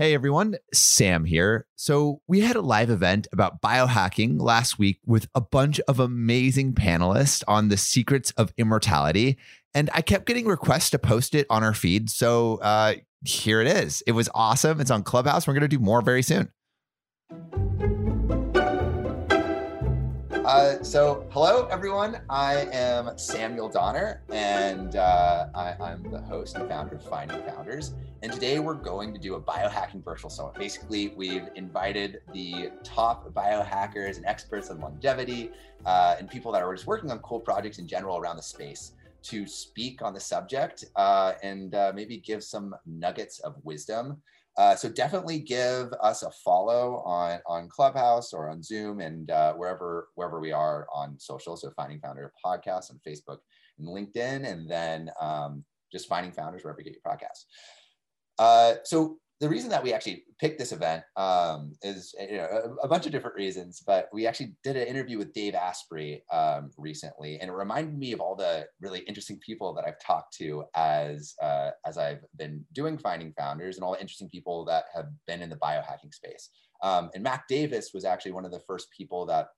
Hey everyone, Sam here. So, we had a live event about biohacking last week with a bunch of amazing panelists on the secrets of immortality. And I kept getting requests to post it on our feed. So, uh, here it is. It was awesome. It's on Clubhouse. We're going to do more very soon. Uh, so, hello everyone. I am Samuel Donner, and uh, I, am the host and founder of Finding Founders. And today we're going to do a biohacking virtual summit. Basically, we've invited the top biohackers and experts on longevity uh, and people that are just working on cool projects in general around the space to speak on the subject uh, and uh, maybe give some nuggets of wisdom. Uh, so definitely give us a follow on on Clubhouse or on Zoom and uh, wherever wherever we are on social. So Finding Founder podcast on Facebook and LinkedIn, and then um, just Finding Founders wherever you get your podcasts. Uh, so the reason that we actually picked this event um, is you know, a, a, bunch of different reasons, but we actually did an interview with Dave Asprey um, recently, and it reminded me of all the really interesting people that I've talked to as uh, as I've been doing finding founders, and all the interesting people that have been in the biohacking space. Um, and Mac Davis was actually one of the first people that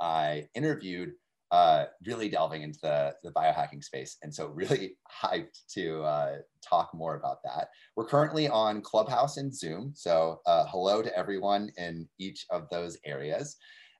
I interviewed uh, really delving into the, the biohacking space. And so, really hyped to uh, talk more about that. We're currently on Clubhouse and Zoom. So, uh, hello to everyone in each of those areas.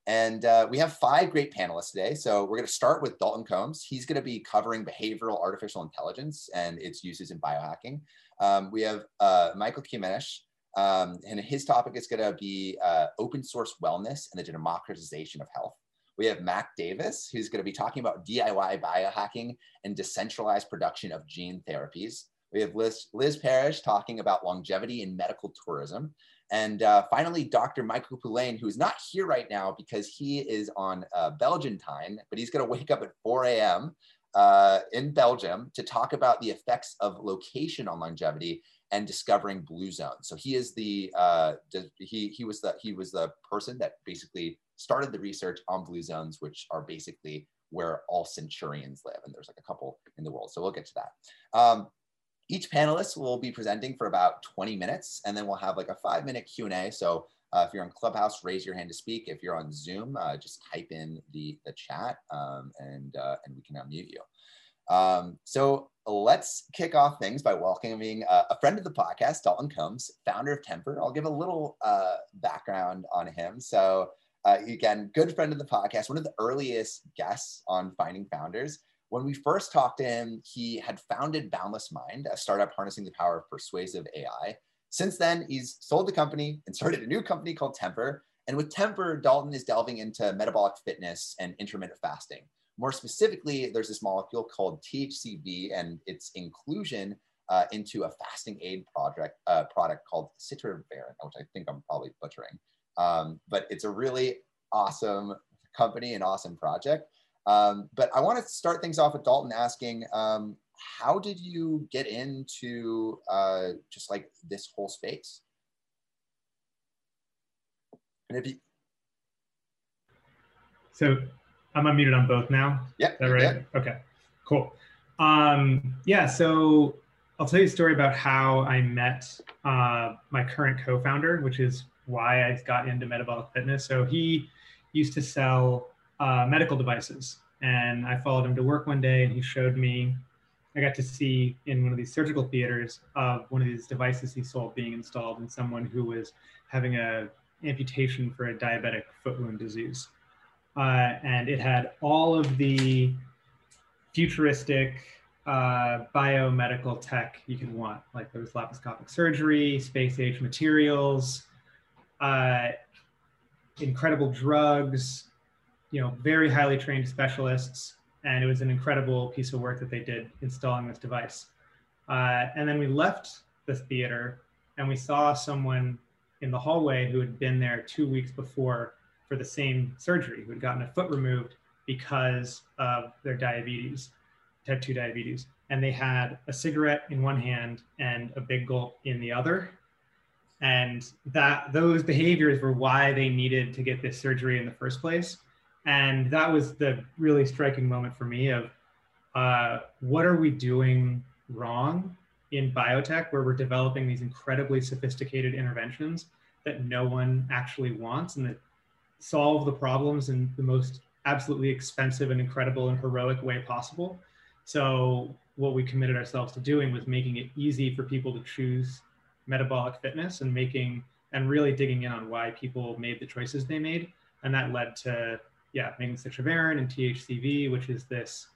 And uh, we have five great panelists today. So, we're going to start with Dalton Combs. He's going to be covering behavioral artificial intelligence and its uses in biohacking. Um, we have uh, Michael Kimenesh. Um, and his topic is going to be uh, open source wellness and the democratization of health. We have Mac Davis, who's going to be talking about DIY biohacking and decentralized production of gene therapies. We have Liz, Liz Parrish talking about longevity in medical tourism. And uh, finally, Dr. Michael Poulain, who's not here right now because he is on uh, Belgian time, but he's going to wake up at 4 a.m. Uh, in Belgium to talk about the effects of location on longevity and discovering blue zones. So he is the uh, he he was the he was the person that basically started the research on blue zones, which are basically where all centurions live. And there's like a couple in the world. So we'll get to that. Um, each panelist will be presenting for about 20 minutes, and then we'll have like a five minute Q&A. So uh, if you're on Clubhouse, raise your hand to speak. If you're on Zoom, uh, just type in the, the chat um, and, uh, and we can unmute you. Um, so let's kick off things by welcoming uh, a friend of the podcast, Dalton Combs, founder of Temper. I'll give a little uh, background on him. So uh, again, good friend of the podcast, one of the earliest guests on Finding Founders. When we first talked to him, he had founded Boundless Mind, a startup harnessing the power of persuasive AI. Since then, he's sold the company and started a new company called Temper. And with Temper, Dalton is delving into metabolic fitness and intermittent fasting. More specifically, there's this molecule called THCV and its inclusion uh, into a fasting aid project uh, product called Citrovarin, which I think I'm probably butchering. Um, but it's a really awesome company and awesome project. Um, but I want to start things off with Dalton asking, um, how did you get into uh, just like this whole space? And if you so I'm unmuted on both now. Yeah. Is that right? Yeah. Okay. Cool. Um, yeah. So I'll tell you a story about how I met uh, my current co-founder, which is why I got into metabolic fitness. So he used to sell uh, medical devices, and I followed him to work one day, and he showed me. I got to see in one of these surgical theaters of one of these devices he sold being installed in someone who was having a amputation for a diabetic foot wound disease, uh, and it had all of the futuristic uh, biomedical tech you can want. Like there was laparoscopic surgery, space age materials, uh, incredible drugs, you know, very highly trained specialists, and it was an incredible piece of work that they did installing this device. Uh, and then we left the theater and we saw someone in the hallway who had been there two weeks before for the same surgery, who had gotten a foot removed because of their diabetes, type 2 diabetes. And they had a cigarette in one hand and a big gulp in the other. And that those behaviors were why they needed to get this surgery in the first place. And that was the really striking moment for me of uh, what are we doing wrong in biotech where we're developing these incredibly sophisticated interventions that no one actually wants and that solve the problems in the most absolutely expensive and incredible and heroic way possible. So what we committed ourselves to doing was making it easy for people to choose metabolic fitness and making and really digging in on why people made the choices they made. And that led to yeah, making citrovarin and THCV, which is this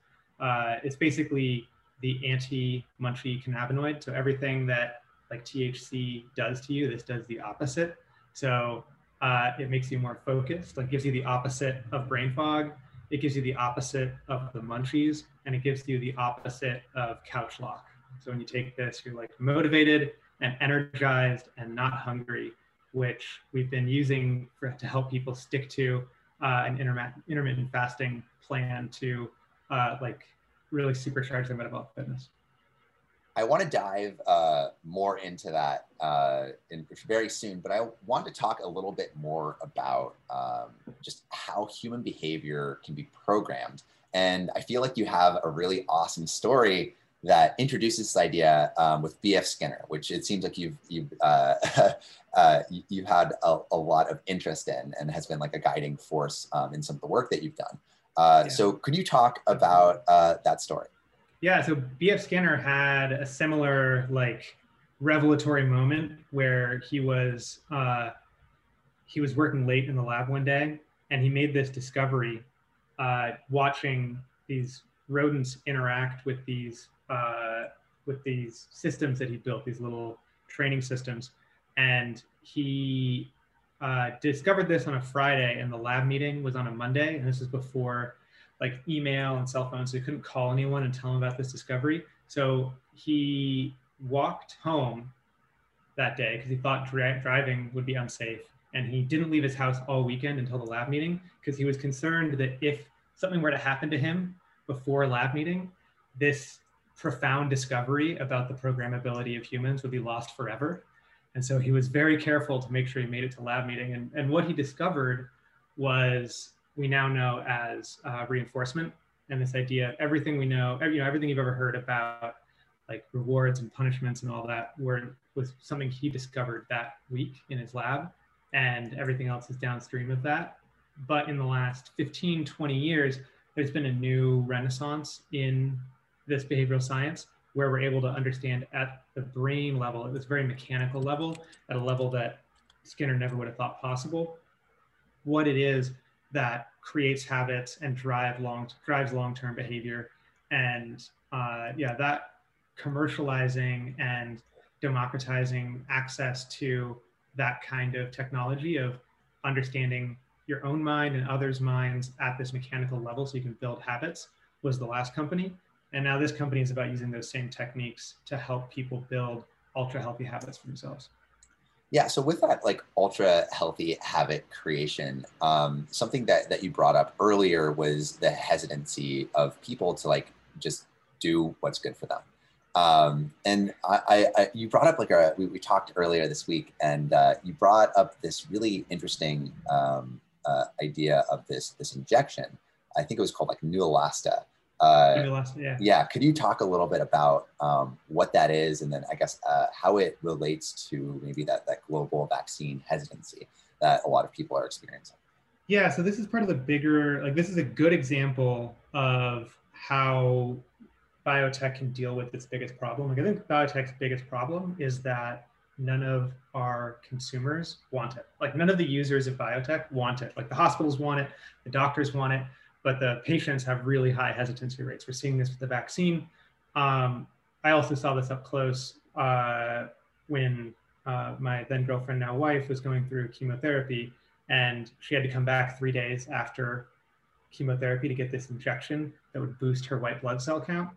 uh, it's basically the anti-munchie cannabinoid. So everything that like THC does to you, this does the opposite. So uh, it makes you more focused, like gives you the opposite of brain fog. It gives you the opposite of the munchies, and it gives you the opposite of couch lock. So when you take this, you're like motivated and energized and not hungry, which we've been using for, to help people stick to uh, an intermittent, intermittent fasting plan to uh, like really supercharge their metabolic fitness. I want to dive uh, more into that uh, in, very soon, but I want to talk a little bit more about um, just how human behavior can be programmed. And I feel like you have a really awesome story that introduces this idea um, with B.F. Skinner, which it seems like you've you've uh, uh, you've had a, a, lot of interest in, and has been like a guiding force um, in some of the work that you've done. Uh, yeah. So, could you talk about uh, that story? Yeah, so B.F. Skinner had a similar like revelatory moment where he was uh, he was working late in the lab one day, and he made this discovery, uh, watching these rodents interact with these uh, with these systems that he built, these little training systems, and he uh, discovered this on a Friday, and the lab meeting was on a Monday, and this is before like email and cell phones, so he couldn't call anyone and tell him about this discovery. So he walked home that day because he thought dri- driving would be unsafe, and he didn't leave his house all weekend until the lab meeting because he was concerned that if something were to happen to him before lab meeting, this profound discovery about the programmability of humans would be lost forever. And so he was very careful to make sure he made it to lab meeting. And, and what he discovered was we now know as uh, reinforcement and this idea of everything we know, you know, everything you've ever heard about like rewards and punishments and all that were was something he discovered that week in his lab and everything else is downstream of that. But in the last 15, 20 years, there's been a new renaissance in this behavioral science where we're able to understand at the brain level, at this very mechanical level, at a level that Skinner never would have thought possible, what it is that creates habits and drive long drives long-term behavior. And uh, yeah, that commercializing and democratizing access to that kind of technology of understanding your own mind and others' minds at this mechanical level so you can build habits was the last company. And now this company is about using those same techniques to help people build ultra healthy habits for themselves. Yeah, so with that like ultra healthy habit creation, um, something that that you brought up earlier was the hesitancy of people to like just do what's good for them. Um, and I, I, you brought up like a we, we talked earlier this week, and uh, you brought up this really interesting um, uh, idea of this this injection. I think it was called like Neulasta, uh, yeah. yeah. Could you talk a little bit about um, what that is, and then I guess uh, how it relates to maybe that that global vaccine hesitancy that a lot of people are experiencing? Yeah. So this is part of the bigger. Like this is a good example of how biotech can deal with its biggest problem. Like I think biotech's biggest problem is that none of our consumers want it. Like none of the users of biotech want it. Like the hospitals want it, the doctors want it but the patients have really high hesitancy rates. We're seeing this with the vaccine. Um, I also saw this up close uh, when uh, my then girlfriend, now wife, was going through chemotherapy, and she had to come back three days after chemotherapy to get this injection that would boost her white blood cell count.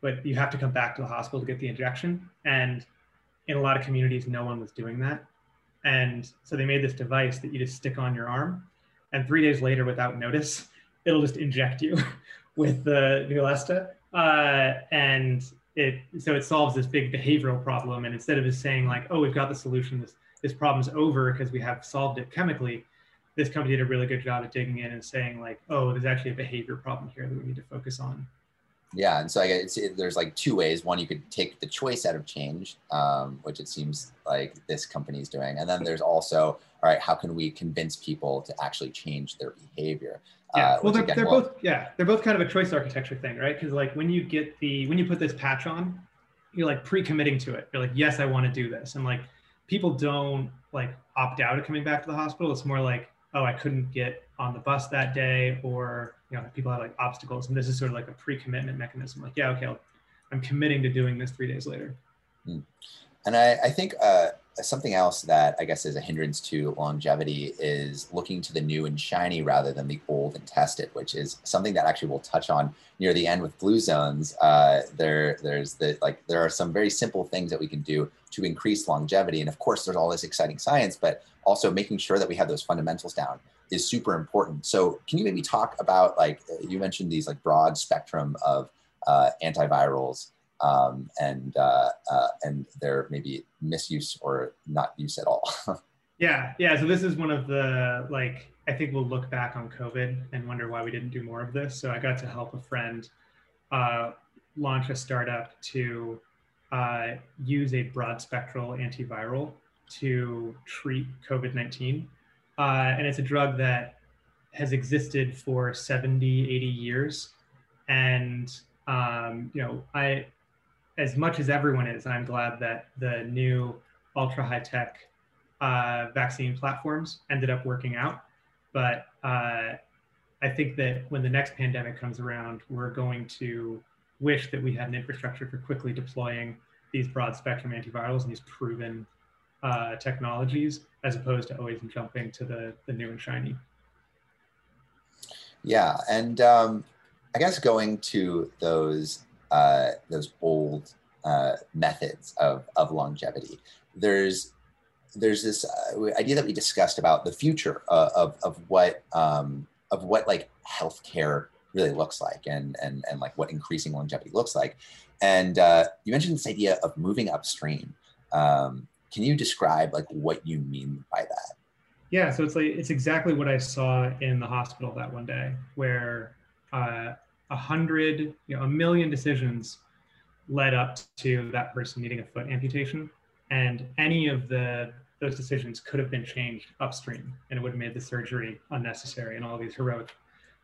But you have to come back to the hospital to get the injection, and in a lot of communities, no one was doing that. And so they made this device that you just stick on your arm, and three days later, without notice, it'll just inject you with the Neulasta. Uh, and it so it solves this big behavioral problem. And instead of just saying like, oh, we've got the solution, this this problem's over because we have solved it chemically, this company did a really good job at digging in and saying like, oh, there's actually a behavior problem here that we need to focus on. Yeah, and so I guess there's like two ways. One, you could take the choice out of change, um, which it seems like this company is doing, and then there's also, all right, how can we convince people to actually change their behavior? Yeah, uh, well, they're, again, they're well, both yeah, they're both kind of a choice architecture thing, right? Because like when you get the when you put this patch on, you're like pre-committing to it. You're like, yes, I want to do this, and like people don't like opt out of coming back to the hospital. It's more like, oh, I couldn't get on the bus that day, or you know, people have like obstacles, and this is sort of like a pre-commitment mechanism. Like, yeah, okay, i am committing to doing this three days later. Hmm. And I, I think uh, something else that I guess is a hindrance to longevity is looking to the new and shiny rather than the old and tested, which is something that actually we'll touch on near the end with blue zones. Uh, there, there's the like there are some very simple things that we can do to increase longevity, and of course, there's all this exciting science, but also making sure that we have those fundamentals down is super important. So, can you maybe talk about like you mentioned these like broad spectrum of uh, antivirals? Um, and uh, uh, and their maybe misuse or not use at all. yeah, yeah. So this is one of the like I think we'll look back on COVID and wonder why we didn't do more of this. So I got to help a friend uh, launch a startup to uh, use a broad spectral antiviral to treat COVID nineteen, uh, and it's a drug that has existed for 70 80 years and um, you know i as much as everyone is, I'm glad that the new ultra high tech uh, vaccine platforms ended up working out. But uh, I think that when the next pandemic comes around, we're going to wish that we had an infrastructure for quickly deploying these broad spectrum antivirals and these proven uh, technologies, as opposed to always jumping to the, the new and shiny. Yeah, and um, I guess going to those uh, those old uh, methods of, of longevity. There's there's this uh, idea that we discussed about the future uh, of, of what um, of what like healthcare really looks like and and and like what increasing longevity looks like. And uh, you mentioned this idea of moving upstream. Um, can you describe like what you mean by that? Yeah, so it's like it's exactly what I saw in the hospital that one day, where uh, a hundred, you know, a million decisions led up to that person needing a foot amputation, and any of the those decisions could have been changed upstream, and it would have made the surgery unnecessary and all these heroic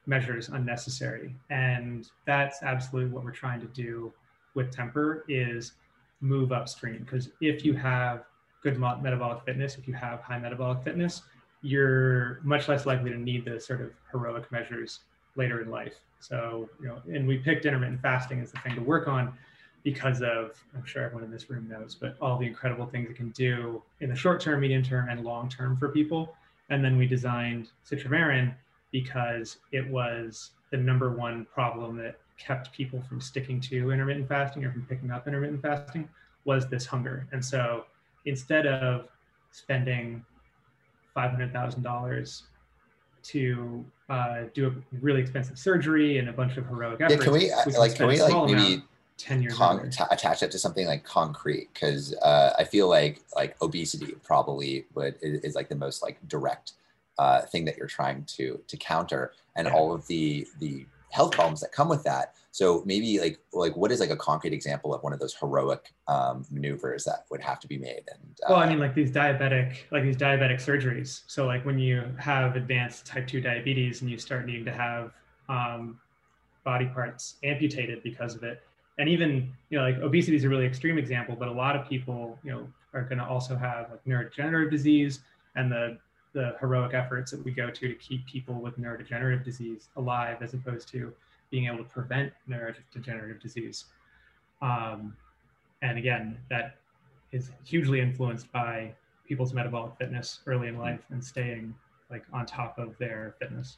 measures unnecessary. And that's absolutely what we're trying to do with Temper is move upstream because if you have good metabolic fitness, if you have high metabolic fitness, you're much less likely to need the sort of heroic measures later in life. So, you know, and we picked intermittent fasting as the thing to work on because of, I'm sure everyone in this room knows, but all the incredible things it can do in the short term, medium term, and long term for people. And then we designed Citrovarin because it was the number one problem that kept people from sticking to intermittent fasting or from picking up intermittent fasting was this hunger. And so instead of spending $500,000 to uh, do a really expensive surgery and a bunch of heroic efforts. Yeah, can we, we like can we like maybe 10 years con- t- attach it to something like concrete because uh, I feel like like obesity probably would is, is like the most like direct uh, thing that you're trying to to counter and yeah. all of the the health problems that come with that. So maybe like like what is like a concrete example of one of those heroic um, maneuvers that would have to be made? And uh, well, I mean like these diabetic like these diabetic surgeries. So like when you have advanced type two diabetes and you start needing to have um, body parts amputated because of it. And even you know like obesity is a really extreme example, but a lot of people you know are going to also have like neurodegenerative disease and the the heroic efforts that we go to to keep people with neurodegenerative disease alive as opposed to being able to prevent neurodegenerative disease. Um, and again, that is hugely influenced by people's metabolic fitness early in life and staying like on top of their fitness.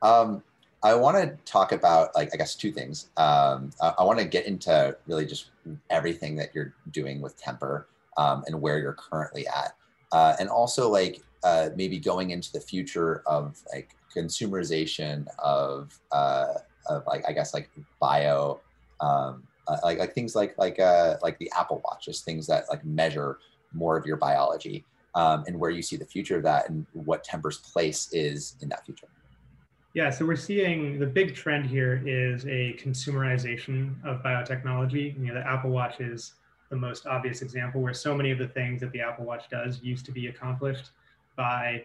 Um, I want to talk about like I guess two things. Um, I, I want to get into really just everything that you're doing with Temper um, and where you're currently at. uh, and also like uh, maybe going into the future of like consumerization of, uh, of like I guess like bio, um, uh, like like things like like uh, like the Apple Watch, just things that like measure more of your biology, um, and where you see the future of that, and what Temper's place is in that future. Yeah, so we're seeing the big trend here is a consumerization of biotechnology. You know, the Apple Watch is the most obvious example where so many of the things that the Apple Watch does used to be accomplished by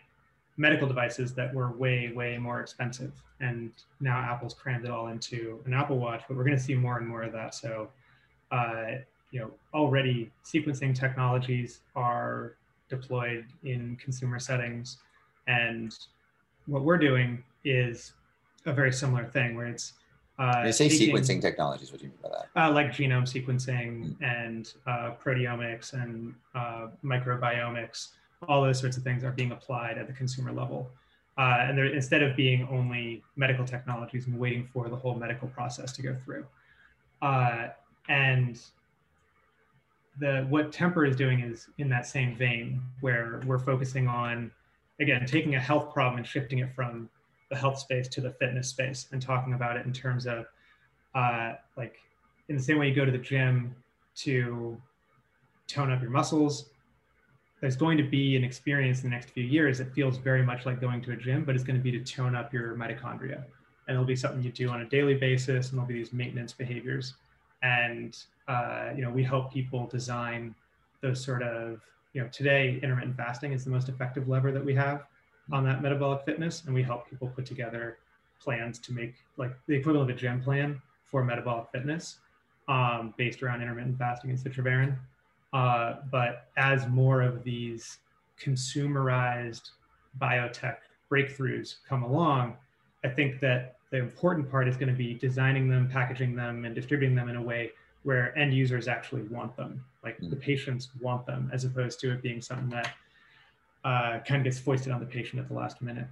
medical devices that were way, way more expensive. And now Apple's crammed it all into an Apple Watch, but we're going to see more and more of that. So, uh, you know, already sequencing technologies are deployed in consumer settings. And what we're doing is a very similar thing where it's uh, they say sequencing technologies. What do you mean by that? Uh, like genome sequencing mm. and uh, proteomics and uh, microbiomics, all those sorts of things are being applied at the consumer level. Uh, and instead of being only medical technologies and waiting for the whole medical process to go through. Uh, and the what Temper is doing is in that same vein, where we're focusing on, again, taking a health problem and shifting it from the health space to the fitness space and talking about it in terms of uh, like in the same way you go to the gym to tone up your muscles there's going to be an experience in the next few years that feels very much like going to a gym but it's going to be to tone up your mitochondria. And it'll be something you do on a daily basis and there'll be these maintenance behaviors. And uh, you know we help people design those sort of you know today intermittent fasting is the most effective lever that we have on that metabolic fitness. And we help people put together plans to make like the equivalent of a gym plan for metabolic fitness um, based around intermittent fasting and citrovarin uh, but as more of these consumerized biotech breakthroughs come along i think that the important part is going to be designing them packaging them and distributing them in a way where end users actually want them like the patients want them as opposed to it being something that uh, kind of gets foisted on the patient at the last minute.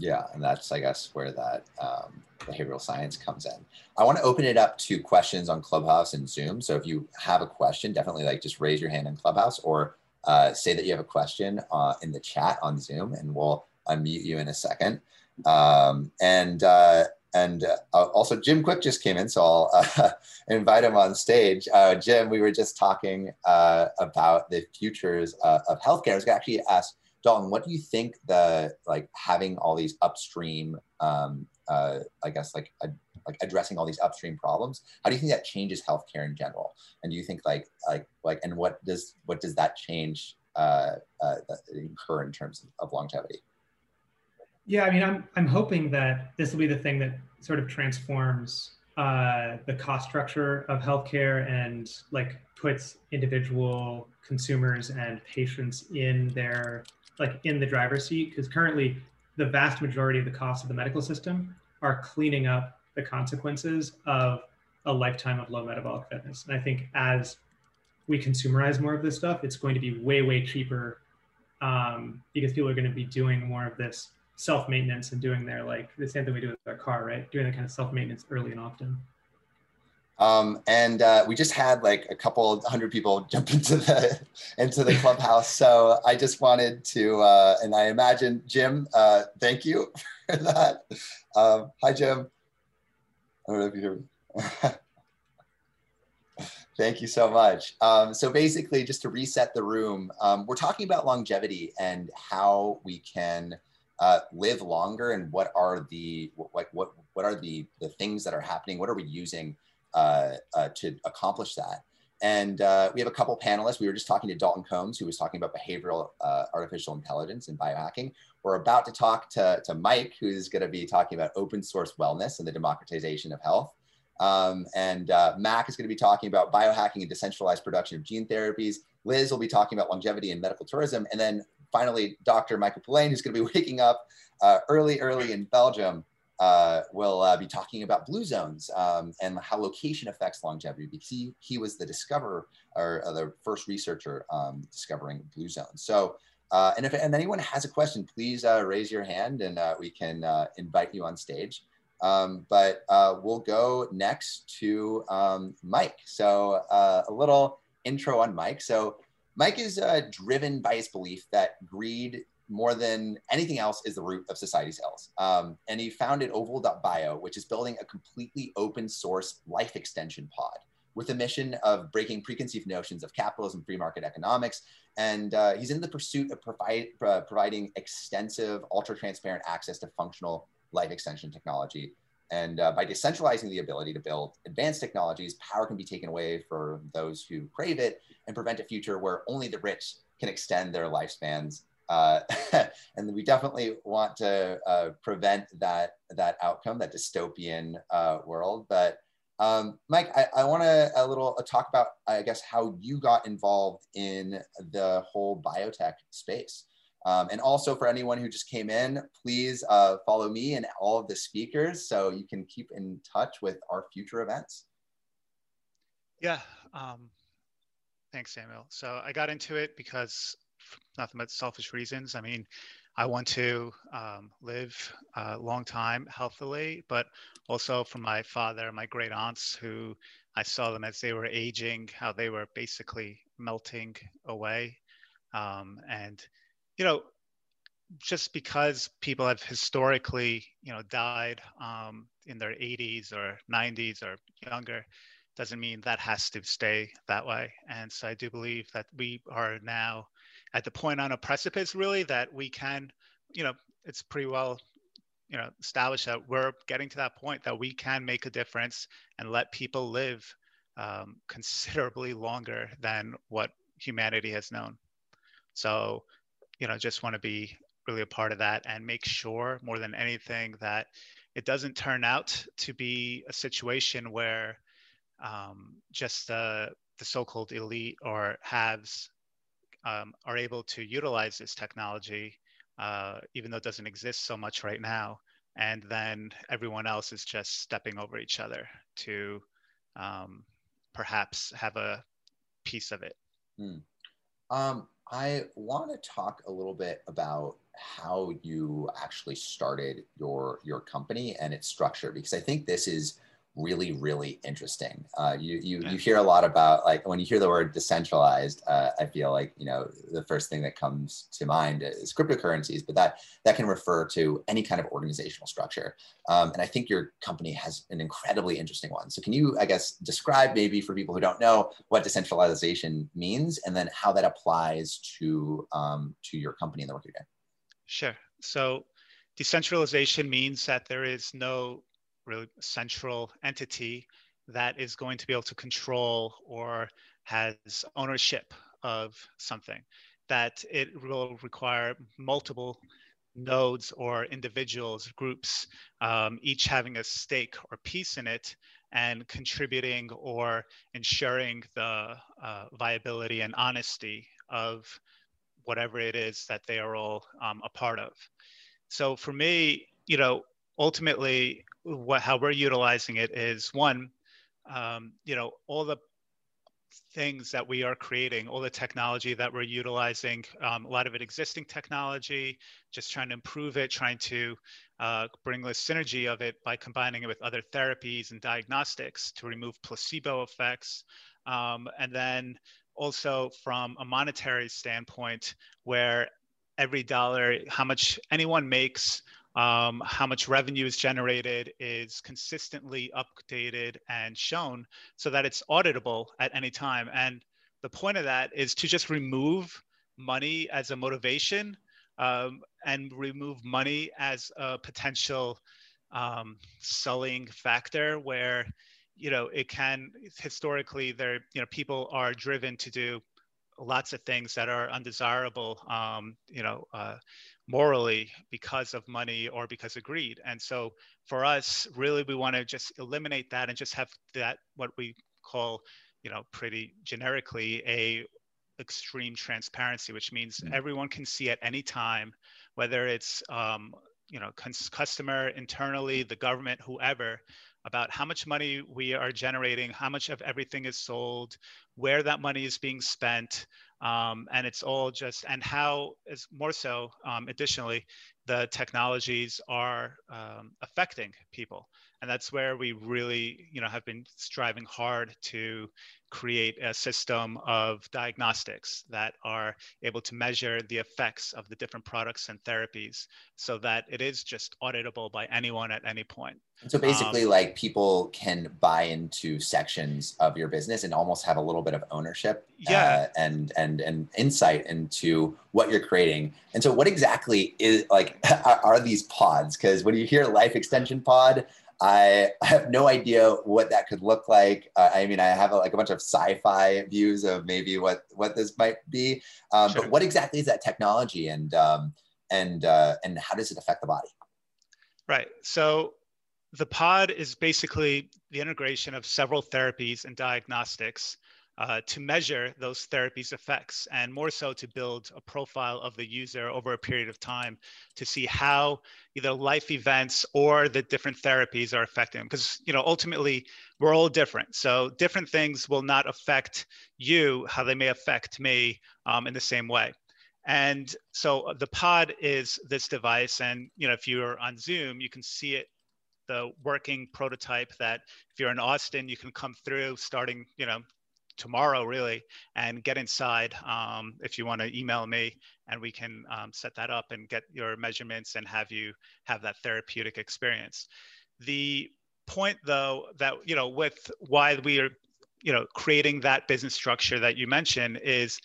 Yeah, and that's I guess where that um, behavioral science comes in. I want to open it up to questions on Clubhouse and Zoom. So if you have a question, definitely like just raise your hand in Clubhouse or uh, say that you have a question uh, in the chat on Zoom, and we'll unmute you in a second. Um, and uh, and uh, also Jim Kwik just came in, so I'll uh, invite him on stage. Uh, Jim, we were just talking about the futures of healthcare. I was actually ask Dalton, what do you think the like having all these upstream, um, uh, I guess like like addressing all these upstream problems? How do you think that changes healthcare in general? And do you think like like like and what does what does that change incur in terms of, of longevity? Yeah, I mean, I'm I'm hoping that this will be the thing that sort of transforms uh, the cost structure of healthcare and like puts individual consumers and patients in their like in the driver's seat because currently the vast majority of the costs of the medical system are cleaning up the consequences of a lifetime of low metabolic fitness and i think as we consumerize more of this stuff it's going to be way way cheaper um, because people are going to be doing more of this self maintenance and doing their like the same thing we do with our car, right? Doing that kind of self maintenance early and often. Um, and uh, we just had like a couple hundred people jump into the into the clubhouse. so I just wanted to, uh, and I imagine Jim, uh, thank you for that. Um, hi, Jim. I don't know if you hear me. Thank you so much. Um, so basically, just to reset the room, um, we're talking about longevity and how we can uh, live longer and what are the like what what are the the things that are happening what are we using uh, uh, to accomplish that and uh, we have a couple panelists we were just talking to dalton combs who was talking about behavioral uh, artificial intelligence and biohacking we're about to talk to, to mike who's going to be talking about open source wellness and the democratization of health um, and uh, Mac is going to be talking about biohacking and decentralized production of gene therapies. Liz will be talking about longevity and medical tourism. And then finally, Dr. Michael Poulain, who's going to be waking up uh, early, early in Belgium, uh, will uh, be talking about blue zones um, and how location affects longevity because he, he was the discoverer or uh, the first researcher um, discovering blue zones. So, uh, and if and anyone has a question, please uh, raise your hand and we can invite you on stage. Um, but we'll go next to um, Mike. So a little intro on Mike. So Mike is driven by his belief that greed more than anything else is the root of society's ills. Um, and he founded Oval.bio, which is building a completely open source life extension pod with a mission of breaking preconceived notions of capitalism, free market economics. And uh, he's in the pursuit of provide, uh, providing extensive, ultra transparent access to functional life extension technology. And uh, by decentralizing the ability to build advanced technologies, power can be taken away for those who crave it and prevent a future where only the rich can extend their lifespans. Uh, and we definitely want to uh, prevent that, that outcome, that dystopian uh, world. But um, Mike, I, I want to a little uh, talk about, I guess, how you got involved in the whole biotech space. Um, and also for anyone who just came in, please uh, follow me and all of the speakers so you can keep in touch with our future events. Yeah, um, thanks, Samuel. So I got into it because nothing but selfish reasons. I mean, I want to um, live a long time healthily, but also for my father, my great aunts, who I saw them as they were aging, how they were basically melting away. Um, and, you know, just because people have historically, you know, died um, in their 80s or 90s or younger, doesn't mean that has to stay that way. And so I do believe that we are now at the point on a precipice really that we can you know it's pretty well you know established that we're getting to that point that we can make a difference and let people live um, considerably longer than what humanity has known. So you know just want to be really a part of that and make sure more than anything that it doesn't turn out to be a situation where um, just uh, the so-called elite or haves um, are able to utilize this technology, uh, even though it doesn't exist so much right now. And then everyone else is just stepping over each other to um, perhaps have a piece of it. Hmm. Um, I want to talk a little bit about how you actually started your your company and its structure because I think this is really really interesting. Uh, you you, you hear a lot about like when you hear the word decentralized uh, i feel like you know the first thing that comes to mind is cryptocurrencies but that that can refer to any kind of organizational structure. Um, and i think your company has an incredibly interesting one. So can you i guess describe maybe for people who don't know what decentralization means and then how that applies to um, to your company and the work you're doing? Sure. So decentralization means that there is no really central entity that is going to be able to control or has ownership of something that it will require multiple nodes or individuals groups um, each having a stake or piece in it and contributing or ensuring the uh, viability and honesty of whatever it is that they are all um, a part of. So for me you know ultimately what how we're utilizing it is one um, you know all the things that we are creating all the technology that we're utilizing um, a lot of it existing technology just trying to improve it trying to uh, bring the synergy of it by combining it with other therapies and diagnostics to remove placebo effects. Um, and then also from a monetary standpoint where every dollar how much anyone makes um, how much revenue is generated is consistently updated and shown so that it's auditable at any time. And the point of that is to just remove money as a motivation um, and remove money as a potential um, sullying factor where you know it can historically there you know people are driven to do lots of things that are undesirable um, you know uh, morally because of money or because of greed. And so for us, really, we want to just eliminate that and just have that what we call, you know, pretty generically a extreme transparency, which means mm-hmm. everyone can see at any time, whether it's um, you know customer internally, the government, whoever, about how much money we are generating, how much of everything is sold, where that money is being spent, Um, and it's all just, and how is more so, um, additionally, the technologies are um, affecting people and that's where we really you know have been striving hard to create a system of diagnostics that are able to measure the effects of the different products and therapies so that it is just auditable by anyone at any point. So basically um, like people can buy into sections of your business and almost have a little bit of ownership yeah. Uh, and and and insight into what you're creating. And so what exactly is like are, are these pods? Because when you hear life extension pod I have no idea what that could look like. Uh, I mean, I have a, like a bunch of sci-fi views of maybe what what this might be, um, sure. but what exactly is that technology, and um, and uh, and how does it affect the body? Right. So the pod is basically the integration of several therapies and diagnostics uh, to measure those therapies effects and more so to build a profile of the user over a period of time to see how either life events or the different therapies are affecting them because you know ultimately we're all different. So different things will not affect you how they may affect me um, in the same way. And so uh, the pod is this device and you know if you're on zoom you can see it the working prototype that if you're in austin you can come through starting you know tomorrow really and get inside um, if you want to email me and we can um, set that up and get your measurements and have you have that therapeutic experience. The point though that you know with why we are you know creating that business structure that you mentioned is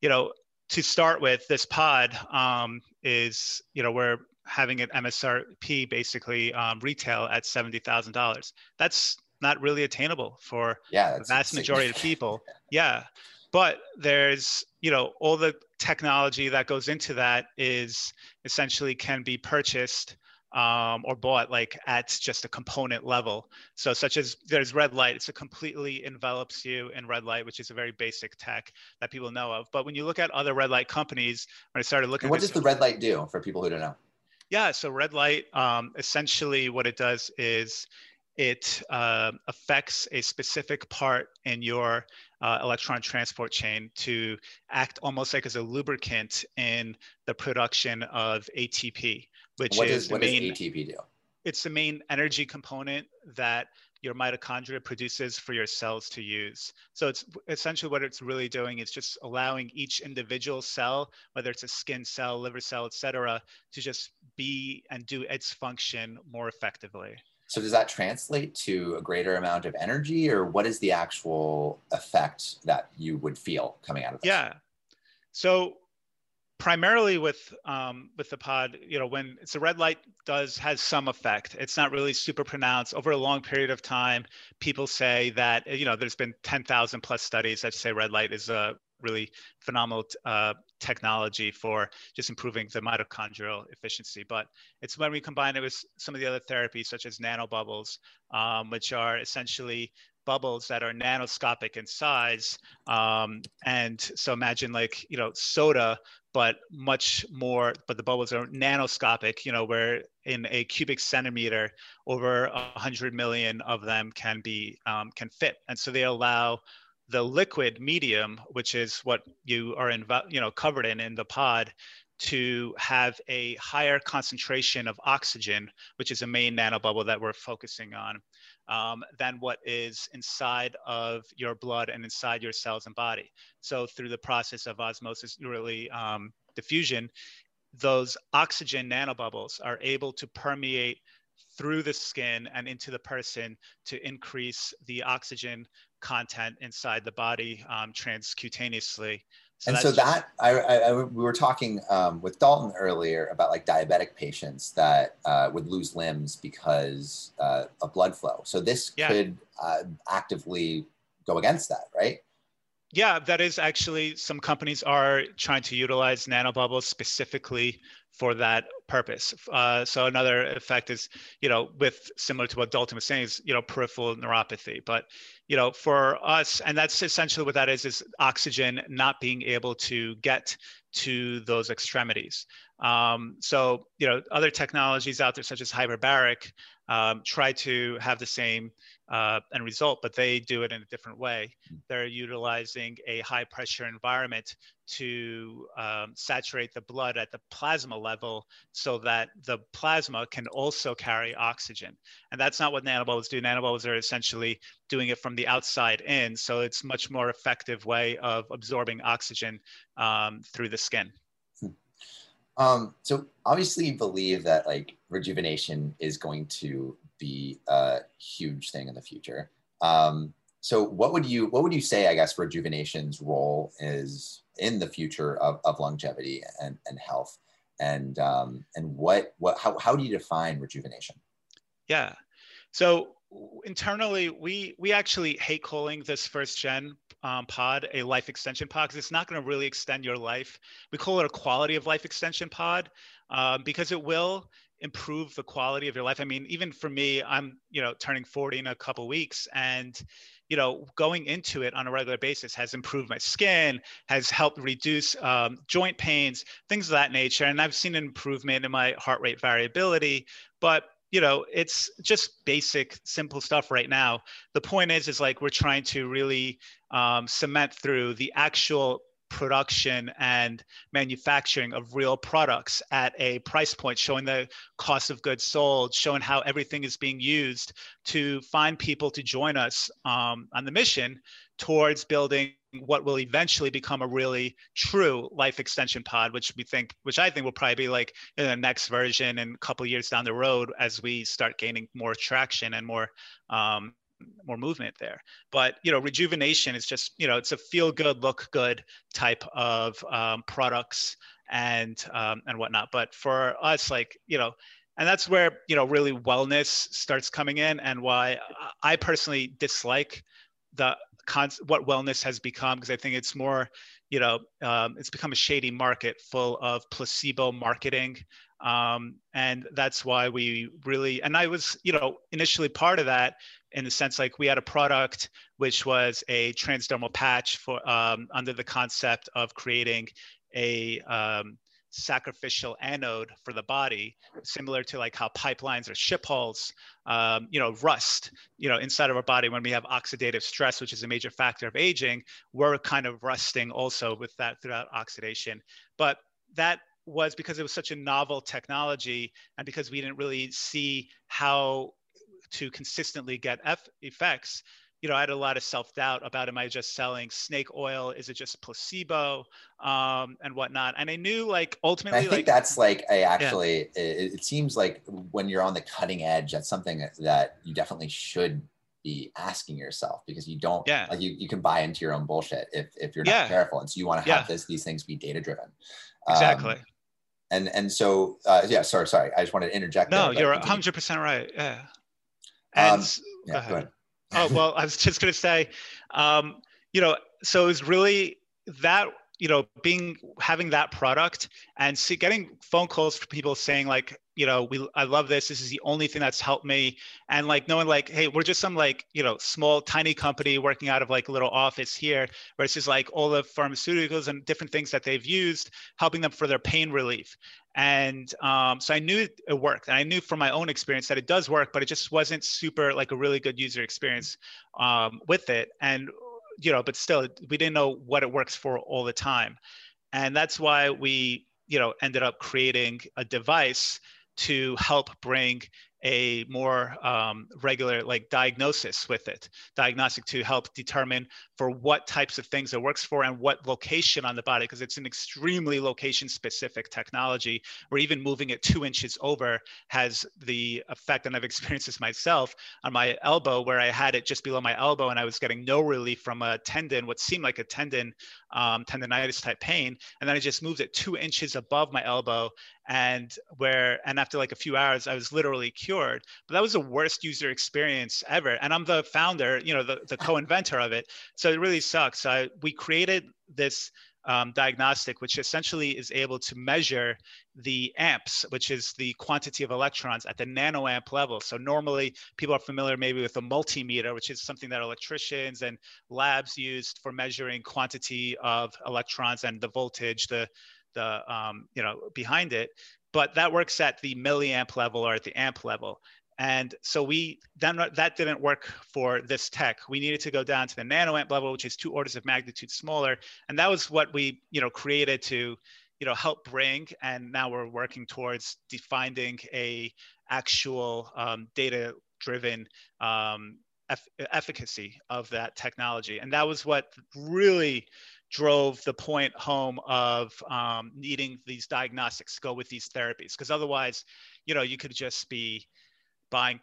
you know to start with this pod um, is you know we're having an msrp basically um, retail at $70000 that's not really attainable for yeah, the vast majority of people. Yeah. But there's, you know, all the technology that goes into that is essentially can be purchased um, or bought like at just a component level. So such as there's red light, it's a completely envelops you in red light, which is a very basic tech that people know of. But when you look at other red light companies, when I started looking, and what does the red light do for people who don't know? Yeah, so red light, um, essentially what it does is it uh, affects a specific part in your uh, electron transport chain to act almost like as a lubricant in the production of ATP, which what is, is the main ATP do? It's the main energy component that your mitochondria produces for your cells to use. So it's essentially what it's really doing is just allowing each individual cell, whether it's a skin cell, liver cell, et cetera, to just be and do its function more effectively. So does that translate to a greater amount of energy or what is the actual effect that you would feel coming out of this? Yeah. So primarily with um, with the pod, you know, when it's a red light does has some effect. It's not really super pronounced over a long period of time. People say that you know there's been 10,000 plus studies that say red light is a really phenomenal uh, technology for just improving the mitochondrial efficiency. But it's when we combine it with some of the other therapies, such as nanobubbles, um, which are essentially bubbles that are nanoscopic in size. Um, and so imagine like, you know, soda, but much more, but the bubbles are nanoscopic, you know, where in a cubic centimeter, over a hundred million of them can be, um, can fit. And so they allow the liquid medium, which is what you are in, you know, covered in in the pod, to have a higher concentration of oxygen, which is a main nanobubble that we're focusing on, um, than what is inside of your blood and inside your cells and body. So through the process of osmosis, really um, diffusion, those oxygen nanobubbles are able to permeate through the skin and into the person to increase the oxygen content inside the body um, transcutaneously. So and so that I, I, we were talking um, with Dalton earlier about like diabetic patients that uh, would lose limbs because uh, of blood flow. So this yeah. could uh, actively go against that, right? Yeah, that is actually some companies are trying to utilize nanobubbles specifically for that purpose. Uh, so another effect is, you know, with similar to what Dalton was saying is, you know, peripheral neuropathy. But you know, for us, and that's essentially what that is, is oxygen not being able to get to those extremities. Um, so, you know, other technologies out there, such as hyperbaric, um, try to have the same uh, end result, but they do it in a different way. Hmm. They're utilizing a high pressure environment to um, saturate the blood at the plasma level so that the plasma can also carry oxygen. And that's not what nanobubbles do. Nanobubbles are essentially doing it from the outside in. So it's much more effective way of absorbing oxygen um, through the skin. Hmm. Um, so obviously you believe that like rejuvenation is going to be a huge thing in the future. Um, so what would you what would you say I guess rejuvenation's role is in the future of, of longevity and, and health and um, and what what how, how do you define rejuvenation? Yeah. So internally we we actually hate calling this first gen um, pod a life extension pod because it's not going to really extend your life. We call it a quality of life extension pod um, because it will improve the quality of your life. I mean, even for me, I'm you know turning 40 in a couple weeks, and you know going into it on a regular basis has improved my skin, has helped reduce um, joint pains, things of that nature, and I've seen an improvement in my heart rate variability. But you know it's just basic simple stuff right now the point is is like we're trying to really um, cement through the actual production and manufacturing of real products at a price point, showing the cost of goods sold, showing how everything is being used to find people to join us um, on the mission towards building what will eventually become a really true life extension pod, which we think, which I think will probably be like in the next version and a couple years down the road as we start gaining more traction and more um, more movement there. But you know, rejuvenation is just you know it's a feel good, look good type of um, products and um, and whatnot. But for us, like you know, and that's where you know really wellness starts coming in, and why I personally dislike the con- what wellness has become because I think it's more you know um, it's become a shady market full of placebo marketing. Um, and that's why we really and i was you know initially part of that in the sense like we had a product which was a transdermal patch for um, under the concept of creating a um, sacrificial anode for the body, similar to like how pipelines or ship hulls, um, you know, rust, you know, inside of our body when we have oxidative stress, which is a major factor of aging, we're kind of rusting also with that throughout oxidation. But that was because it was such a novel technology and because we didn't really see how to consistently get F effects, you know, I had a lot of self doubt about am I just selling snake oil? Is it just placebo um, and whatnot? And I knew like ultimately, I think like, that's like I actually. Yeah. It, it, seems like when you're on the cutting edge, that's something that you definitely should be asking yourself because you don't. Yeah. Like you, you can buy into your own bullshit if if you're not yeah. careful, and so you want to have yeah. this these things be data driven. Exactly. Um, and and so uh, yeah, sorry, sorry. I just wanted to interject. No, there, you're hundred percent right. Yeah. And um, yeah, go ahead. Go ahead. Oh well, I was just going to say, um, you know, so it was really that you know being having that product and see, getting phone calls from people saying like you know we i love this. This is the only thing that's helped me. And like knowing like hey we're just some like you know small tiny company working out of like a little office here versus like all the pharmaceuticals and different things that they've used helping them for their pain relief. And um, so i knew it worked. And i knew from my own experience that it does work but it just wasn't super like a really good user experience um, with it. And you know but still we didn't know what it works for all the time. And that's why we you know ended up creating a device to help bring a more um, regular like diagnosis with it. Diagnostic to help determine for what types of things it works for and what location on the body because it's an extremely location specific technology where even moving it two inches over has the effect and i've experienced this myself on my elbow where i had it just below my elbow and i was getting no relief from a tendon what seemed like a tendon um, tendonitis type pain and then i just moved it two inches above my elbow and where and after like a few hours i was literally cured but that was the worst user experience ever and i'm the founder you know the, the co-inventor of it so it really sucks. So we created this um, diagnostic, which essentially is able to measure the amps, which is the quantity of electrons at the nanoamp level. So normally people are familiar maybe with a multimeter, which is something that electricians and labs used for measuring quantity of electrons and the voltage, the the um, you know behind it. But that works at the milliamp level or at the amp level. And so we then that didn't work for this tech. We needed to go down to the nanoamp level, which is two orders of magnitude smaller. And that was what we, you know, created to, you know, help bring. And now we're working towards defining a actual um, data-driven um, efficacy of that technology. And that was what really drove the point home of um, needing these diagnostics go with these therapies because otherwise you know you could just be buying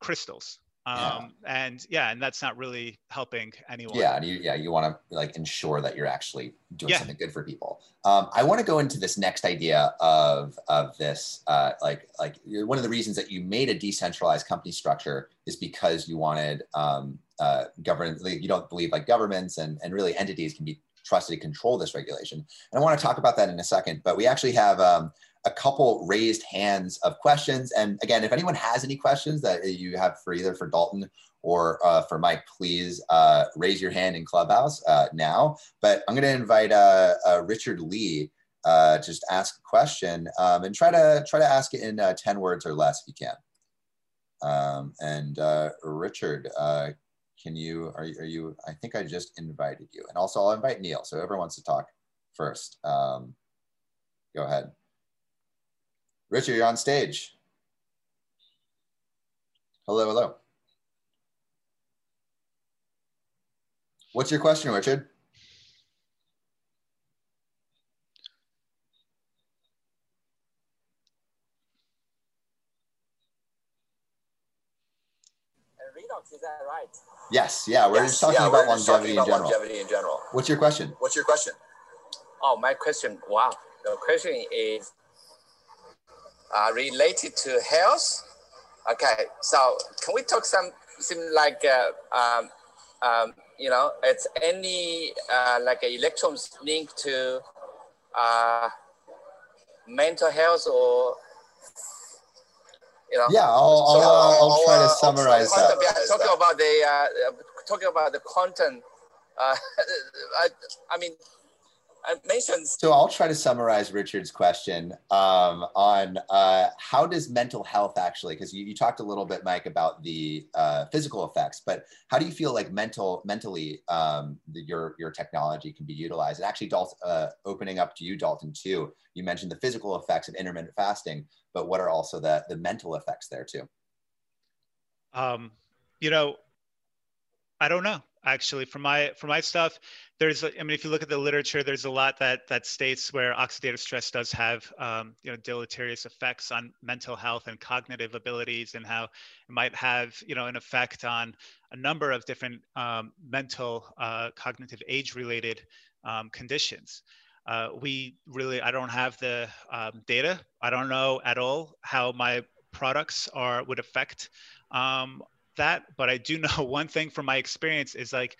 crystals um, yeah. and yeah and that's not really helping anyone yeah and you yeah you want to like ensure that you're actually doing yeah. something good for people um, i want to go into this next idea of of this uh, like like one of the reasons that you made a decentralized company structure is because you wanted um, uh, government like, you don't believe like governments and, and really entities can be trusted to control this regulation and i want to talk about that in a second but we actually have um, a couple raised hands of questions. And again, if anyone has any questions that you have for either for Dalton or uh, for Mike, please uh, raise your hand in Clubhouse uh, now. But I'm going to invite uh, uh, Richard Lee uh, just ask a question um, and try to try to ask it in 10 words or less if you can. Um, and Richard, can you are, are you? I think I just invited you, and also I'll invite Neil. So whoever wants to talk first, um, go ahead. Richard, you're on stage. Hello, hello. What's your question, Richard? Is that right? Yes, yeah, we're yes, just talking, yeah, about, longevity, talking about longevity in general. What's your question? What's your question? Oh, my question, wow. The question is uh, related to health. Okay, so can we talk some, some like, uh, um, um, you know, it's any uh, like electrons linked to uh, mental health or you know. Yeah, I'll, I'll, so, I'll, I'll try to summarize that. Talking about the uh, talking about the quantum. Uh, I, I mean, mentions. So I'll try to summarize Richard's question um, on uh, how does mental health actually, because you, you, talked a little bit, Mike, about the uh, physical effects, but how do you feel like mental, mentally, um, the, your your technology can be utilized? And actually, Dalton, uh, opening up to you, Dalton, too. You mentioned the physical effects of intermittent fasting, but what are also the the mental effects there too? Um, you know, I don't know actually for my for my stuff there's i mean if you look at the literature there's a lot that that states where oxidative stress does have um, you know deleterious effects on mental health and cognitive abilities and how it might have you know an effect on a number of different um, mental uh, cognitive age related um, conditions. Uh, we really i don't have the um, data. I don't know at all how my products are would affect um, that, but I do know one thing from my experience is like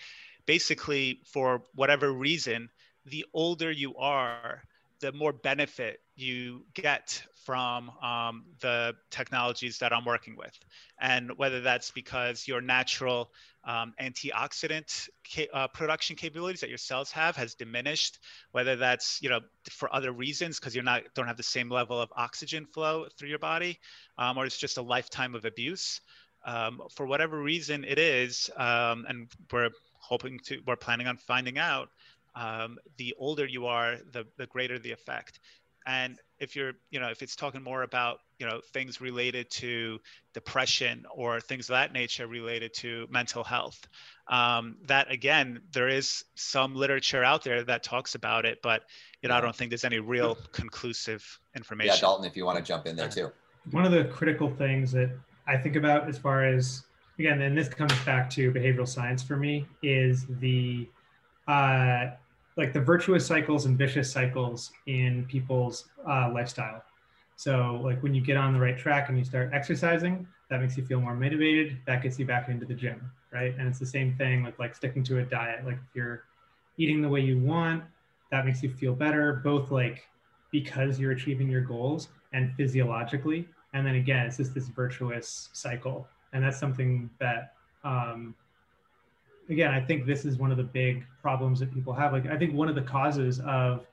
basically for whatever reason, the older you are, the more benefit you get from um, the technologies that I'm working with. And whether that's because your natural um, antioxidant ca- uh, production capabilities that your cells have has diminished, whether that's you know for other reasons because you're not don't have the same level of oxygen flow through your body, um, or it's just a lifetime of abuse um, for whatever reason it is, um, and we're hoping to, we're planning on finding out, um, the older you are, the, the greater the effect. And if you're, you know, if it's talking more about, you know, things related to depression or things of that nature related to mental health, um, that again, there is some literature out there that talks about it, but, you know. I don't think there's any real conclusive information. Yeah, Dalton, if you want to jump in there too. One of the critical things that I think about as far as again, and this comes back to behavioral science for me is the uh, like the virtuous cycles and vicious cycles in people's uh, lifestyle. So like when you get on the right track and you start exercising, that makes you feel more motivated. That gets you back into the gym, right? And it's the same thing with like sticking to a diet. Like if you're eating the way you want, that makes you feel better, both like because you're achieving your goals and physiologically. And then again, it's just this virtuous cycle. And that's something that, um, again, I think this is one of the big problems that people have. Like, I think one of the causes of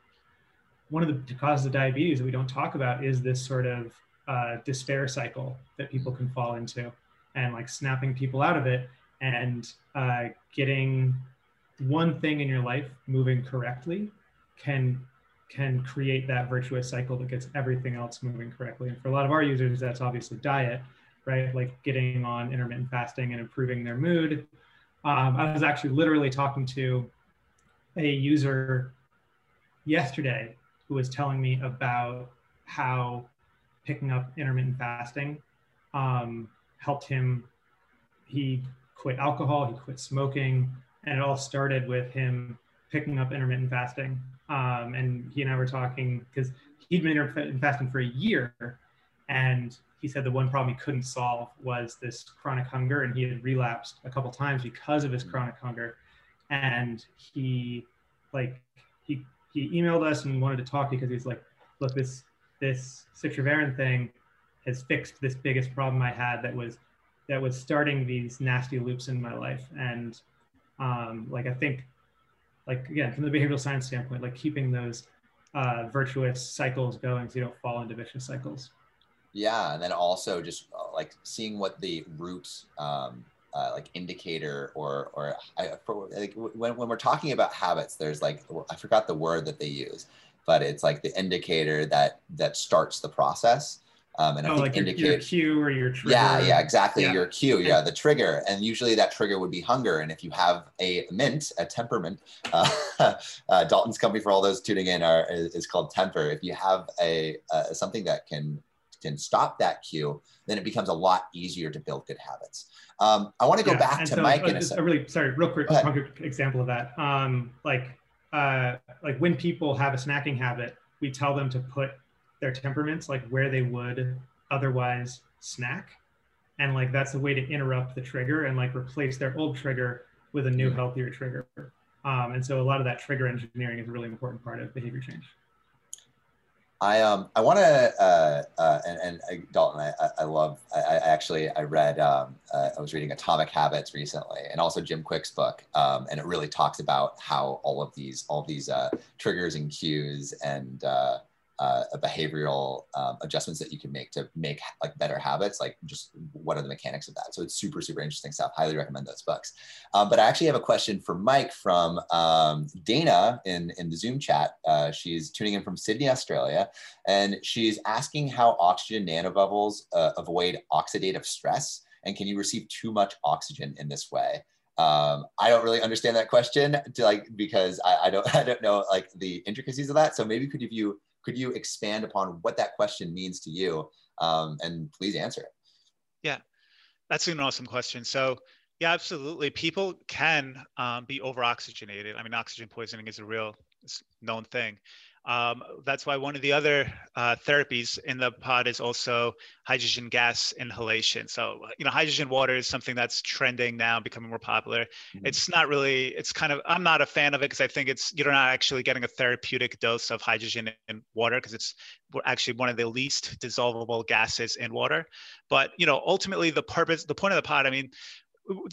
one of the causes of diabetes that we don't talk about is this sort of uh, despair cycle that people can fall into and like snapping people out of it and uh, getting one thing in your life moving correctly can can create that virtuous cycle that gets everything else moving correctly. And for a lot of our users, that's obviously diet, right? Like getting on intermittent fasting and improving their mood. Um, I was actually literally talking to a user yesterday who was telling me about how picking up intermittent fasting um, helped him. He quit alcohol, he quit smoking, and it all started with him picking up intermittent fasting. Um, and he and I were talking because he'd been intermittent fasting for a year, and he said the one problem he couldn't solve was this chronic hunger, and he had relapsed a couple times because of his mm. chronic hunger. And he, like, he he emailed us and wanted to talk because he's like, look, this this citrovarin thing has fixed this biggest problem I had that was that was starting these nasty loops in my life. And um, like I think, like again, from the behavioral science standpoint, like keeping those uh, virtuous cycles going so you don't fall into vicious cycles. Yeah, and then also just uh, like seeing what the root um, uh, like indicator or or I, like when, when we're talking about habits, there's like I forgot the word that they use, but it's like the indicator that that starts the process. Um, and oh, I think like indicate your, your cue or your trigger. Yeah, yeah, exactly. Yeah. Your cue, yeah, the trigger, and usually that trigger would be hunger. And if you have a mint, a Temper mint, uh, uh, Dalton's company for all those tuning in are is, is called Temper. If you have a uh, something that can can stop that cue, then it becomes a lot easier to build good habits. Um, I want to go yeah, back to so, Mike. Uh, in a, a really sorry, real quick, example of that. Um, like uh, like when people have a snacking habit, we tell them to put their Temper mints like where they would otherwise snack. And like that's a way to interrupt the trigger and like replace their old trigger with a new mm-hmm. healthier trigger. Um, and so a lot of that trigger engineering is a really important part of behavior change. I um I want to uh, uh, and, and uh, Dalton I, I love I, I actually I read um, uh, I was reading Atomic Habits recently and also Jim Kwik's book um, and it really talks about how all of these all these uh, triggers and cues and uh, uh, behavioral um, adjustments that you can make to make like better habits like just what are the mechanics of that? So it's super super interesting stuff. Highly recommend those books. Um, but i actually have a question for mike from um, dana in, in the zoom chat. Uh, she's tuning in from sydney australia and she's asking how oxygen nanobubbles uh, avoid oxidative stress and can you receive too much oxygen in this way? Um, I don't really understand that question to like because I, I, don't I don't know like the intricacies of that. So maybe could you could you expand upon what that question means to you? Um, and please answer it. Yeah, that's an awesome question. So, yeah, absolutely. People can um, be over oxygenated. I mean, oxygen poisoning is a real known thing. Um, that's why one of the other uh, therapies in the pod is also hydrogen gas inhalation. So, you know, hydrogen water is something that's trending now, becoming more popular. Mm-hmm. It's not really, it's kind of, I'm not a fan of it because I think it's, you're not actually getting a therapeutic dose of hydrogen in water because it's actually one of the least dissolvable gases in water. But, you know, ultimately the purpose, the point of the pod, I mean,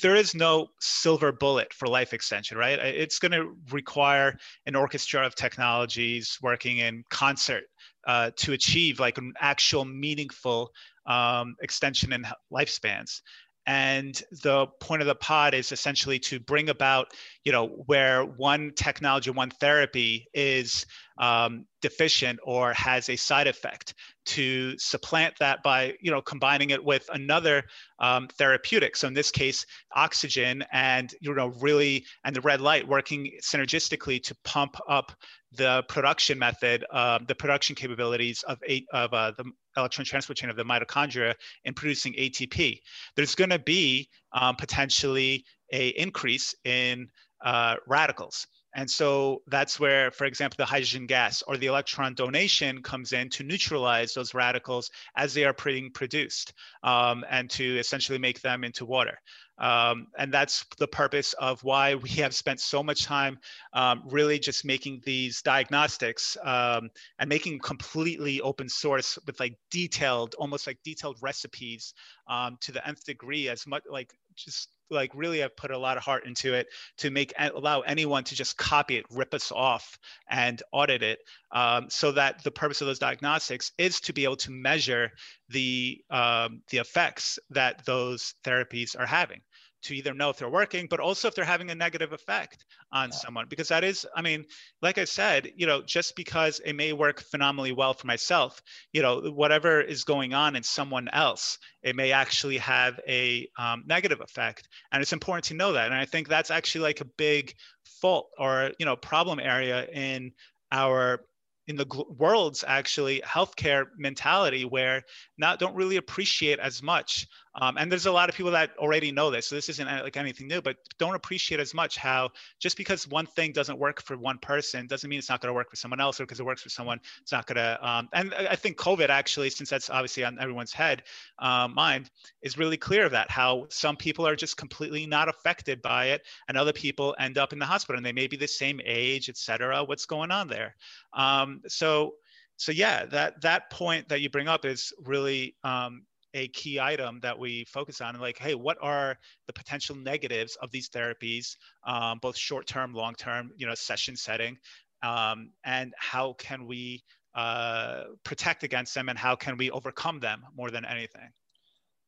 there is no silver bullet for life extension, right? It's going to require an orchestra of technologies working in concert uh, to achieve like an actual meaningful um, extension in lifespans. And the point of the pod is essentially to bring about, you know, where one technology, one therapy is um, deficient or has a side effect, to supplant that by, you know, combining it with another um, therapeutic. So in this case, oxygen and, you know, really, and the red light working synergistically to pump up the production method, uh, the production capabilities of, eight, of uh, the electron transport chain of the mitochondria in producing ATP. There's going to be um, potentially a increase in uh, radicals. And so that's where, for example, the hydrogen gas or the electron donation comes in to neutralize those radicals as they are being produced um, and to essentially make them into water. Um, and that's the purpose of why we have spent so much time um, really just making these diagnostics um, and making completely open source with like detailed, almost like detailed recipes um, to the nth degree as much like just like really have put a lot of heart into it to make allow anyone to just copy it, rip us off, and audit it, um, so that the purpose of those diagnostics is to be able to measure the um, the effects that those therapies are having to either know if they're working, but also if they're having a negative effect on yeah. someone. Because that is, I mean, like I said, you know, just because it may work phenomenally well for myself, you know, whatever is going on in someone else, it may actually have a um, negative effect. And it's important to know that. And I think that's actually like a big fault or, you know, problem area in our in the world's actually healthcare mentality where not don't really appreciate as much um, and there's a lot of people that already know this so this isn't uh, like anything new but don't appreciate as much how just because one thing doesn't work for one person doesn't mean it's not going to work for someone else or because it works for someone it's not going to um, and i think covid actually since that's obviously on everyone's head um, mind is really clear of that how some people are just completely not affected by it and other people end up in the hospital and they may be the same age etc what's going on there? Um, so so yeah that that point that you bring up is really um, a key item that we focus on and like hey what are the potential negatives of these therapies um, both short term long term you know session setting um, and how can we uh, protect against them and how can we overcome them more than anything?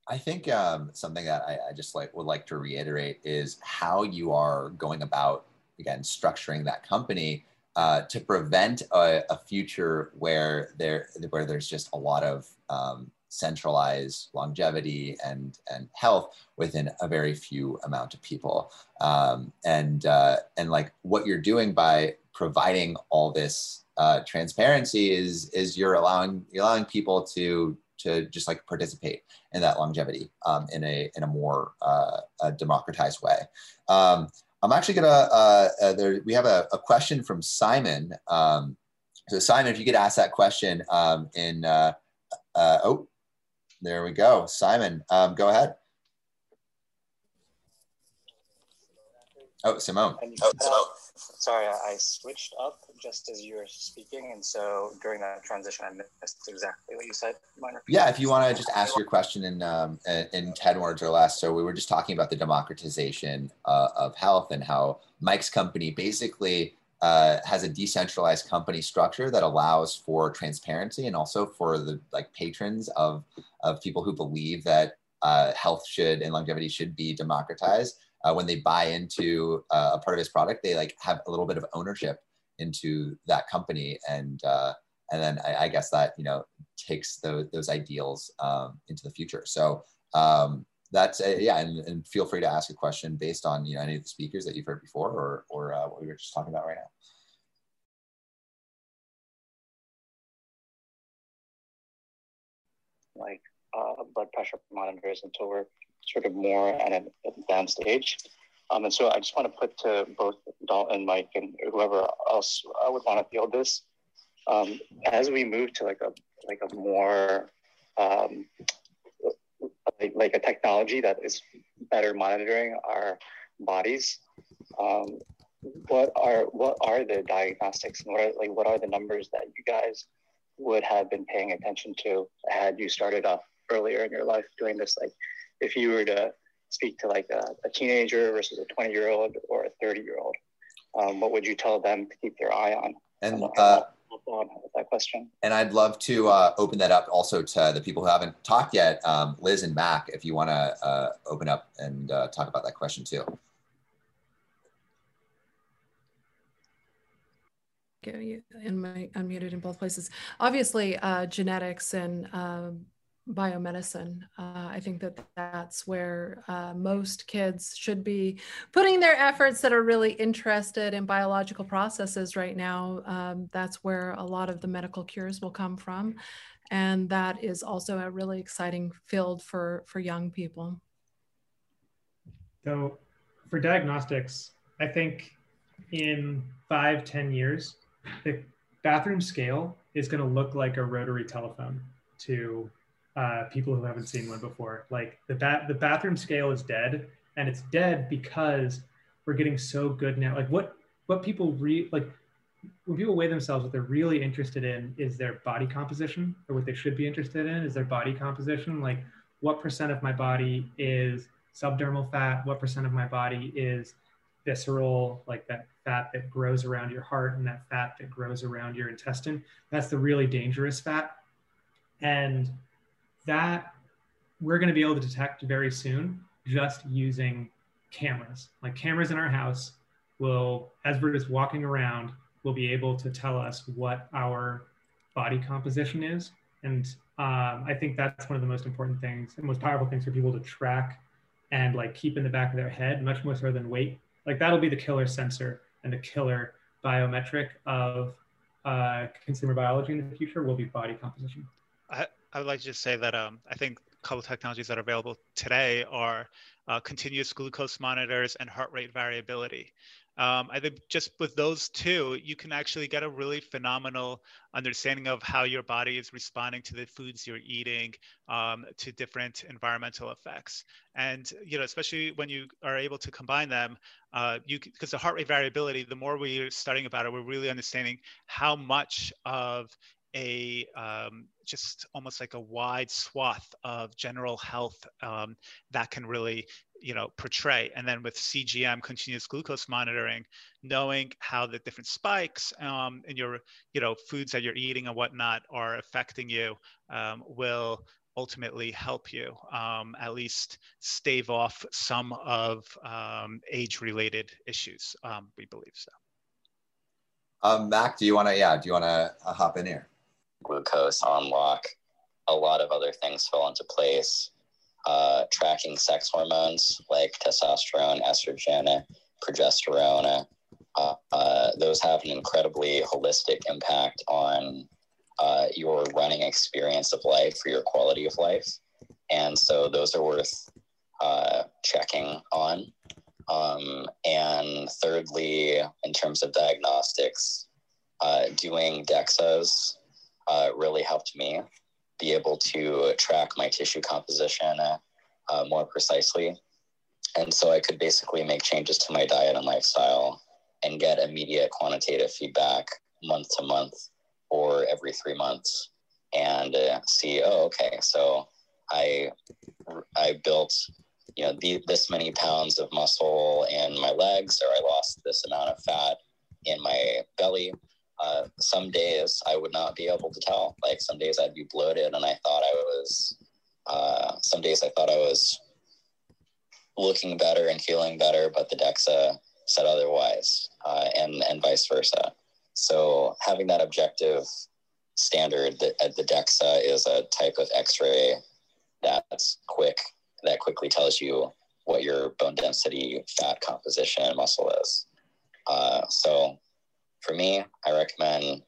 I think um, something that I, I, just like would like to reiterate is how you are going about again structuring that company uh, to prevent a, a, future where there where there's just a lot of um, centralized longevity and and health within a very few amount of people um, and uh, and like what you're doing by providing all this uh, transparency is is you're allowing allowing people to to just like participate in that longevity um, in a in a more uh, a democratized way. Um, I'm actually gonna uh, uh, there we have a, a question from Simon. Um, so Simon, if you could ask that question um, in uh, uh, oh there we go. Simon, um, go ahead. Oh, Simone. Oh, Simone. Sorry, I switched up just as you were speaking, and so during that transition, I missed exactly what you said. Yeah, if you want to just ask your question in um, in ten words or less. So we were just talking about the democratization uh, of health and how Mike's company basically uh, has a decentralized company structure that allows for transparency and also for the like patrons of of people who believe that uh, health should and longevity should be democratized. Uh, when they buy into uh, a part of his product, they like have a little bit of ownership into that company, and uh, and then I, I, guess that you know takes those those ideals um, into the future. So um, that's uh, yeah, and, and, feel free to ask a question based on you know any of the speakers that you've heard before or or uh, what we were just talking about right now. Like uh, blood pressure monitors until we're sort of more at an advanced age. Um, and so I just want to put to both Dalton, and Mike, and whoever else uh, would want to field this. Um, as we move to like a like a more um, like, like a technology that is better monitoring our bodies. Um, what are what are the diagnostics and what are like what are the numbers that you guys would have been paying attention to had you started off earlier in your life doing this? Like, if you were to speak to like a, a teenager versus a 20 year old or a 30 year old, um, what would you tell them to keep their eye on? And uh, on with that question. And I'd love to uh, open that up also to the people who haven't talked yet. Um, Liz and Mac, if you want to uh, open up and uh, talk about that question too. Get you in my unmuted in both places. Obviously, uh, genetics and um, biomedicine. Uh, I think that that's where uh, most kids should be putting their efforts that are really interested in biological processes right now. Um, that's where a lot of the medical cures will come from. And that is also a really exciting field for, for young people. So for diagnostics, I think in five, ten years, the bathroom scale is going to look like a rotary telephone to uh, people who haven't seen one before. Like the bat, the bathroom scale is dead, and it's dead because we're getting so good now. Like what what people re like when people weigh themselves, what they're really interested in is their body composition, or what they should be interested in is their body composition. Like what percent of my body is subdermal fat, what percent of my body is visceral, like that fat that grows around your heart and that fat that grows around your intestine. That's the really dangerous fat. And that we're going to be able to detect very soon just using cameras. Like cameras in our house will, as we're just walking around, will be able to tell us what our body composition is. And um, I think that's one of the most important things and most powerful things for people to track and like keep in the back of their head, much more so than weight. Like that'll be the killer sensor and the killer biometric of uh, consumer biology in the future will be body composition. I, I would like to just say that um, I think a couple technologies that are available today are uh, continuous glucose monitors and heart rate variability. Um, I think just with those two, you can actually get a really phenomenal understanding of how your body is responding to the foods you're eating, um, to different environmental effects, and you know, especially when you are able to combine them, uh, you because the heart rate variability, the more we're studying about it, we're really understanding how much of a um, just almost like a wide swath of general health um, that can really you know portray. And then with cgm continuous glucose monitoring knowing how the different spikes um, in your you know foods that you're eating and whatnot are affecting you um, will ultimately help you um, at least stave off some of um, age related issues um, we believe so. Um, mac do you want to yeah do you want to uh, hop in here glucose on lock a lot of other things fall into place uh, tracking sex hormones like testosterone, estrogen, progesterone. Uh, uh, those have an incredibly holistic impact on uh, your running experience of life or your quality of life. And so those are worth uh, checking on. Um, and thirdly, in terms of diagnostics, uh, doing DEXAs really helped me be able to track my tissue composition uh, more precisely. And so I could basically make changes to my diet and lifestyle and get immediate quantitative feedback month to month or every three months and uh, see, oh, okay, so I, I built you know the, this many pounds of muscle in my legs or i lost this amount of fat in my belly uh, some days I would not be able to tell. Like some days I'd be bloated and I thought I was, uh, some days I thought I was looking better and feeling better, but the DEXA said otherwise, uh, and, and vice versa. So having that objective standard that uh, the DEXA is a type of x-ray that's quick, that quickly tells you what your bone density, fat composition, muscle is. Uh, so for me, I recommend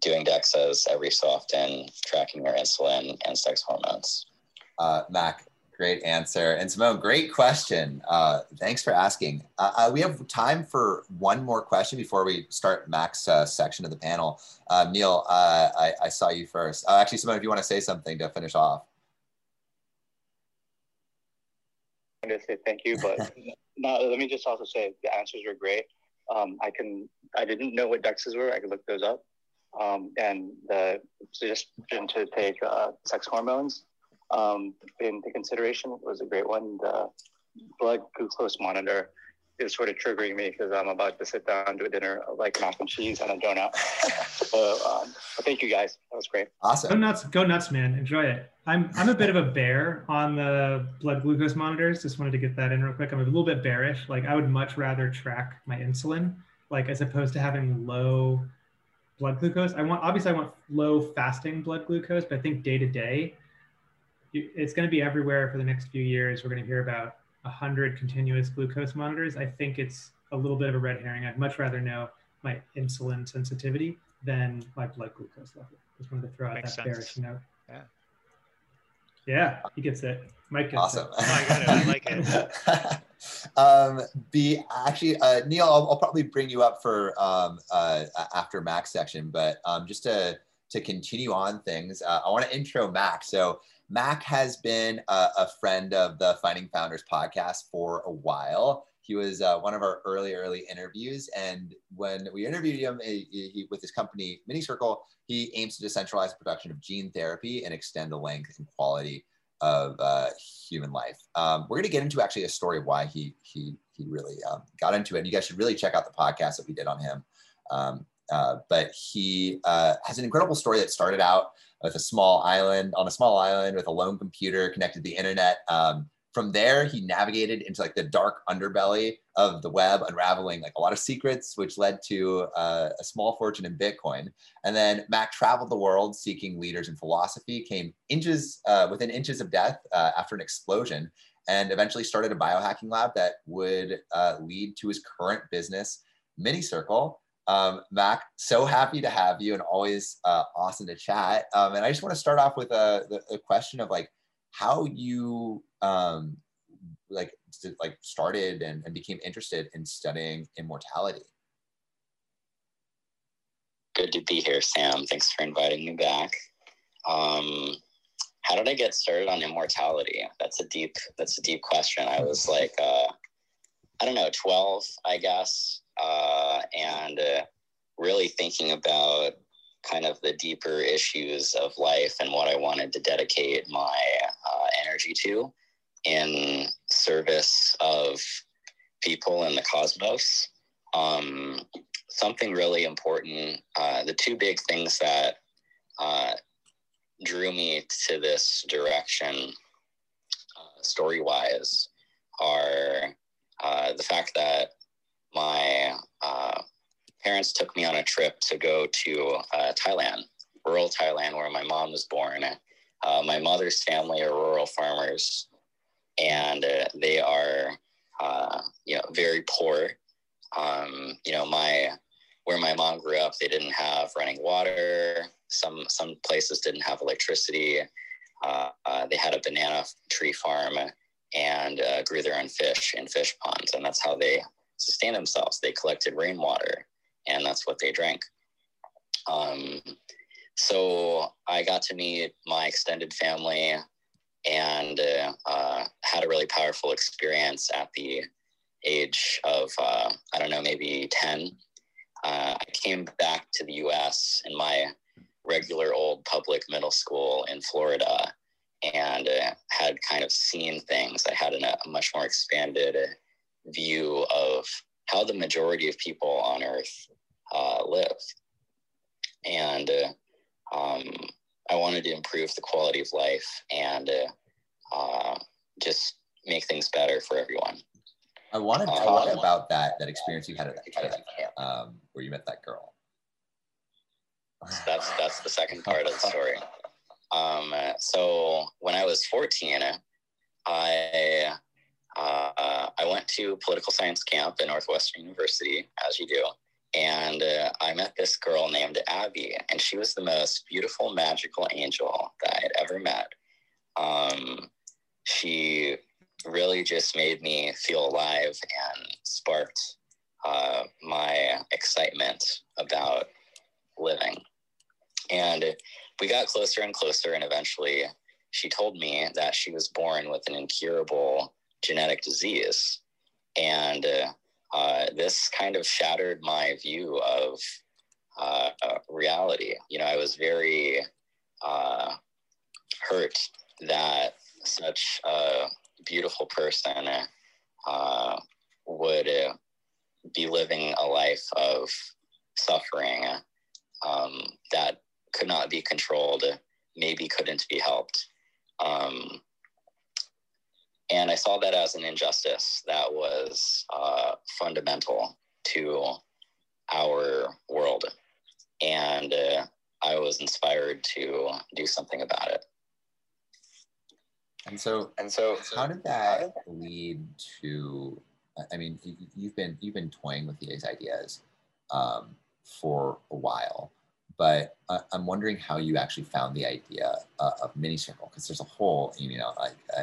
doing DEXAs every so often, tracking your insulin and sex hormones. Uh, Mac, great answer. And Simone, great question. Uh, thanks for asking. Uh, uh we have time for one more question before we start Mac's uh, section of the panel. Uh, Neil, I, I, saw you first. actually, Simone, if you want to say something to finish off. I'm going to say thank you, but no, let me just also say the answers were great. Um, I can I didn't know what DEXAs were. I could look those up. Um, and the suggestion to take uh, sex hormones um, into consideration was a great one. The blood glucose monitor is sort of triggering me because I'm about to sit down to a dinner like mac and cheese and a donut. so um, thank you guys. That was great. Awesome. Go nuts, go nuts, man. Enjoy it. I'm I'm a bit of a bear on the blood glucose monitors. Just wanted to get that in real quick. I'm a little bit bearish. Like I would much rather track my insulin, like as opposed to having low blood glucose. I want obviously I want low fasting blood glucose, but I think day to day, it's going to be everywhere for the next few years. We're going to hear about 100 continuous glucose monitors, I think it's a little bit of a red herring. I'd much rather know my insulin sensitivity than my blood glucose level. Just wanted to throw out Makes that sense. bearish note. Yeah. Yeah, he gets it. Mike gets awesome. it. Oh, I got it. I like it. um, be actually, uh, Neil, I'll, I'll, probably bring you up for um, uh, after Mac's section, but um, just to to continue on things, uh, I want to intro Mac. So Mac has been a, a, friend of the Finding Founders podcast for a while. He was uh, one of our early, early interviews. And when we interviewed him he, he, with his company, Mini Circle, he aims to decentralize the production of gene therapy and extend the length and quality of uh, human life. Um, we're going to get into actually a story of why he he he really um, got into it. And you guys should really check out the podcast that we did on him. Um, uh, but he uh, has an incredible story that started out with a small island on a small island with a lone computer connected to the internet. Um, from there, he navigated into like the dark underbelly of the web, unraveling like a lot of secrets, which led to uh, a small fortune in Bitcoin. And then Mac traveled the world seeking leaders in philosophy, came inches uh, within inches of death uh, after an explosion, and eventually started a biohacking lab that would uh, lead to his current business, MiniCircle. Um, Mac, so happy to have you and always uh, awesome to chat. Um, and I just want to start off with a, a question of like how you um, like like started and, and became interested in studying immortality. Good to be here, Sam. Thanks for inviting me back. Um, how did I get started on immortality? That's a deep that's a deep question. I was like uh, I don't know, 12, I guess uh, and uh, really thinking about kind of the deeper issues of life and what I wanted to dedicate my uh, energy to in service of people in the cosmos. Um, something really important. Uh, the two big things that uh, drew me to this direction, uh, story wise, are uh, the fact that my uh, parents took me on a trip to go to uh, Thailand, rural Thailand, where my mom was born. Uh, my mother's family are rural farmers, and uh, they are, uh, you know, very poor. Um, you know, my where my mom grew up, they didn't have running water. Some some places didn't have electricity. Uh, they had a banana tree farm and grew their own fish in fish ponds, and that's how they sustain themselves. They collected rainwater, and that's what they drank. Um, so I got to meet my extended family and uh, uh, had a really powerful experience at the age of, uh, I don't know, maybe 10. Uh, I came back to the US in my regular old public middle school in Florida and uh, had kind of seen things. I had a much more expanded view of how the majority of people on Earth uh, live. And uh, um, I wanted to improve the quality of life and uh, uh just make things better for everyone. I want to uh, talk about that that experience you had at that camp, um, where you met that girl. So that's that's the second part of the story. Um, so when I was 14, I uh, I went to political science camp at Northwestern University, as you do, and uh, I met this girl named Abby, and she was the most beautiful, magical angel that I had ever met. Um, she really just made me feel alive and sparked uh, my excitement about living. And we got closer and closer, and eventually she told me that she was born with an incurable genetic disease. And uh, uh, this kind of shattered my view of uh, uh reality. You know, I was very uh, hurt that such a beautiful person uh, would be living a life of suffering um, that could not be controlled, maybe couldn't be helped. Um, and I saw that as an injustice that was uh, fundamental to our world. And uh, I was inspired to do something about it. And so, and so, how did that lead to? I mean, you've been you've been toying with these ideas um, for a while, but I'm wondering how you actually found the idea uh, of MiniCircle because there's a whole, you know, like uh,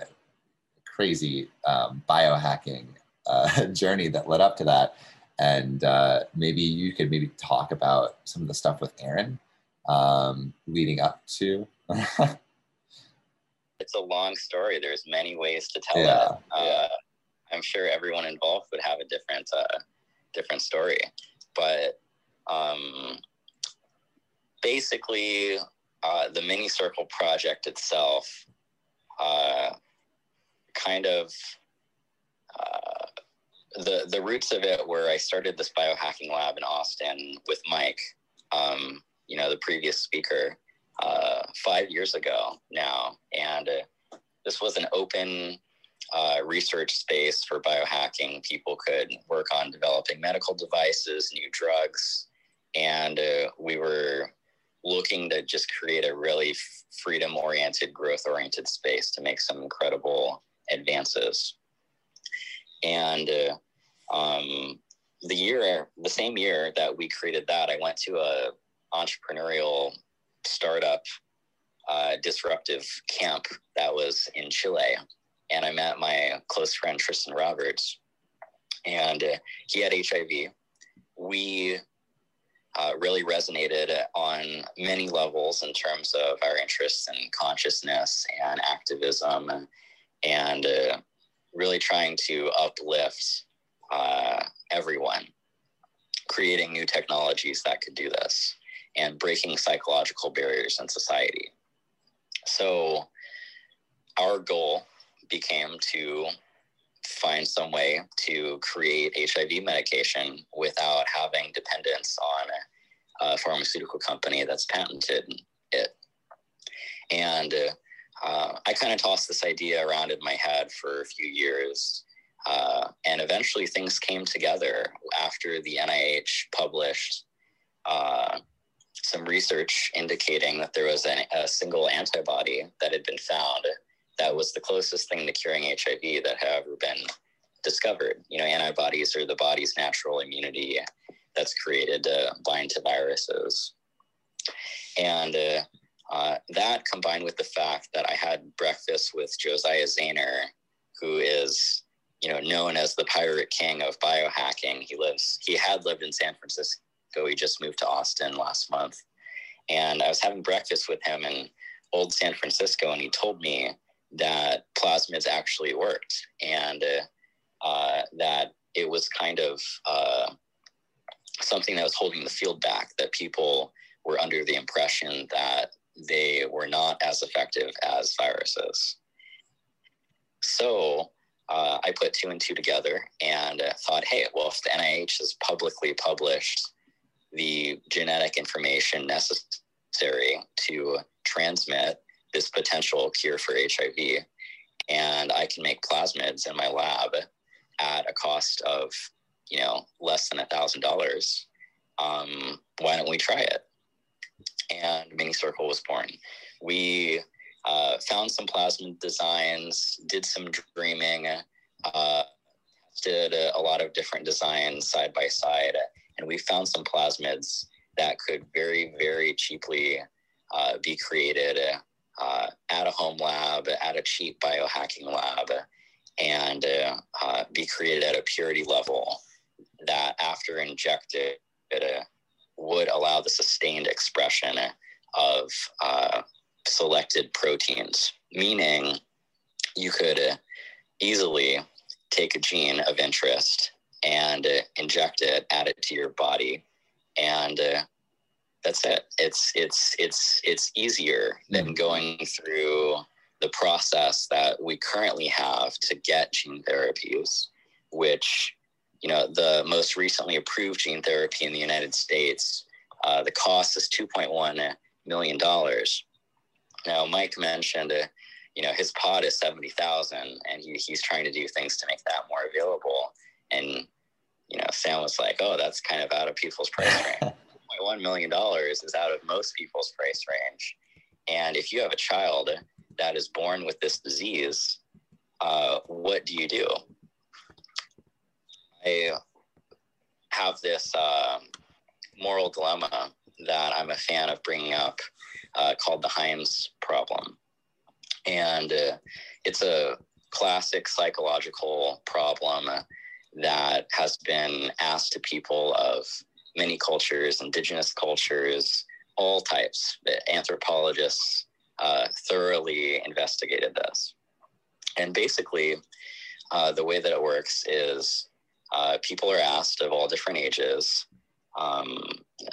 crazy um, biohacking uh, journey that led up to that. And uh, maybe you could maybe talk about some of the stuff with Aaron um, leading up to. it's a long story. There's many ways to tell yeah, it. Uh. I'm sure everyone involved would have a different uh, different story, but um, basically, uh, the mini circle project itself uh, kind of uh, the the roots of it were I started this biohacking lab in Austin with Mike, um, you know, the previous speaker, uh, five years ago now, and uh, this was an open uh, research space for biohacking. People could work on developing medical devices, new drugs, and uh, we were looking to just create a really freedom oriented, growth oriented space to make some incredible advances. And uh, um, the year, the same year that we created that, I went to a entrepreneurial startup uh, disruptive camp that was in Chile. And I met my close friend Tristan Roberts, and uh, he had HIV. We uh, really resonated on many levels in terms of our interests in consciousness and activism and uh, really trying to uplift uh, everyone, creating new technologies that could do this and breaking psychological barriers in society. So, our goal became to find some way to create HIV medication without having dependence on a pharmaceutical company that's patented it. And uh, I kind of tossed this idea around in my head for a few years. Uh, and eventually things came together after the NIH published uh, some research indicating that there was an, a single antibody that had been found that was the closest thing to curing HIV that had ever been discovered. You know, antibodies are the body's natural immunity that's created to bind to viruses. And uh, that combined with the fact that I had breakfast with Josiah Zayner, who is, you know, known as the pirate king of biohacking. He lives, he had lived in San Francisco. He just moved to Austin last month. And I was having breakfast with him in old San Francisco, and he told me that plasmids actually worked and uh, uh, that it was kind of uh, something that was holding the field back, that people were under the impression that they were not as effective as viruses. So uh, I put two and two together and uh, thought, hey, well, if the NIH has publicly published the genetic information necessary to transmit this potential cure for HIV. And I can make plasmids in my lab at a cost of, you know, less than a thousand dollars. Um, why don't we try it? And Minicircle was born. We uh, found some plasmid designs, did some dreaming, uh, did a, a lot of different designs side by side, and we found some plasmids that could very, very cheaply uh, be created uh, at a home lab, at a cheap biohacking lab, and uh, be created at a purity level that, after injected, uh, would allow the sustained expression of uh, selected proteins, meaning you could uh, easily take a gene of interest and inject it, add it to your body, and that's it. It's it's it's it's easier than mm-hmm. going through the process that we currently have to get gene therapies, which you know the most recently approved gene therapy in the United States, uh, the cost is two point one million dollars. Now, Mike mentioned, uh, you know, his pod is seventy thousand, and he, he's trying to do things to make that more available. And you know, Sam was like, "Oh, that's kind of out of people's price range." $1 million is out of most people's price range. And if you have a child that is born with this disease, uh, what do you do? I have this uh, moral dilemma that I'm a fan of bringing up uh, called the Heinz problem. And uh, it's a classic psychological problem that has been asked to people of many cultures, indigenous cultures, all types. Anthropologists uh, thoroughly investigated this. And basically, uh, the way that it works is uh, people are asked of all different ages. Um,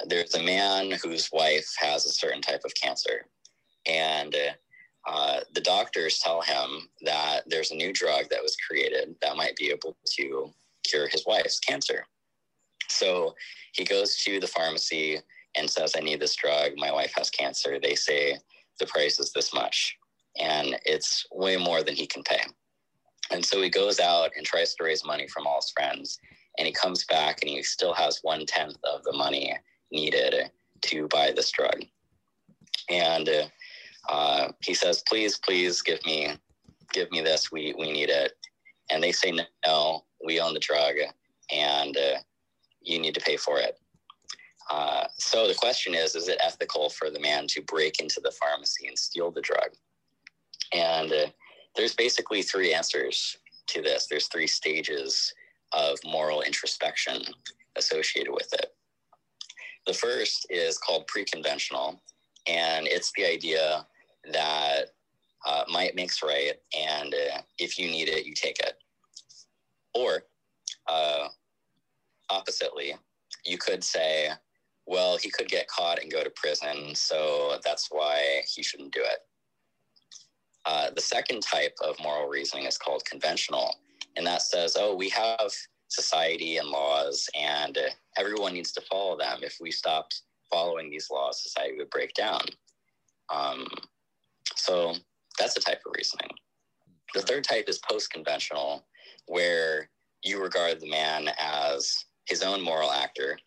there's a man whose wife has a certain type of cancer, and uh, the doctors tell him that there's a new drug that was created that might be able to cure his wife's cancer. So he goes to the pharmacy and says, I need this drug. My wife has cancer. They say the price is this much, and it's way more than he can pay. And so he goes out and tries to raise money from all his friends. And he comes back and he still has one tenth of the money needed to buy this drug. And uh, he says, "Please, please give me, give me this. We we need it." And they say, "No, we own the drug, and uh, you need to pay for it." Uh, so the question is: Is it ethical for the man to break into the pharmacy and steal the drug? And uh, there's basically three answers to this. There's three stages of moral introspection associated with it. The first is called pre-conventional, and it's the idea that uh, might makes right, and uh, if you need it, you take it. Or, uh, oppositely, you could say, well, he could get caught and go to prison, so that's why he shouldn't do it. Uh, the second type of moral reasoning is called conventional, and that says, oh, we have society and laws, and everyone needs to follow them. If we stopped following these laws, society would break down. Um, so that's a type of reasoning. The third type is post conventional, where you regard the man as his own moral actor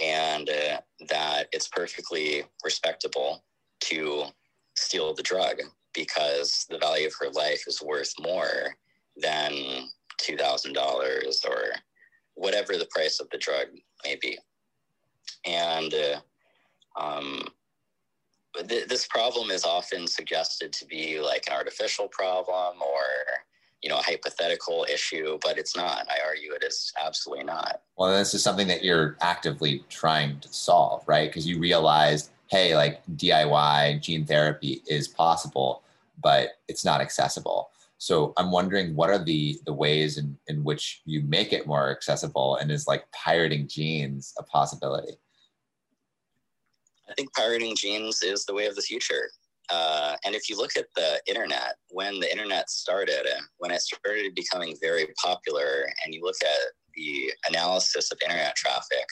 and uh, that it's perfectly respectable to steal the drug because the value of her life is worth more than $2,000 or whatever the price of the drug may be. And uh, um, th- this problem is often suggested to be like an artificial problem or you know a hypothetical issue but it's not. I argue it is absolutely not. Well this is something that you're actively trying to solve right? Because you realized hey like diy gene therapy is possible but it's not accessible so i'm wondering what are the the ways in, in which you make it more accessible and is like pirating genes a possibility I think pirating genes is the way of the future. Uh, and if you look at the internet, when the internet started, when it started becoming very popular, and you look at the analysis of internet traffic,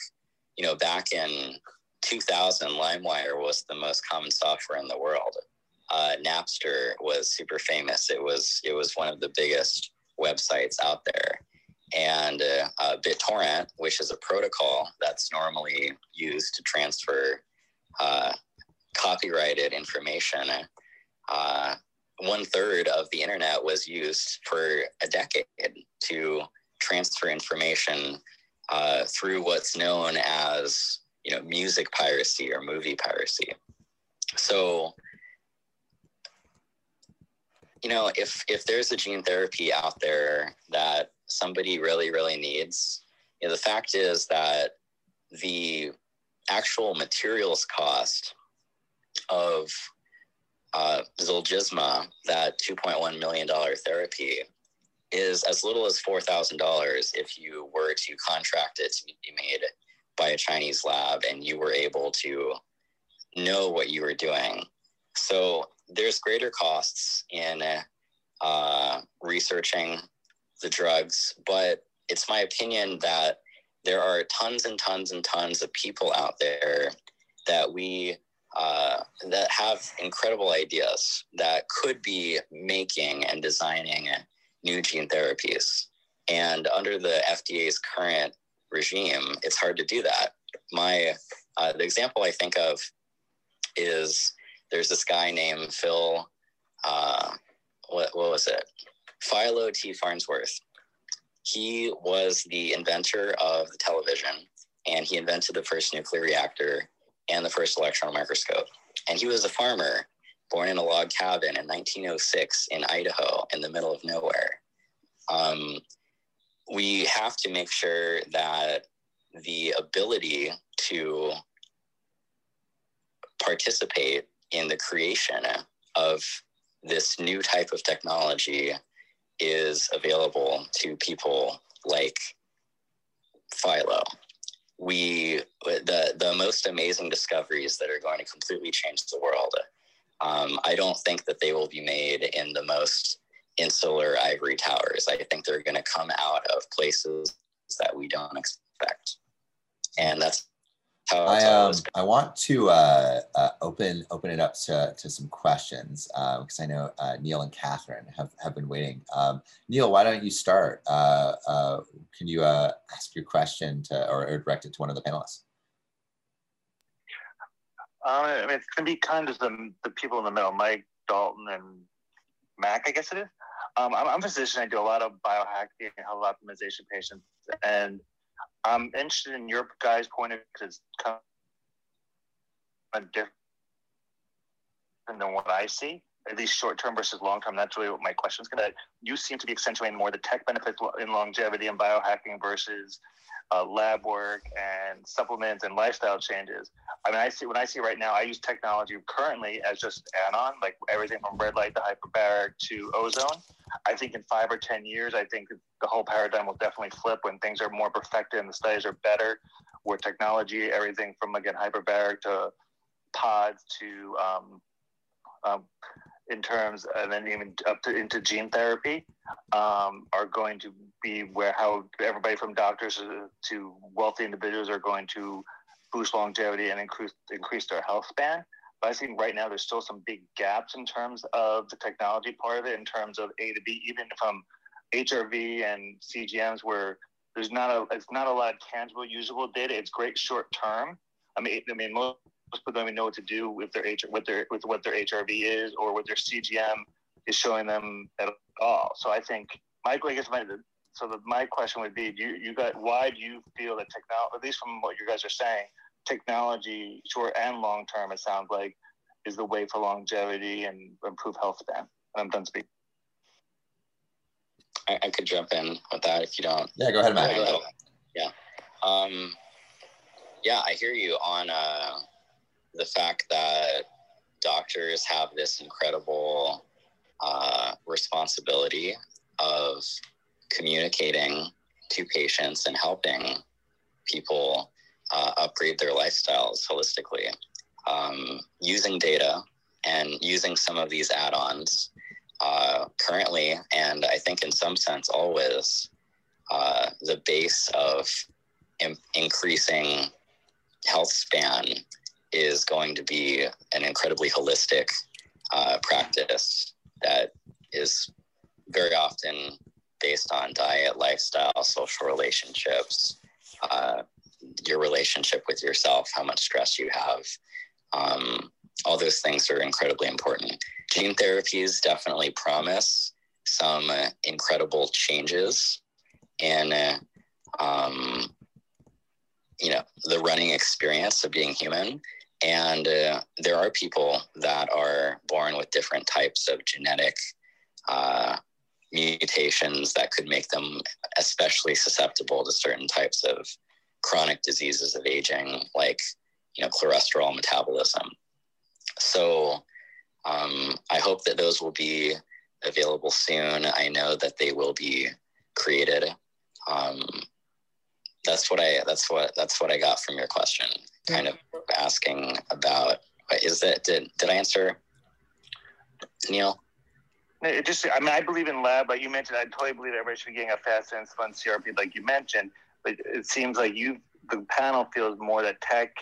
you know, back in 2000, LimeWire was the most common software in the world. Uh, Napster was super famous. It was it was one of the biggest websites out there. And uh, uh, BitTorrent, which is a protocol that's normally used to transfer uh, copyrighted information. Uh, one third of the internet was used for a decade to transfer information uh, through what's known as you know music piracy or movie piracy. So you know if if there's a gene therapy out there that somebody really really needs, you know, the fact is that the actual materials cost of uh, Zolgensma, that $2.1 million therapy, is as little as $4,000 if you were to contract it to be made by a Chinese lab and you were able to know what you were doing. So there's greater costs in uh, researching the drugs, but it's my opinion that there are tons and tons and tons of people out there that we uh, that have incredible ideas that could be making and designing new gene therapies. And under the FDA's current regime, it's hard to do that. My uh, the example I think of is there's this guy named Phil. Uh, what, what was it? Philo T. Farnsworth he was the inventor of the television and he invented the first nuclear reactor and the first electron microscope. And he was a farmer born in a log cabin in 1906 in Idaho in the middle of nowhere. Um, we have to make sure that the ability to participate in the creation of this new type of technology is available to people like Philo. We the the most amazing discoveries that are going to completely change the world. Um, I don't think that they will be made in the most insular ivory towers. I think they're going to come out of places that we don't expect, and that's how I um, I want to uh, uh, open open it up to, to some questions because um, I know uh, Neil and Catherine have, have been waiting. Um, Neil, why don't you start? Uh, uh, can you uh, ask your question to or, or, direct it to one of the panelists? Um, I mean, it's going to be kind of the, the people in the middle, Mike, Dalton, and Mac, I guess it is. Um, I'm, I'm a physician. I do a lot of biohacking and health optimization patients, and I'm interested in your guys' point of view because it's kind of different than what I see, at least short term versus long term. That's really what my question is going to. You seem to be accentuating more the tech benefits in longevity and biohacking versus uh, lab work and supplements and lifestyle changes. I mean, I see when I see right now, I use technology currently as just add-on, like everything from red light to hyperbaric to ozone. I think in five or ten years, I think the whole paradigm will definitely flip when things are more perfected and the studies are better. Where technology, everything from again hyperbaric to pods to um, um, in terms and then even up to into gene therapy um, are going to be where how everybody from doctors to wealthy individuals are going to boost longevity and increase increase their health span. But I think right now there's still some big gaps in terms of the technology part of it, in terms of A to B, even from HRV and CGMs, where there's not a it's not a lot of tangible, usable data. It's great short term. I mean, I mean most people don't even know what to do with their H with their with what their HRV is or what their CGM is showing them at all. So I think Michael, I guess my so the, my question would be: Do you, you got why do you feel that technology, at least from what you guys are saying, technology, short and long term, it sounds like, is the way for longevity and improve health span? I'm done speaking. I, I, could jump in with that if you don't. Yeah, go ahead, Matt. Yeah. Um, yeah, I hear you on uh, the fact that doctors have this incredible uh, responsibility of communicating to patients and helping people uh, upgrade their lifestyles holistically. Um, using data and using some of these add-ons uh, currently and i think in some sense always uh, the base of in- increasing health span is going to be an incredibly holistic uh, practice that is very often based on diet, lifestyle, social relationships, uh, your relationship with yourself, how much stress you have. Um, all those things are incredibly important. Gene therapies definitely promise some incredible changes in, uh, um, you know, the running experience of being human. And uh, there are people that are born with different types of genetic uh, mutations that could make them especially susceptible to certain types of chronic diseases of aging, like you know cholesterol metabolism. So um, I hope that those will be available soon. I know that they will be created. Um, that's what I that's what that's what I got from your question. Kind of asking about is that did did I answer Neil? It just, I mean, I believe in lab, like you mentioned. I totally believe everybody should be getting a fast insulin CRP, like you mentioned. But it seems like you, the panel feels more that tech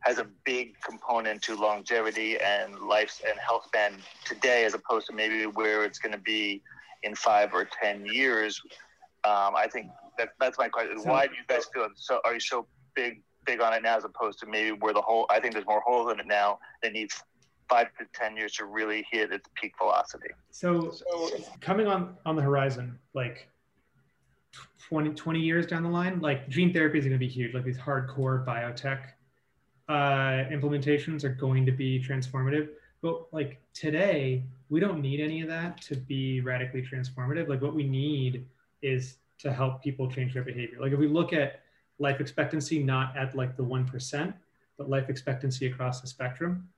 has a big component to longevity and life and health span today, as opposed to maybe where it's going to be in five or ten years. Um, I think that that's my question. So, Why do you guys feel so? Are you so big big on it now, as opposed to maybe where the whole? I think there's more holes in it now that needs five to 10 years to really hit its peak velocity. So, so coming on, on the horizon, like 20, 20 years down the line, like gene therapy is going to be huge. Like these hardcore biotech uh, implementations are going to be transformative. But like today, we don't need any of that to be radically transformative. Like what we need is to help people change their behavior. Like if we look at life expectancy, not at like the 1%, but life expectancy across the spectrum,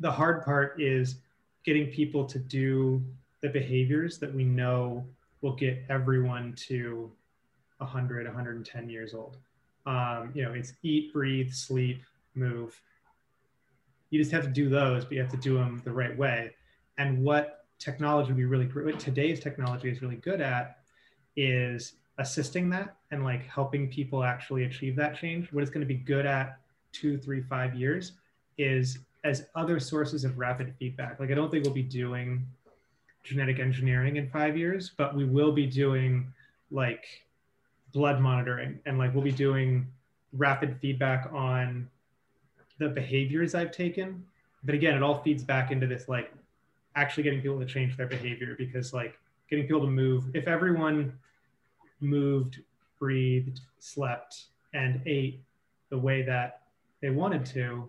the hard part is getting people to do the behaviors that we know will get everyone to 100, 110 years old. Um, you know, it's eat, breathe, sleep, move. You just have to do those, but you have to do them the right way. And what technology would be really what today's technology is really good at is assisting that and like helping people actually achieve that change. What it's going to be good at two, three, five years is as other sources of rapid feedback. Like I don't think we'll be doing genetic engineering in five years, but we will be doing like blood monitoring and like we'll be doing rapid feedback on the behaviors I've taken. But again, it all feeds back into this like actually getting people to change their behavior because like getting people to move, if everyone moved, breathed, slept, and ate the way that they wanted to,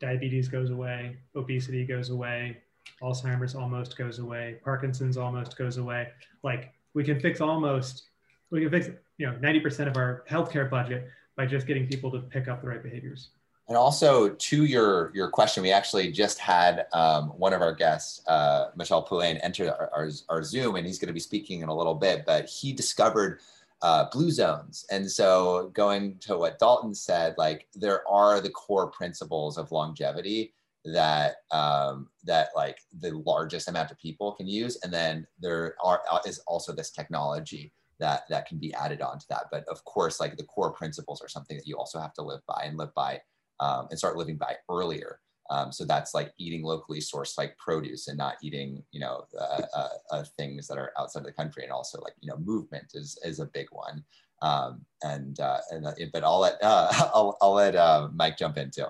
diabetes goes away, obesity goes away, Alzheimer's almost goes away, Parkinson's almost goes away. Like we can fix almost, we can fix, you know, 90% of our healthcare budget by just getting people to pick up the right behaviors. And also to your your question, we actually just had um, one of our guests, uh, Michel Poulain, enter our, our, our, Zoom, and he's going to be speaking in a little bit. But he discovered uh, blue zones, and so going to what Dalton said, like there are the core principles of longevity that um, that like the largest amount of people can use, and then there are uh, is also this technology that that can be added onto that. But of course, like the core principles are something that you also have to live by and live by um, and start living by earlier. Um, so that's like eating locally sourced like produce and not eating, you know, uh, uh, uh, things that are outside of the country. And also like, you know, movement is, is a big one. Um, and, uh, and, uh, but I'll let, uh, I'll, I'll let Mike jump in too.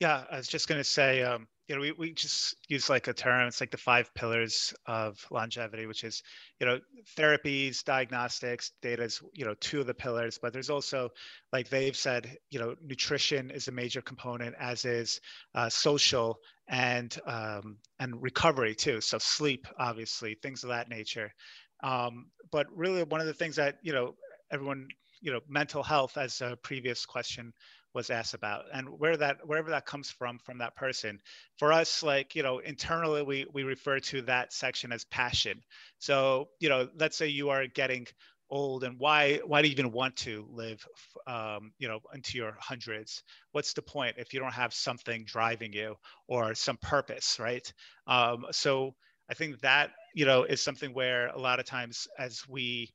Yeah, I was just going to say, um, you know, we, we just use like a term, it's like the five pillars of longevity, which is, you know, therapies, diagnostics, data is, you know, two of the pillars, but there's also, like they've said, you know, nutrition is a major component, as is uh, social and, um, and recovery too. So sleep, obviously, things of that nature. Um, but really one of the things that, you know, everyone, you know, mental health as a previous question was asked about and where that wherever that comes from from that person. For us like you know internally we we refer to that section as passion. So you know let's say you are getting old and why why do you even want to live um, you know into your hundreds? What's the point if you don't have something driving you or some purpose right? Um, so i think that you know is something where a lot of times as we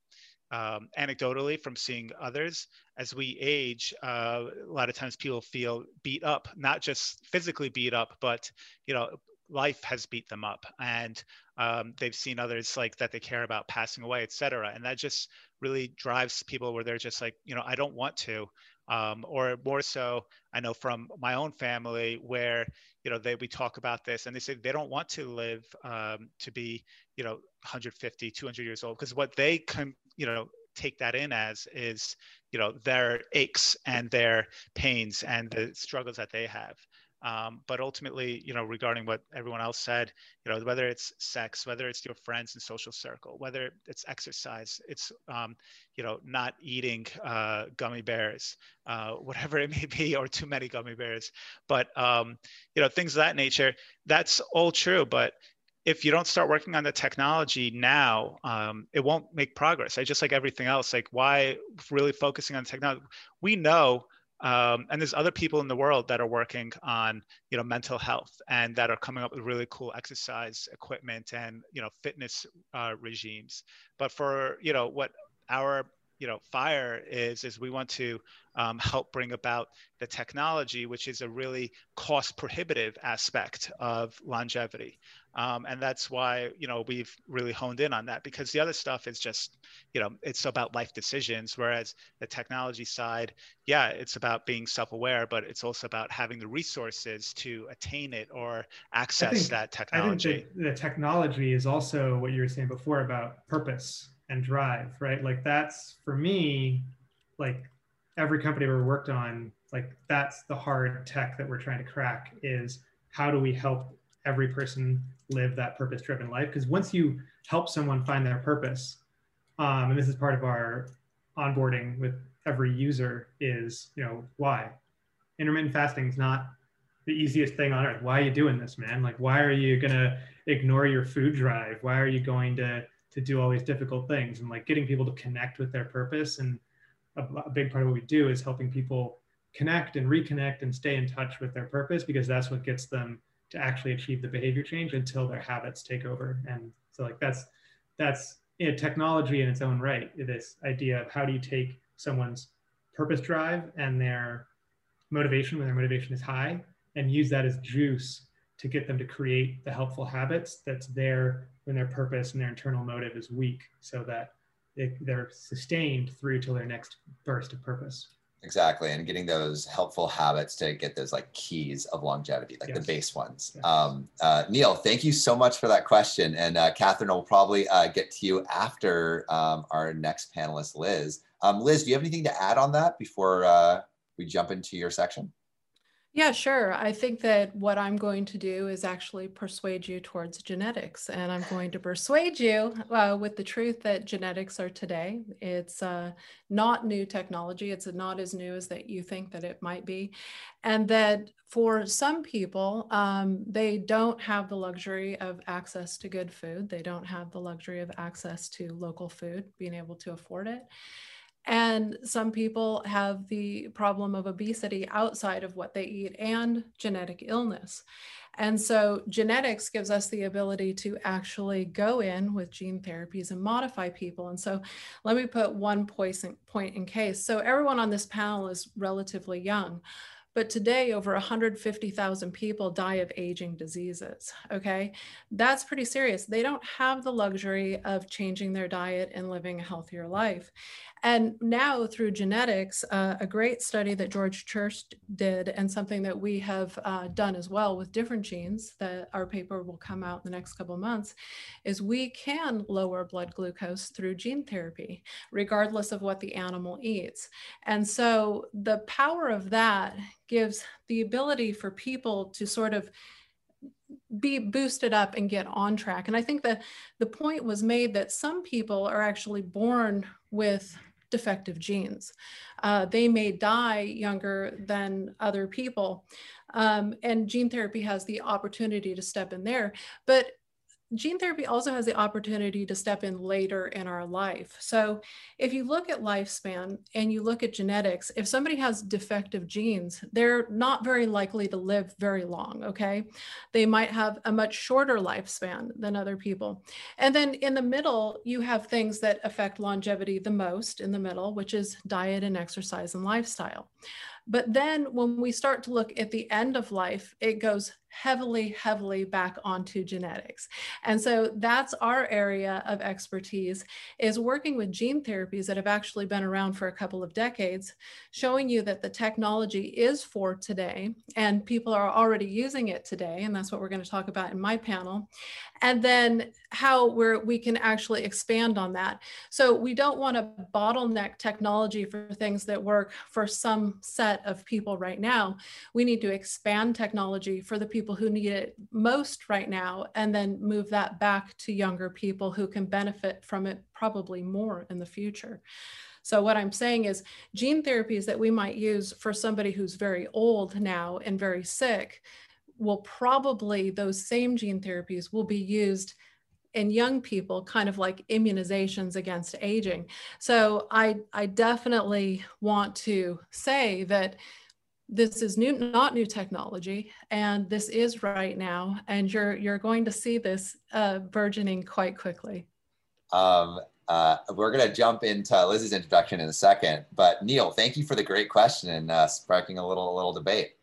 um, anecdotally from seeing others as we age uh, a lot of times people feel beat up not just physically beat up but you know life has beat them up. And um, they've seen others like that they care about passing away et cetera. And that just really drives people where they're just like you know i don't want to. Um, or more so i know from my own family where you know they we talk about this and they say they don't want to live um, to be you know 150 200 years old because what they can you know take that in as is you know their aches and their pains and the struggles that they have. Um, but ultimately you know regarding what everyone else said you know whether it's sex whether it's your friends and social circle whether it's exercise it's um, you know not eating uh, gummy bears uh, whatever it may be or too many gummy bears. But um, you know things of that nature that's all true. But if you don't start working on the technology now, um, it won't make progress. I just like everything else. Like why really focusing on technology? We know, um, and there's other people in the world that are working on you know mental health and that are coming up with really cool exercise equipment and you know fitness uh, regimes. But for you know what our you know fire is is we want to um, help bring about the technology which is a really cost prohibitive aspect of longevity um, and that's why you know we've really honed in on that because the other stuff is just you know it's about life decisions whereas the technology side yeah it's about being self-aware but it's also about having the resources to attain it or access think, that technology i think the, the technology is also what you were saying before about purpose and drive, right? Like that's for me, like every company we worked on, like that's the hard tech that we're trying to crack is how do we help every person live that purpose driven life? Because once you help someone find their purpose, Um, and this is part of our onboarding with every user is, you know, why? Intermittent fasting is not the easiest thing on earth. Why are you doing this, man? Like, why are you gonna ignore your food drive? Why are you going to to do all these difficult things? And like getting people to connect with their purpose. And a, a big part of what we do is helping people connect and reconnect and stay in touch with their purpose because that's what gets them to actually achieve the behavior change until their habits take over. And so like that's that's you know, technology in its own right. This idea of how do you take someone's purpose drive and their motivation when their motivation is high and use that as juice to get them to create the helpful habits that's there when their purpose and their internal motive is weak so that it, they're sustained through to their next burst of purpose exactly and getting those helpful habits to get those like keys of longevity like yes. the base ones yes. um, uh, neil thank you so much for that question and uh, catherine will probably uh, get to you after um, our next panelist liz um, liz do you have anything to add on that before uh, we jump into your section yeah, sure. I think that what I'm going to do is actually persuade you towards genetics, and I'm going to persuade you uh, with the truth that genetics are today. It's uh, not new technology. It's not as new as that you think that it might be, and that for some people, um, they don't have the luxury of access to good food. They don't have the luxury of access to local food, being able to afford it. And some people have the problem of obesity outside of what they eat and genetic illness. And so genetics gives us the ability to actually go in with gene therapies and modify people. And so let me put one point in case. So everyone on this panel is relatively young. But today, over 150,000 people die of aging diseases. Okay. That's pretty serious. They don't have the luxury of changing their diet and living a healthier life. And now, through genetics, uh, a great study that George Church did, and something that we have uh, done as well with different genes, that our paper will come out in the next couple months, is we can lower blood glucose through gene therapy, regardless of what the animal eats. And so, the power of that gives the ability for people to sort of be boosted up and get on track. And I think that the point was made that some people are actually born with defective genes. Uh, they may die younger than other people. Um, and gene therapy has the opportunity to step in there. But gene therapy also has the opportunity to step in later in our life. So, if you look at lifespan and you look at genetics, if somebody has defective genes, they're not very likely to live very long, okay? They might have a much shorter lifespan than other people. And then in the middle, you have things that affect longevity the most in the middle, which is diet and exercise and lifestyle. But then when we start to look at the end of life, it goes heavily, heavily back onto genetics. And so that's our area of expertise is working with gene therapies that have actually been around for a couple of decades, showing you that the technology is for today and people are already using it today. And that's what we're going to talk about in my panel. And then how we're, we can actually expand on that. So we don't want to bottleneck technology for things that work for some set of people right now. We need to expand technology for the people people who need it most right now and then move that back to younger people who can benefit from it probably more in the future. So, what I'm saying is, gene therapies that we might use for somebody who's very old now and very sick will probably, those same gene therapies will be used in young people, kind of like immunizations against aging. So, I, I definitely want to say that this is new not new technology and this is right now and you're you're going to see this uh, burgeoning quite quickly. Um, uh, we're going to jump into liz's introduction in a second but neil thank you for the great question and uh, sparking a little a little debate.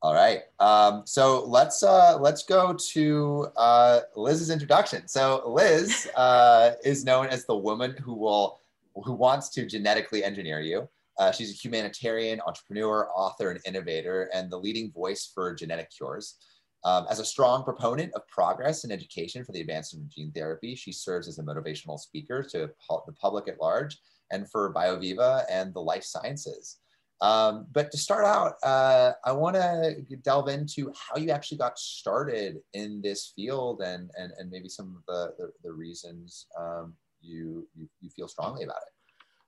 All right um, so let's uh, let's go to uh, liz's introduction. So liz uh, is known as the woman who will who wants to genetically engineer you uh, she's a humanitarian, entrepreneur, author, and innovator, and the leading voice for genetic cures. Um, as a strong proponent of progress in education for the advancement of gene therapy, she serves as a motivational speaker to the public at large and for BioViva and the life sciences. Um, but to start out, uh, I want to delve into how you actually got started in this field and, and, and maybe some of the, the, the reasons um, you, you, you feel strongly about it.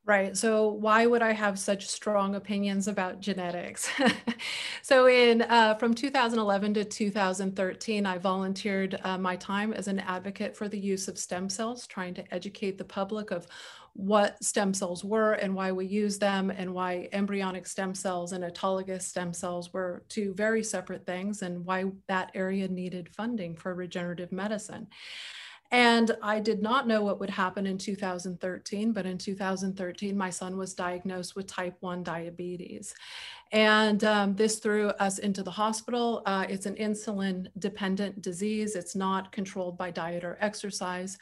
Right. So, why would I have such strong opinions about genetics? so, in uh, from 2011 to 2013, I volunteered uh, my time as an advocate for the use of stem cells, trying to educate the public of what stem cells were and why we use them, and why embryonic stem cells and autologous stem cells were two very separate things, and why that area needed funding for regenerative medicine. And I did not know what would happen in 2013, but in 2013, my son was diagnosed with type 1 diabetes. And um, this threw us into the hospital. Uh, it's an insulin dependent disease, it's not controlled by diet or exercise.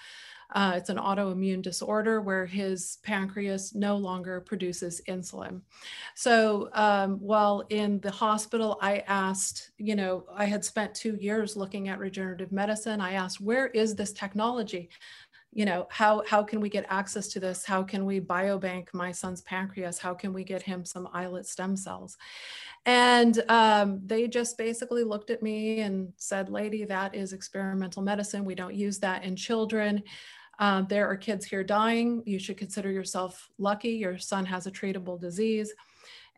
Uh, it's an autoimmune disorder where his pancreas no longer produces insulin. So um, while in the hospital, I asked, you know, I had spent two years looking at regenerative medicine. I asked, where is this technology? You know how how can we get access to this how can we biobank my son's pancreas how can we get him some islet stem cells and um, they just basically looked at me and said lady that is experimental medicine we don't use that in children uh, there are kids here dying. You should consider yourself lucky. Your son has a treatable disease.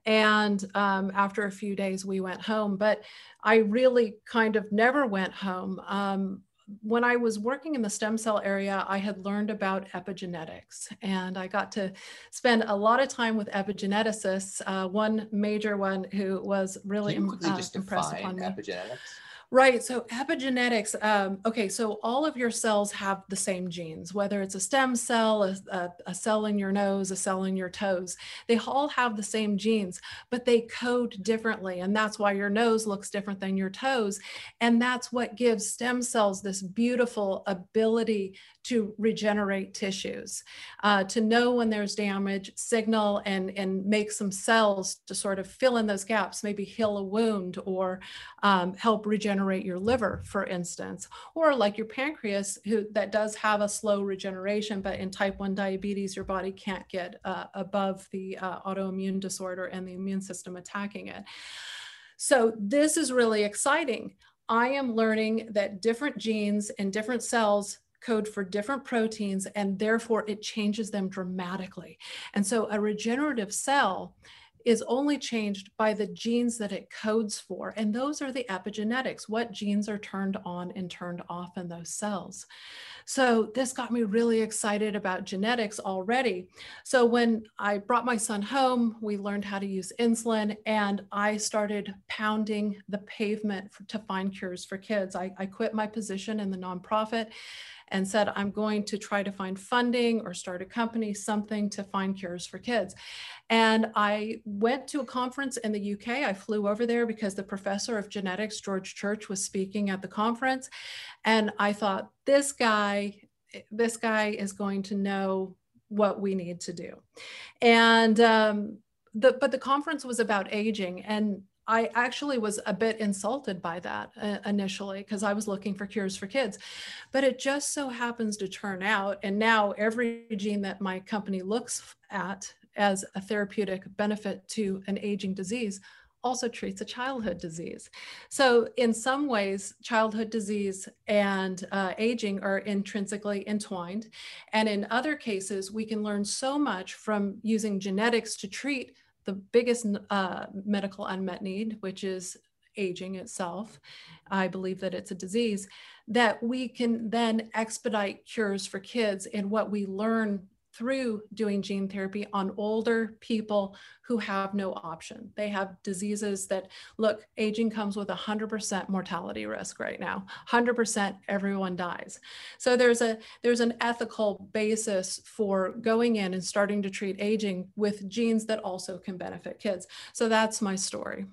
And um, after a few days, we went home. But I really kind of never went home. Um, when I was working in the stem cell area, I had learned about epigenetics, and I got to spend a lot of time with epigeneticists. Uh, one major one who was really Can you quickly uh, just impressed upon me. Epigenetics? Right. So epigenetics. Um, okay. So all of your cells have the same genes, whether it's a stem cell, a, a, a, cell in your nose, a cell in your toes. They all have the same genes, but they code differently. And that's why your nose looks different than your toes. And that's what gives stem cells this beautiful ability to regenerate tissues, uh, to know when there's damage, signal and, and make some cells to sort of fill in those gaps, maybe heal a wound or um, help regenerate your liver, for instance, or like your pancreas, who that does have a slow regeneration, but in type 1 diabetes, your body can't get uh, above the uh, autoimmune disorder and the immune system attacking it. So this is really exciting. I am learning that different genes and different cells code for different proteins and therefore it changes them dramatically. And so a regenerative cell is only changed by the genes that it codes for. And those are the epigenetics, what genes are turned on and turned off in those cells. So this got me really excited about genetics already. So when I brought my son home, we learned how to use insulin and I started pounding the pavement for, to find cures for kids. I, I quit my position in the nonprofit and said, I'm going to try to find funding or start a company, something to find cures for kids. And I went to a conference in the UK. I flew over there because the professor of genetics, George Church, was speaking at the conference. And I thought, this guy, this guy is going to know what we need to do. And um, the, but the conference was about aging and I actually was a bit insulted by that uh, initially because I was looking for cures for kids. But it just so happens to turn out, and now every gene that my company looks at as a therapeutic benefit to an aging disease also treats a childhood disease. So, in some ways, childhood disease and uh, aging are intrinsically entwined. And in other cases, we can learn so much from using genetics to treat the biggest uh, medical unmet need, which is aging itself. I believe that it's a disease that we can then expedite cures for kids and what we learn through doing gene therapy on older people who have no option. They have diseases that look, aging comes with 100% mortality risk right now. 100% everyone dies. So there's a there's an ethical basis for going in and starting to treat aging with genes that also can benefit kids. So that's my story.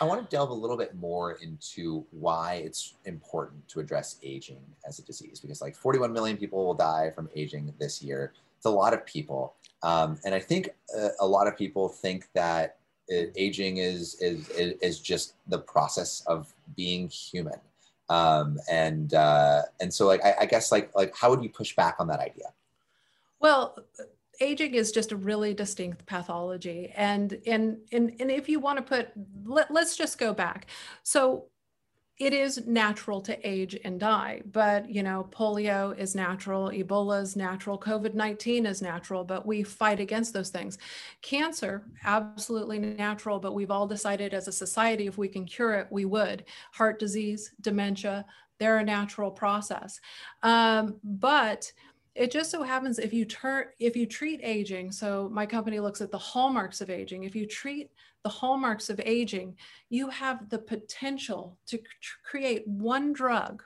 I want to delve a little bit more into why it's important to address aging as a disease because, like, 41 million people will die from aging this year. It's a lot of people, um, and I think uh, a lot of people think that it, uh, aging is, is is just the process of being human, um, and uh, and so like I, I guess like like how would you push back on that idea? Well, aging is just a really distinct pathology. And and and, and if you want to put let, let's just go back. So it is natural to age and die but you know polio is natural ebola is natural covid-19 is natural but we fight against those things. Cancer absolutely natural but we've all decided as a society if we can cure it we would. Heart disease dementia they're a natural process. Um, but it just so happens if you turn if you treat aging so my company looks at the hallmarks of aging. If you treat the hallmarks of aging you have the potential to create one drug.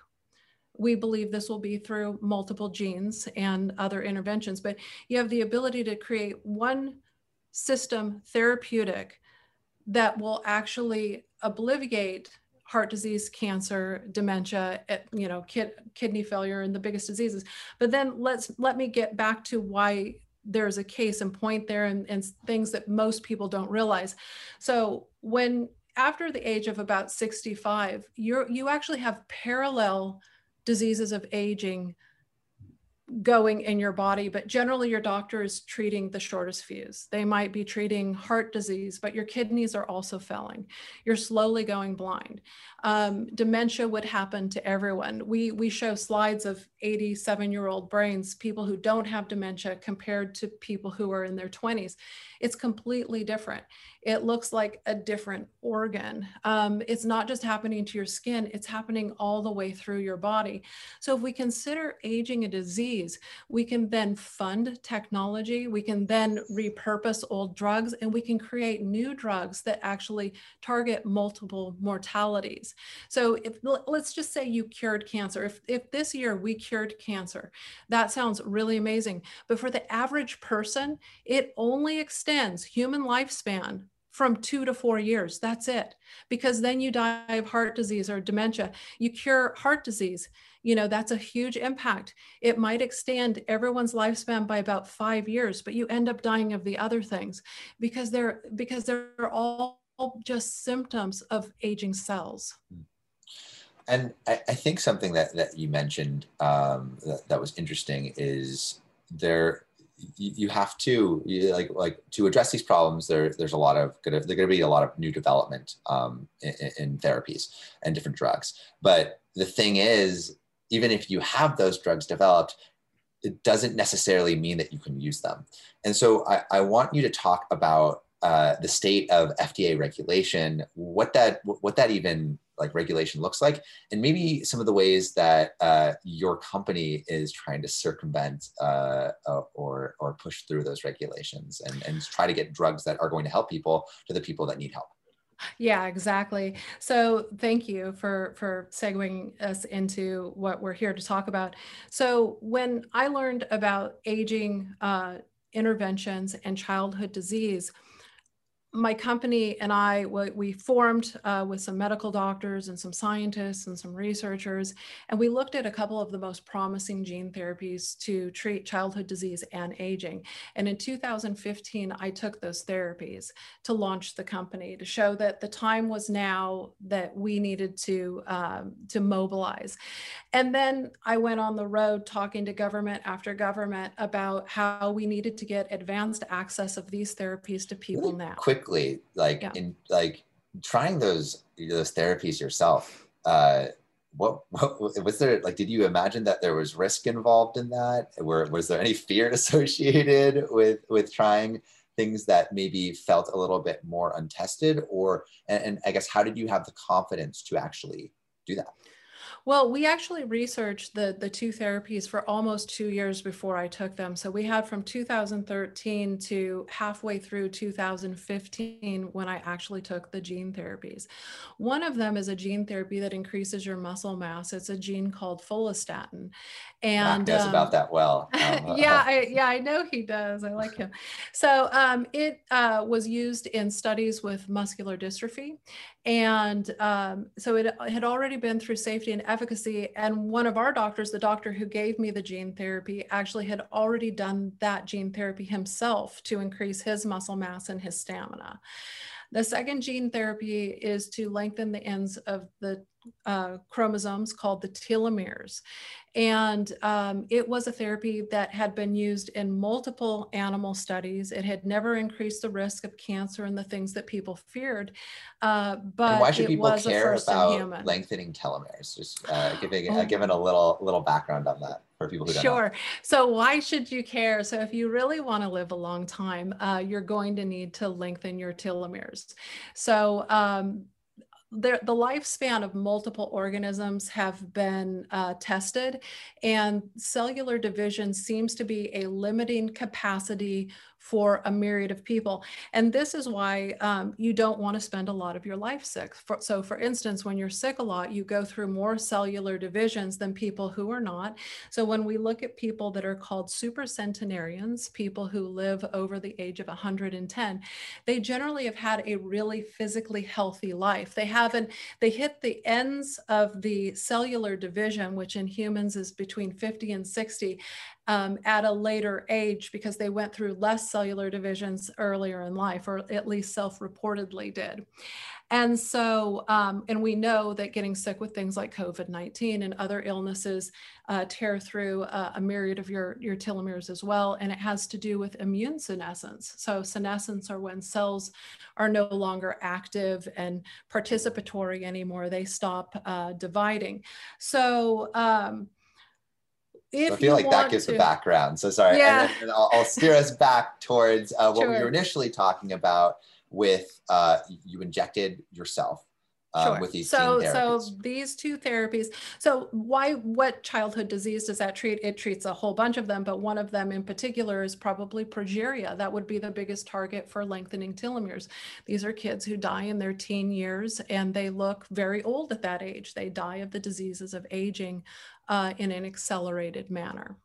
We believe this will be through multiple genes and other interventions but you have the ability to create one system therapeutic that will actually obliviate heart disease, cancer, dementia, eh, you know, kid, kidney failure, and the biggest diseases. But then let's let me get back to why there's a case and point there and, and things that most people don't realize. So when after the age of about 65, you're you actually have parallel diseases of aging going in your body, but generally your doctor is treating the shortest fuse. They might be treating heart disease, but your kidneys are also failing. You're slowly going blind. Um, dementia would happen to everyone. We, we show slides of 87 year old brains, people who don't have dementia compared to people who are in their 20s. It's completely different it looks like a different organ. Um, it's not just happening to your skin, it's happening all the way through your body. So if we consider aging a disease, we can then fund technology, we can then repurpose old drugs, and we can create new drugs that actually target multiple mortalities. So if let's just say you cured cancer, if, if this year we cured cancer, that sounds really amazing. But for the average person, it only extends human lifespan from two to four years. That's it. Because then you die of heart disease or dementia. You cure heart disease. You know, that's a huge impact. It might extend everyone's lifespan by about five years, but you end up dying of the other things because they're because they're all just symptoms of aging cells. Hmm. And I, I think something that, that you mentioned um, that, that was interesting is there you, have to you, like like to address these problems. There, there's a lot of gonna there's gonna be a lot of new development um, in, in therapies and different drugs. But the thing is, even if you have those drugs developed, it doesn't necessarily mean that you can use them. And so I, I want you to talk about uh, the state of FDA regulation, what that what that even like regulation looks like, and maybe some of the ways that uh, your company is trying to circumvent uh, uh, or or push through those regulations and and try to get drugs that are going to help people to the people that need help. Yeah, exactly. So thank you for for segueing us into what we're here to talk about. So when I learned about aging uh, interventions and childhood disease, my company and I, we formed uh, with some medical doctors and some scientists and some researchers, and we looked at a couple of the most promising gene therapies to treat childhood disease and aging. And in 2015, I took those therapies to launch the company to show that the time was now that we needed to um, to mobilize. And then I went on the road talking to government after government about how we needed to get advanced access of these therapies to people now. Quickly, like yeah. in like trying those those therapies yourself. Uh, what, what was there like did you imagine that there was risk involved in that Were, was there any fear associated with with trying things that maybe felt a little bit more untested or and, and i guess how did you have the confidence to actually do that well, we actually researched the, the two therapies for almost two years before I took them. So we had from 2013 to halfway through 2015 when I actually took the gene therapies. One of them is a gene therapy that increases your muscle mass. It's a gene called follistatin. And knows um, about that well. Um, yeah, I, yeah, I know he does. I like him. So um, it uh, was used in studies with muscular dystrophy. And um, so it had already been through safety and efficacy. And one of our doctors, the doctor who gave me the gene therapy, actually had already done that gene therapy himself to increase his muscle mass and his stamina. The second gene therapy is to lengthen the ends of the uh, chromosomes called the telomeres. And um, it was a therapy that had been used in multiple animal studies. It had never increased the risk of cancer and the things that people feared. Uh, but and why should people care about lengthening telomeres? Just uh, giving, uh, giving a little little background on that for people who don't sure. Know. So why should you care? So if you really want to live a long time, uh, you're going to need to lengthen your telomeres. So um, the, lifespan of multiple organisms have been uh, tested and cellular division seems to be a limiting capacity for a myriad of people. And this is why um, you don't want to spend a lot of your life sick. For, so, for instance, when you're sick a lot, you go through more cellular divisions than people who are not. So, when we look at people that are called supercentenarians, people who live over the age of 110, they generally have had a really physically healthy life. They haven't, they hit the ends of the cellular division, which in humans is between 50 and 60, um, at a later age because they went through less cellular divisions earlier in life, or at least self reportedly did. And so, um, and we know that getting sick with things like COVID 19 and other illnesses uh, tear through uh, a myriad of your, your telomeres as well. And it has to do with immune senescence. So, senescence are when cells are no longer active and participatory anymore, they stop uh, dividing. So, um, if I feel like that gives to. the background. So sorry, yeah. and, and I'll, I'll, steer us back towards uh, what sure. we were initially talking about with uh, you injected yourself sure. with these so so these two therapies so why what childhood disease does that treat? It treats a whole bunch of them but one of them in particular is probably progeria. That would be the biggest target for lengthening telomeres. These are kids who die in their teen years and they look very old at that age. They die of the diseases of aging uh, in an accelerated manner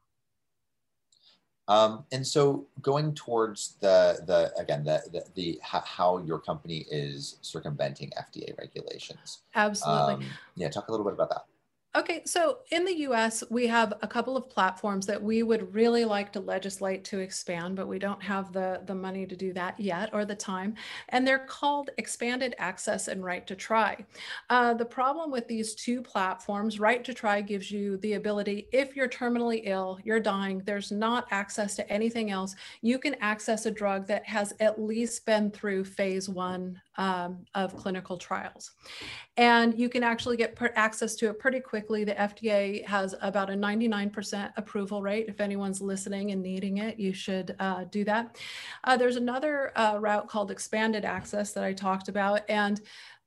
um, and so going towards the the again the the, the how your company is circumventing FDA regulations. Absolutely. Um, yeah, talk a little bit about that. Okay, so in the US, we have a couple of platforms that we would really like to legislate to expand, but we don't have the, the money to do that yet or the time. And they're called Expanded Access and Right to Try. Uh, the problem with these two platforms, Right to Try gives you the ability, if you're terminally ill, you're dying, there's not access to anything else, you can access a drug that has at least been through phase one um, of clinical trials. And you can actually get access to it pretty quickly. The FDA has about a 99% approval rate. If anyone's listening and needing it, you should uh, do that. Uh, there's another uh, route called expanded access that I talked about. And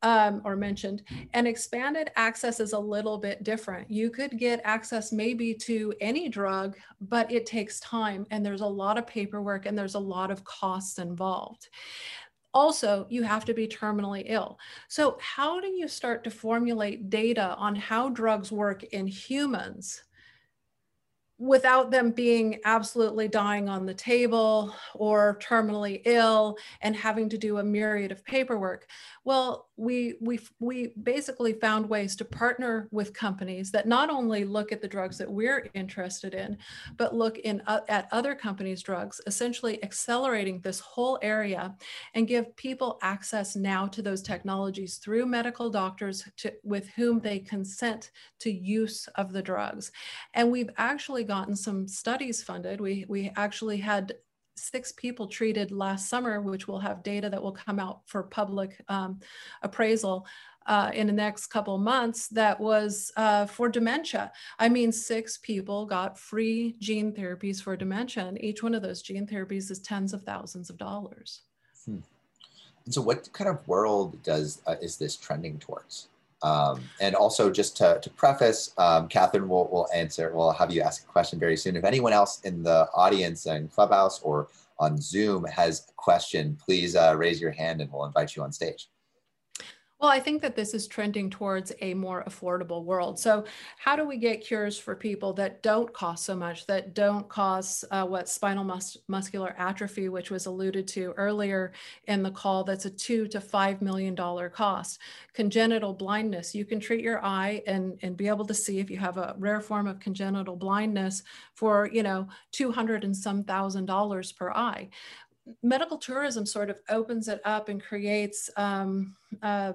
um, or mentioned. And expanded access is a little bit different. You could get access maybe to any drug, but it takes time and there's a lot of paperwork and there's a lot of costs involved. Also, you have to be terminally ill. So, how do you start to formulate data on how drugs work in humans without them being absolutely dying on the table or terminally ill and having to do a myriad of paperwork? Well, we we we basically found ways to partner with companies that not only look at the drugs that we're interested in, but look in uh, at other companies' drugs, essentially accelerating this whole area and give people access now to those technologies through medical doctors to, with whom they consent to use of the drugs. And we've actually gotten some studies funded. We we actually had six people treated last summer, which will have data that will come out for public um, appraisal uh, in the next couple months that was uh, for dementia. I mean, six people got free gene therapies for dementia, and each one of those gene therapies is tens of thousands of dollars. Hmm. And so, what kind of world does uh, is this trending towards? Um, and also, just to, to preface, um, Catherine will, will answer, we'll have you ask a question very soon. If anyone else in the audience and Clubhouse or on Zoom has a question, please uh, raise your hand and we'll invite you on stage. Well, I think that this is trending towards a more affordable world. So, how do we get cures for people that don't cost so much, that don't cause uh, what spinal mus- muscular atrophy, which was alluded to earlier in the call, that's a two to five million dollar cost. Congenital blindness, you can treat your eye and, and be able to see if you have a rare form of congenital blindness for, you know, 200 and some thousand dollars per eye medical tourism sort of opens it up and creates um, uh,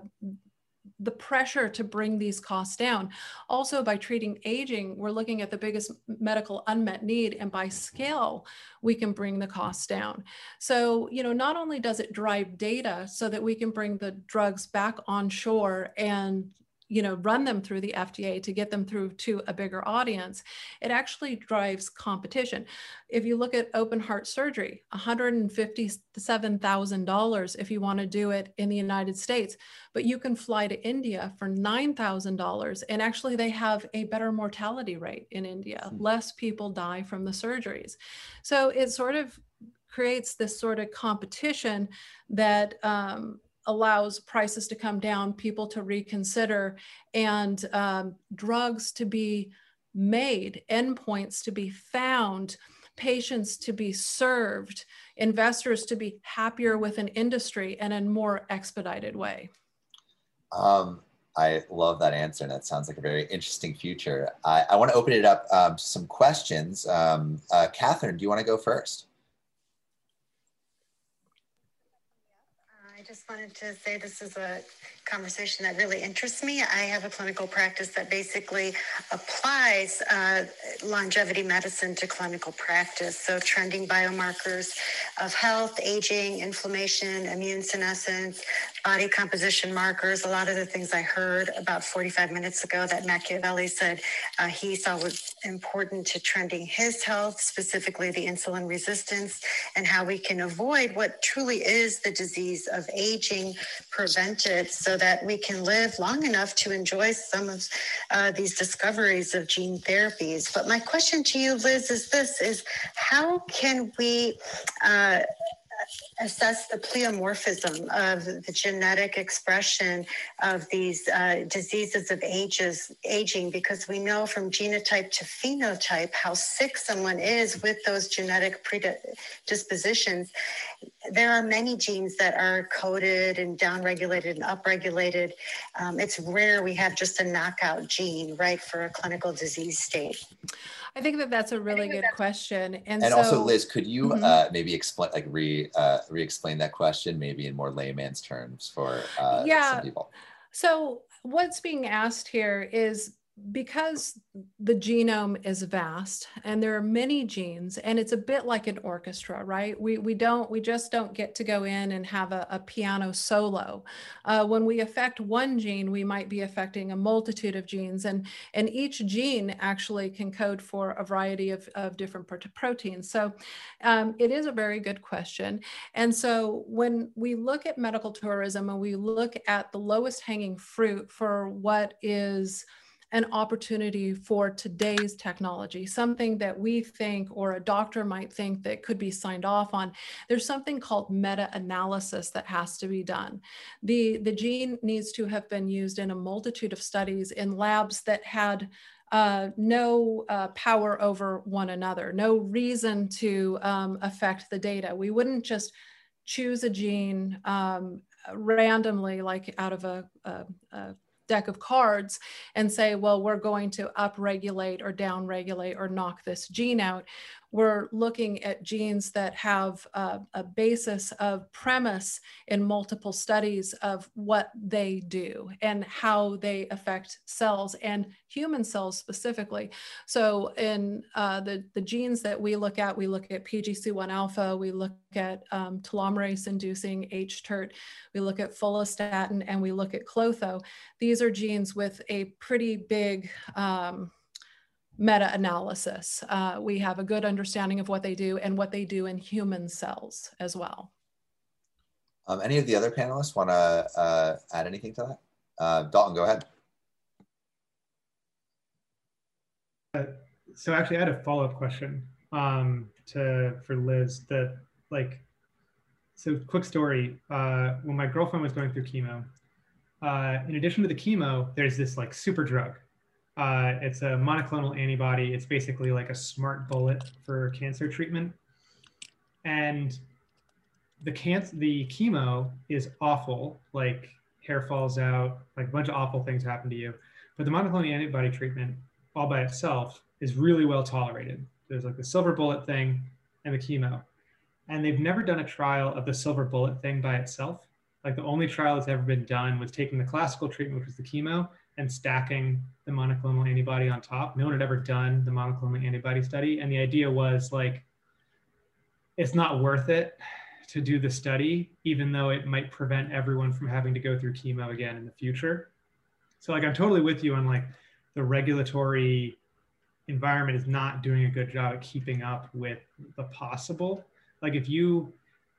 the pressure to bring these costs down. Also, by treating aging, we're looking at the biggest medical unmet need, and by scale, we can bring the costs down. So, you know, not only does it drive data so that we can bring the drugs back on shore and you know run them through the FDA to get them through to a bigger audience it actually drives competition. If you look at open heart surgery $157,000 if you want to do it in the United States but you can fly to India for $9,000 and actually they have a better mortality rate in India. Hmm. less people die from the surgeries. So it sort of creates this sort of competition that um, allows prices to come down, people to reconsider, and um, drugs to be made, endpoints to be found, patients to be served, investors to be happier with an industry in a more expedited way? Um, I love that answer. And that sounds like a very interesting future. I, I want to open it up um, to some questions. Um, uh, Catherine, do you want to go first? Just wanted to say this is a conversation that really interests me. I have a clinical practice that basically applies uh, longevity medicine to clinical practice. So, trending biomarkers of health, aging, inflammation, immune senescence, body composition markers, a lot of the things I heard about 45 minutes ago that Machiavelli said uh, he saw was important to trending his health, specifically the insulin resistance, and how we can avoid what truly is the disease of aging, prevent it so that we can live long enough to enjoy some of uh, these discoveries of gene therapies. But my question to you, Liz, is this: is how can we uh, assess the pleomorphism of the genetic expression of these uh, diseases of ages, aging because we know from genotype to phenotype how sick someone is with those genetic predispositions. There are many genes that are coded and downregulated and upregulated. Um, it's rare we have just a knockout gene, right, for a clinical disease state. I think that that's a really good question. And, and so, also, Liz, could you mm-hmm. uh, maybe explain, like, re uh, re-explain that question, maybe in more layman's terms for uh, yeah. some people? So, what's being asked here is because the genome is vast and there are many genes and it's a bit like an orchestra right? We we don't we just don't get to go in and have a, a piano solo. Uh, when we affect one gene we might be affecting a multitude of genes and and each gene actually can code for a variety of, of different proteins. So um, it is a very good question. And so when we look at medical tourism and we look at the lowest hanging fruit for what is an opportunity for today's technology, something that we think or a doctor might think that could be signed off on. There's something called meta-analysis that has to be done. The, the gene needs to have been used in a multitude of studies in labs that had uh, no uh, power over one another, no reason to um, affect the data. We wouldn't just choose a gene um, randomly, like out of a, a, a deck of cards and say, well, we're going to upregulate or downregulate or knock this gene out we're looking at genes that have a, a, basis of premise in multiple studies of what they do and how they affect cells and human cells specifically. So in uh, the, the genes that we look at, we look at PGC1 alpha, we look at um, telomerase inducing HTERT, we look at follistatin, and we look at clotho. These are genes with a pretty big um, meta-analysis. Uh, we have a good understanding of what they do and what they do in human cells as well. Um, any of the other panelists want to uh, add anything to that? Uh, Dalton, go ahead. Uh, so actually, I had a follow-up question um, to for Liz. That like, so quick story. Uh, when my girlfriend was going through chemo, uh, in addition to the chemo, there's this like super drug uh, it's a monoclonal antibody. It's basically like a smart bullet for cancer treatment. And the cancer, the chemo is awful. Like hair falls out, like a bunch of awful things happen to you. But the monoclonal antibody treatment, all by itself, is really well tolerated. There's like the silver bullet thing and the chemo, and they've never done a trial of the silver bullet thing by itself. Like the only trial that's ever been done was taking the classical treatment, which was the chemo, and stacking the monoclonal antibody on top. No one had ever done the monoclonal antibody study. And the idea was like, it's not worth it to do the study, even though it might prevent everyone from having to go through chemo again in the future. So like I'm totally with you on like the regulatory environment is not doing a good job at keeping up with the possible. Like if you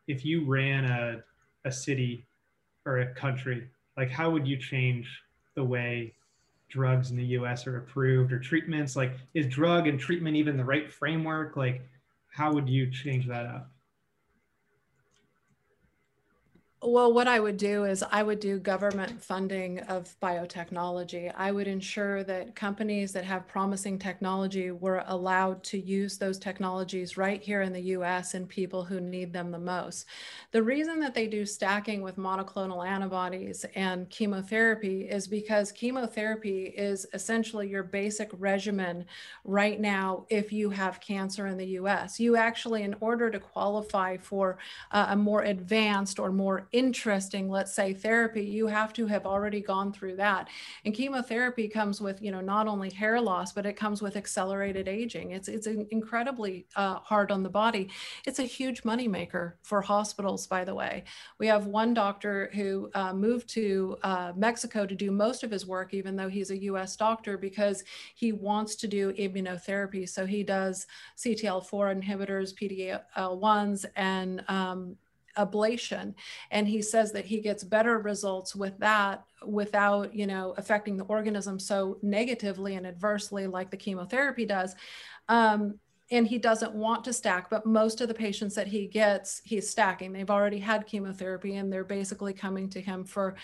if you ran a a city or a country, like how would you change the way drugs in the US are approved or treatments? Like is drug and treatment even the right framework? Like how would you change that up? Well, what I would do is I would do government funding of biotechnology. I would ensure that companies that have promising technology were allowed to use those technologies right here in the US and people who need them the most. The reason that they do stacking with monoclonal antibodies and chemotherapy is because chemotherapy is essentially your basic regimen right now if you have cancer in the US. You actually, in order to qualify for a more advanced or more interesting, let's say, therapy, you have to have already gone through that. And chemotherapy comes with, you know, not only hair loss, but it comes with accelerated aging. It's it's incredibly uh, hard on the body. It's a huge moneymaker for hospitals, by the way. We have one doctor who uh, moved to uh, Mexico to do most of his work, even though he's a U.S. doctor, because he wants to do immunotherapy. So he does CTL4 inhibitors, PD-L1s, and um, ablation. And he says that he gets better results with that without you know affecting the organism so negatively and adversely like the chemotherapy does. Um, and he doesn't want to stack but most of the patients that he gets he's stacking. They've already had chemotherapy and they're basically coming to him for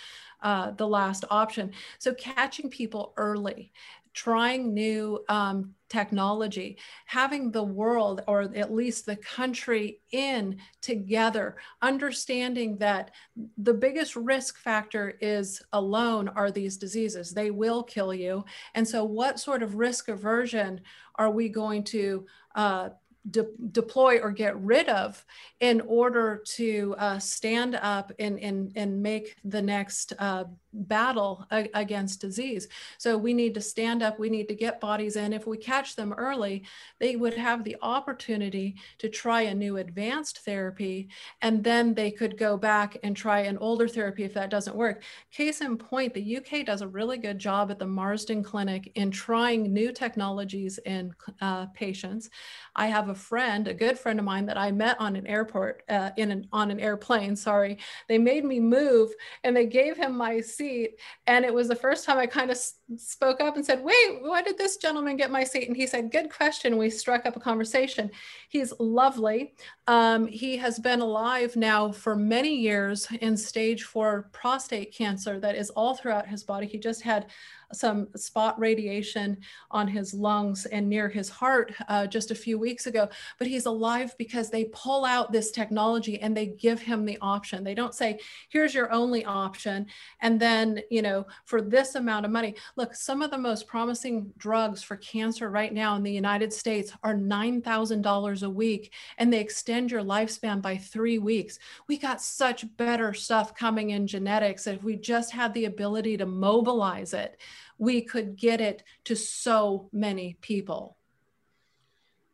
uh, the last option. So catching people early trying new um, technology, having the world or at least the country in together, understanding that the biggest risk factor is alone are these diseases. They will kill you. And so, what sort of risk aversion are we going to? Uh, de- deploy or get rid of in order to uh, stand up and, and, and make the next uh, battle a- against disease. So we need to stand up, we need to get bodies in. If we catch them early, they would have the opportunity to try a new advanced therapy, and then they could go back and try an older therapy if that doesn't work. Case in point, the UK does a really good job at the Marsden Clinic in trying new technologies in uh, patients. I have a friend, a good friend of mine that I met on an airport, uh, in an, on an airplane, sorry. They made me move and they gave him my seat. And it was the first time I kind of spoke up and said, wait, why did this gentleman get my seat? And he said, good question. We struck up a conversation. He's lovely. Um, he has been alive now for many years in stage four prostate cancer that is all throughout his body. He just had some spot radiation on his lungs and near his heart uh, just a few weeks ago. But he's alive because they pull out this technology and they give him the option. They don't say, here's your only option. And then, you know, for this amount of money, look, some of the most promising drugs for cancer right now in the United States are $9,000 a week and they extend your lifespan by three weeks. We got such better stuff coming in genetics if we just had the ability to mobilize it we could get it to so many people.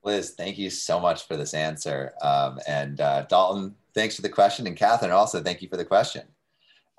Liz, thank you so much for this answer. Um, and uh, Dalton, thanks for the question. And Catherine, also, thank you for the question.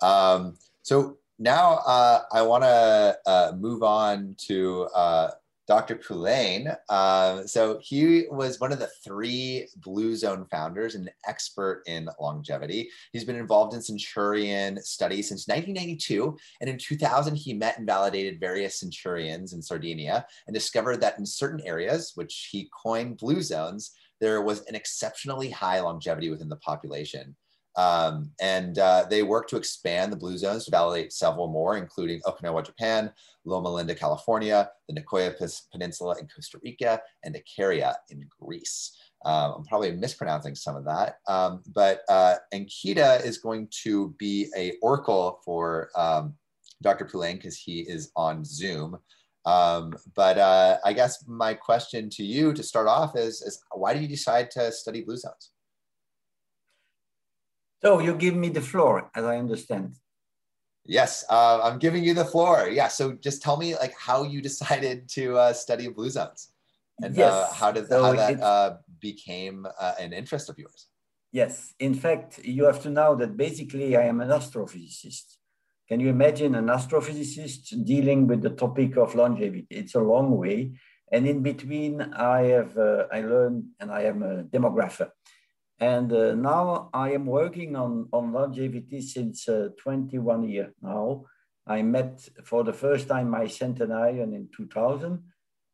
Um, so now uh, I want to uh, move on to uh, Dr. Poulain. Uh, so he was one of the three Blue Zone founders an expert in longevity. He's been involved in Centurion studies since 1992. And in 2000, he met and validated various Centurions in Sardinia and discovered that in certain areas, which he coined Blue Zones, there was an exceptionally high longevity within the population. Um, and uh, they work to expand the blue zones to validate several more, including Okinawa, Japan, Loma Linda, California, the Nicoya Peninsula in Costa Rica, and Icaria in Greece. Um, I'm probably mispronouncing some of that, um, but uh, Ankita is going to be a oracle for um, Dr. Poulain because he is on Zoom. Um, but uh, I guess my question to you to start off is, is why did you decide to study blue zones? So you give me the floor, as I understand. Yes, uh, I'm giving you the floor. Yeah. So just tell me like how you decided to uh, study blue zones, and uh, yes. uh, how did so how that uh, became uh, an interest of yours. Yes. In fact, you have to know that basically I am an astrophysicist. Can you imagine an astrophysicist dealing with the topic of longevity? It's a long way, and in between, I have uh, I learned, and I am a demographer. And uh, now I am working on, on longevity since uh, 21 years now. I met for the first time my centenarian in 2000.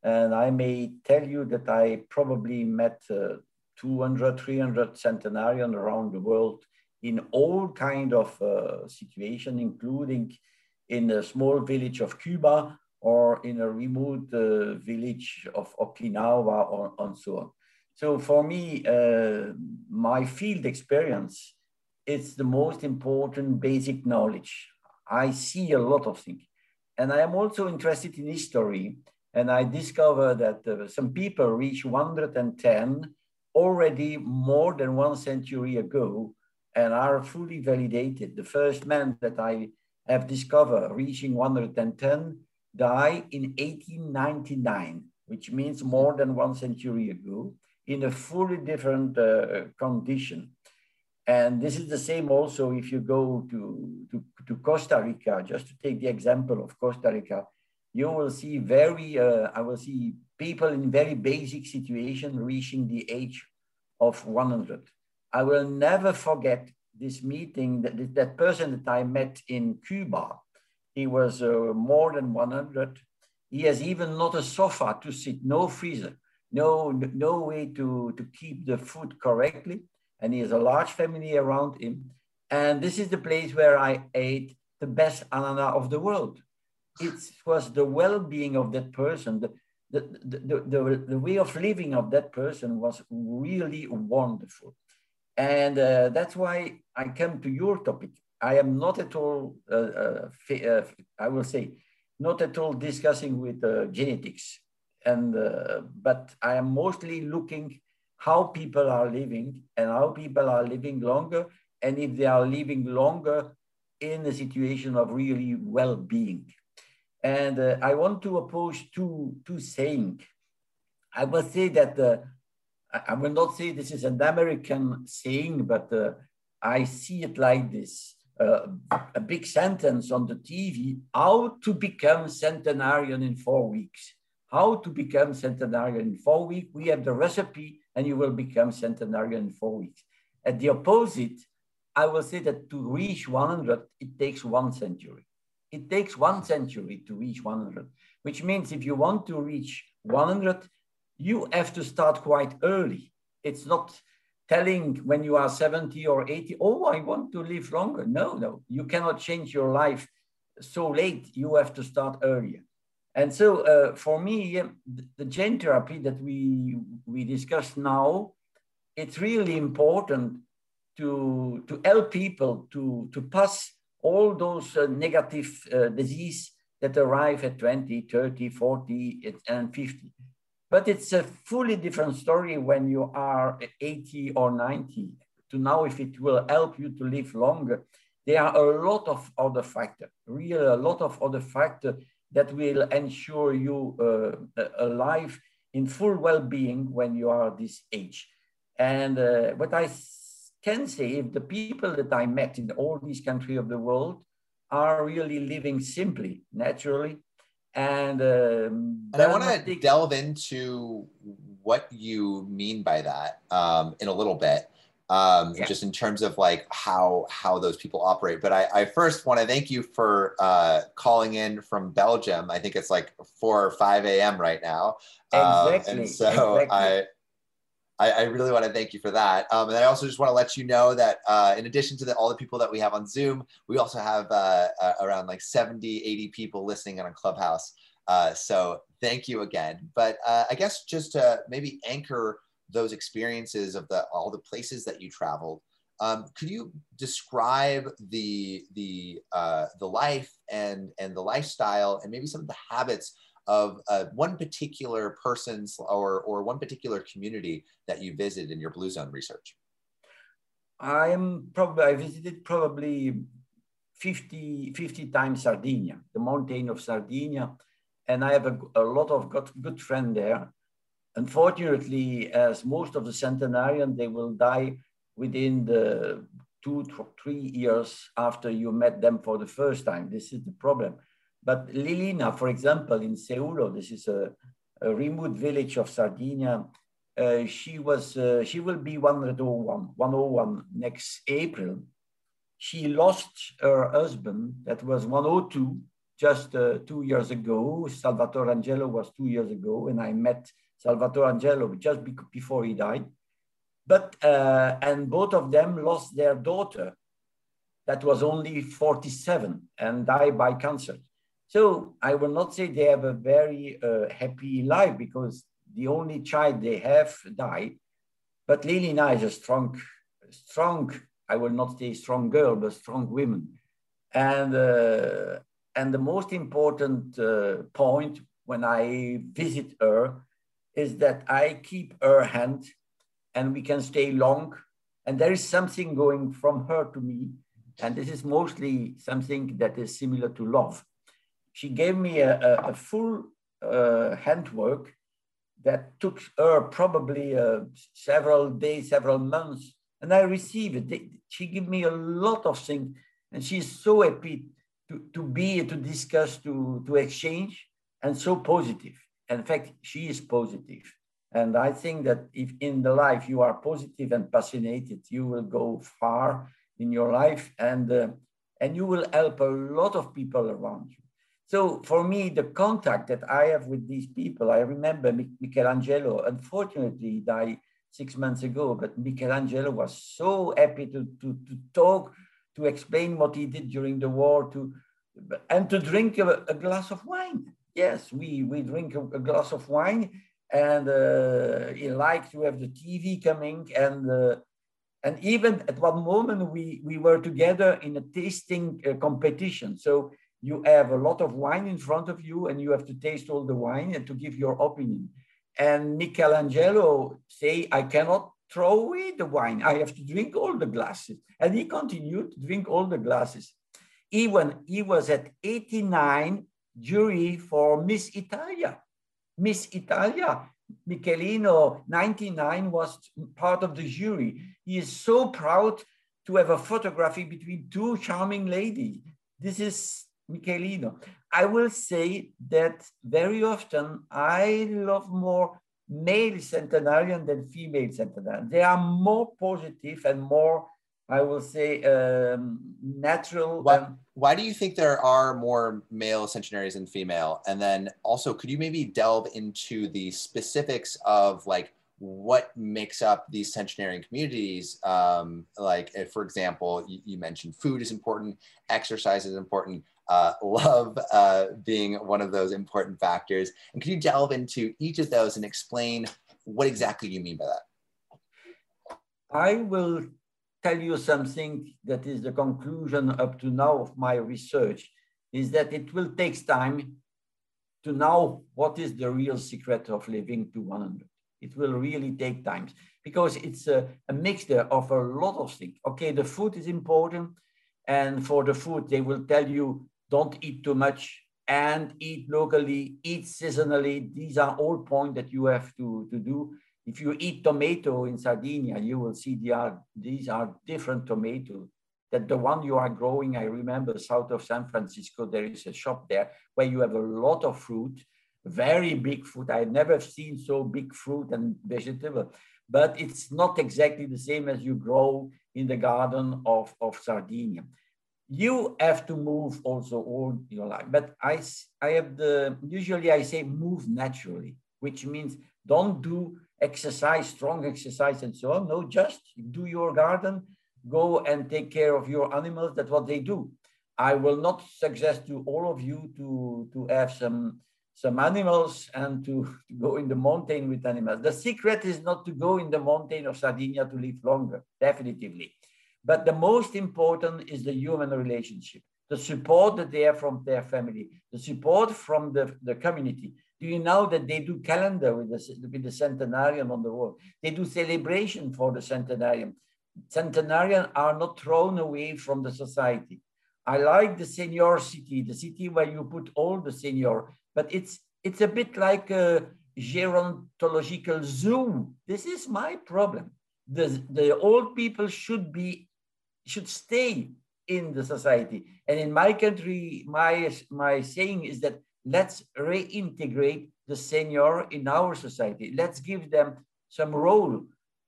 And I may tell you that I probably met uh, 200, 300 centenarian around the world in all kind of uh, situation, including in a small village of Cuba or in a remote uh, village of Okinawa or, and so on. So for me, uh, my field experience is the most important basic knowledge. I see a lot of things. And I am also interested in history. And I discover that uh, some people reach 110 already more than one century ago and are fully validated. The first man that I have discovered reaching 110 died in 1899, which means more than one century ago in a fully different uh, condition. And this is the same also if you go to, to, to, Costa Rica, just to take the example of Costa Rica, you will see very, uh, I will see people in very basic situation reaching the age of 100. I will never forget this meeting, that, that person that I met in Cuba. He was uh, more than 100. He has even not a sofa to sit, no freezer no, no way to, to keep the food correctly. And he has a large family around him. And this is the place where I ate the best anana of the world. It was the well-being of that person, the, the, the, the, the, way of living of that person was really wonderful. And uh, that's why I come to your topic. I am not at all, uh, uh, uh I will say, not at all discussing with uh, genetics and uh, but I am mostly looking how people are living and how people are living longer and if they are living longer in a situation of really well-being. And uh, I want to oppose two, two saying. I will say that, uh, I will not say this is an American saying, but uh, I see it like this. Uh, a big sentence on the TV, how to become centenarian in four weeks how to become centenarian in four weeks. We have the recipe and you will become centenarian in four weeks. At the opposite, I will say that to reach 100, it takes one century. It takes one century to reach 100, which means if you want to reach 100, you have to start quite early. It's not telling when you are 70 or 80, oh, I want to live longer. No, no, you cannot change your life so late. You have to start earlier. And so uh, for me, the gene therapy that we, we discussed now, it's really important to, to help people to, to pass all those uh, negative uh, disease that arrive at 20, 30, 40, and 50. But it's a fully different story when you are 80 or 90 to know if it will help you to live longer. There are a lot of other factors, really a lot of other factors that will ensure you uh, a life in full well-being when you are this age. And uh, what I can say, if the people that I met in all these countries of the world are really living simply, naturally, and, um, and I want to delve into what you mean by that um, in a little bit um, yeah. just in terms of like how how those people operate. But I, I first want to thank you for uh, calling in from Belgium. I think it's like four or five a.m. right now, exactly. Um, and so exactly. I. I, really want to thank you for that. Um, and I also just want to let you know that uh, in addition to the, all the people that we have on Zoom, we also have uh, uh, around like 70, 80 people listening on Clubhouse. Uh, so thank you again. But uh, I guess just to maybe anchor those experiences of the all the places that you traveled. Um, could you describe the the uh, the life and and the lifestyle and maybe some of the habits of uh, one particular person's or or one particular community that you visited in your blue zone research? I'm probably, I visited probably 50, 50 times Sardinia, the mountain of Sardinia. And I have a, a lot of good, good friends there. Unfortunately, as most of the centenarian, they will die within the two three years after you met them for the first time. This is the problem. But Lilina, for example, in Seulo, this is a, a remote village of Sardinia. Uh, she was, uh, she will be 101, 101 next April. She lost her husband, that was 102, just uh, two years ago. Salvatore Angelo was two years ago, and I met Salvatore Angelo just be before he died. But, uh, and both of them lost their daughter that was only 47 and died by cancer. So I will not say they have a very uh, happy life because the only child they have died. But Lilina is a strong, strong, I will not say strong girl, but strong woman. And, uh, and the most important uh, point when I visit her is that I keep her hand and we can stay long. And there is something going from her to me. And this is mostly something that is similar to love she gave me a, a, a full uh, handwork that took her probably uh, several days, several months, and I received it. She gave me a lot of things, and she's so happy to, to be, to discuss, to, to exchange, and so positive. In fact, she is positive. And I think that if in the life you are positive and passionate, you will go far in your life and, uh, and you will help a lot of people around you. So for me, the contact that I have with these people, I remember Michelangelo, unfortunately he died six months ago, but Michelangelo was so happy to, to, to talk, to explain what he did during the war, to and to drink a, a glass of wine. Yes, we, we drink a, a glass of wine and uh, he liked to have the TV coming and uh, and even at one moment we, we were together in a tasting uh, competition. So you have a lot of wine in front of you and you have to taste all the wine and to give your opinion. And Michelangelo say, I cannot throw away the wine. I have to drink all the glasses. And he continued to drink all the glasses. Even he was at 89 jury for Miss Italia. Miss Italia, Michelino, 99 was part of the jury. He is so proud to have a photography between two charming ladies. This is Michelino. I will say that very often I love more male centenarian than female centenarian. They are more positive and more, I will say, um, natural. Why, why do you think there are more male centenaries than female? And then also, could you maybe delve into the specifics of like what makes up these centenarian communities? Um, like, for example, you, you mentioned food is important, exercise is important uh, love uh, being one of those important factors. And could you delve into each of those and explain what exactly you mean by that? I will tell you something that is the conclusion up to now of my research is that it will take time to know what is the real secret of living to 100. It will really take time because it's a, a mixture of a lot of things. Okay, the food is important. And for the food, they will tell you don't eat too much and eat locally, eat seasonally. These are all points that you have to, to do. If you eat tomato in Sardinia, you will see they are, these are different tomatoes. That the one you are growing, I remember south of San Francisco, there is a shop there where you have a lot of fruit, very big fruit. I've never seen so big fruit and vegetable, but it's not exactly the same as you grow in the garden of, of Sardinia you have to move also all your life. But I, I have the, usually I say move naturally, which means don't do exercise, strong exercise and so on. No, just do your garden, go and take care of your animals. That's what they do. I will not suggest to all of you to, to have some, some animals and to, to go in the mountain with animals. The secret is not to go in the mountain of Sardinia to live longer, definitively. But the most important is the human relationship, the support that they have from their family, the support from the, the community. Do you know that they do calendar with the, with the centenarian on the wall? They do celebration for the centenarian. centenarians are not thrown away from the society. I like the senior city, the city where you put all the senior, but it's it's a bit like a gerontological zoo. This is my problem. The, the old people should be should stay in the society. And in my country, my my saying is that let's reintegrate the senior in our society. Let's give them some role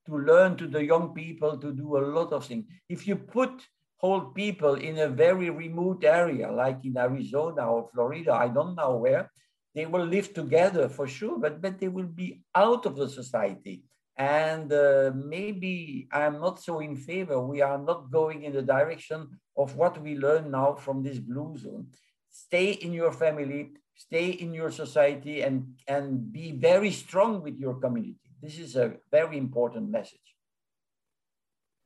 to learn to the young people to do a lot of things. If you put hold people in a very remote area, like in Arizona or Florida, I don't know where, they will live together for sure, but, but they will be out of the society. And uh, maybe I'm not so in favor. We are not going in the direction of what we learn now from this blue zone. Stay in your family, stay in your society, and, and be very strong with your community. This is a very important message.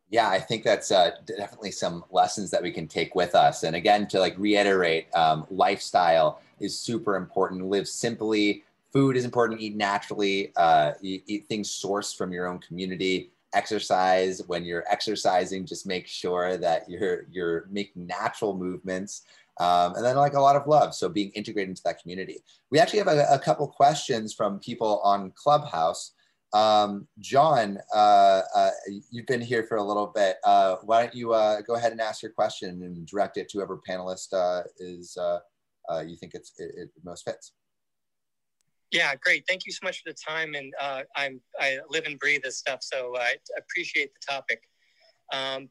Yeah, I think that's uh, definitely some lessons that we can take with us. And again, to like reiterate, um, lifestyle is super important. Live simply. Food is important. Eat naturally. Uh, eat, eat things sourced from your own community. Exercise. When you're exercising, just make sure that you're you're making natural movements. Um, and then like a lot of love. So being integrated into that community. We actually have a, a couple questions from people on Clubhouse. Um, John, uh, uh, you've been here for a little bit. Uh, why don't you uh, go ahead and ask your question and direct it to whoever panelist uh, is uh, you think it's it, it, most fits. Yeah, great. Thank you so much for the time. And I'm I live and breathe this stuff, so I appreciate the topic. Um,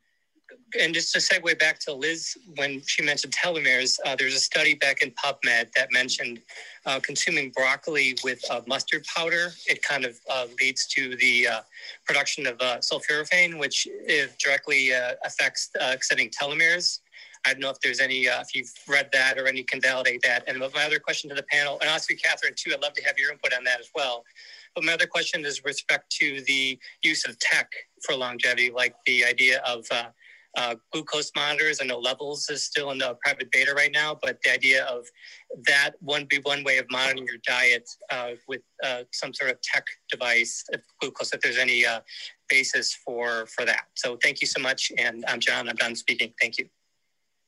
and just to segue back to Liz, when she mentioned telomeres, uh, there's a study back in PubMed that mentioned uh, consuming broccoli with uh, mustard powder. It kind of uh, leads to the uh, production of uh, sulforaphane, which directly affects extending telomeres. I don't know if there's any, if you've read that or any can validate that. And my other question to the panel, and also Catherine too, I'd love to have your input on that as well. But my other question is respect to the use of tech for longevity, like the idea of uh, glucose monitors. I know Levels is still in the private beta right now, but the idea of that one be one way of monitoring your diet uh, with uh, some sort of tech device, if glucose, if there's any uh, basis for for that. So thank you so much, and I'm John. I'm done speaking. Thank you.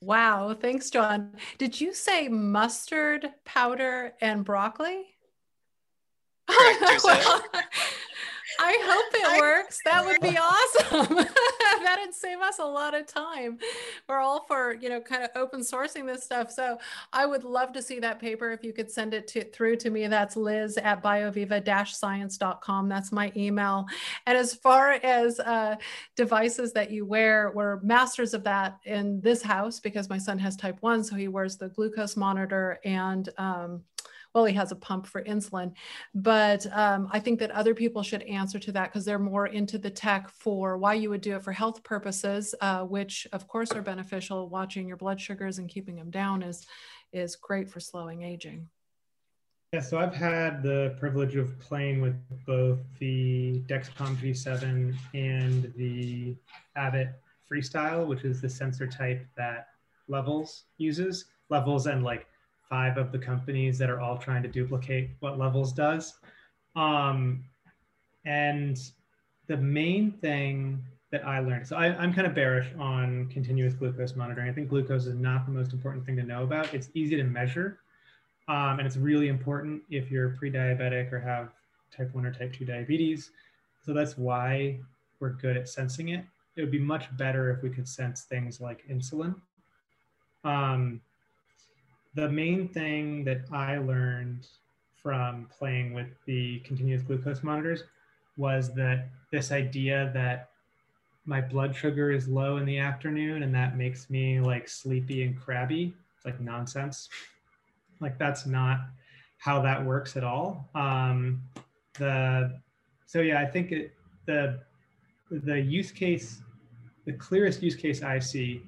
Wow, thanks, John. Did you say mustard powder and broccoli? well, I hope it works. That would be awesome. That'd save us a lot of time. We're all for, you know, kind of open sourcing this stuff. So I would love to see that paper. If you could send it to, through to me, that's liz at bioviva-science.com. That's my email. And as far as uh, devices that you wear, we're masters of that in this house because my son has type one. So he wears the glucose monitor and um, he has a pump for insulin. But um, I think that other people should answer to that because they're more into the tech for why you would do it for health purposes, uh, which of course are beneficial. Watching your blood sugars and keeping them down is is great for slowing aging. Yeah, so I've had the privilege of playing with both the Dexcom G7 and the Abbott Freestyle, which is the sensor type that Levels uses. Levels and like five of the companies that are all trying to duplicate what Levels does. Um, and the main thing that I learned, so I, am kind of bearish on continuous glucose monitoring. I think glucose is not the most important thing to know about. It's easy to measure, um, and it's really important if you're pre-diabetic or have type 1 or type 2 diabetes. So that's why we're good at sensing it. It would be much better if we could sense things like insulin. Um, the main thing that I learned from playing with the continuous glucose monitors was that this idea that my blood sugar is low in the afternoon and that makes me like sleepy and crabby. It's like nonsense. like that's not how that works at all. Um, the so yeah, I think it, the the use case, the clearest use case I see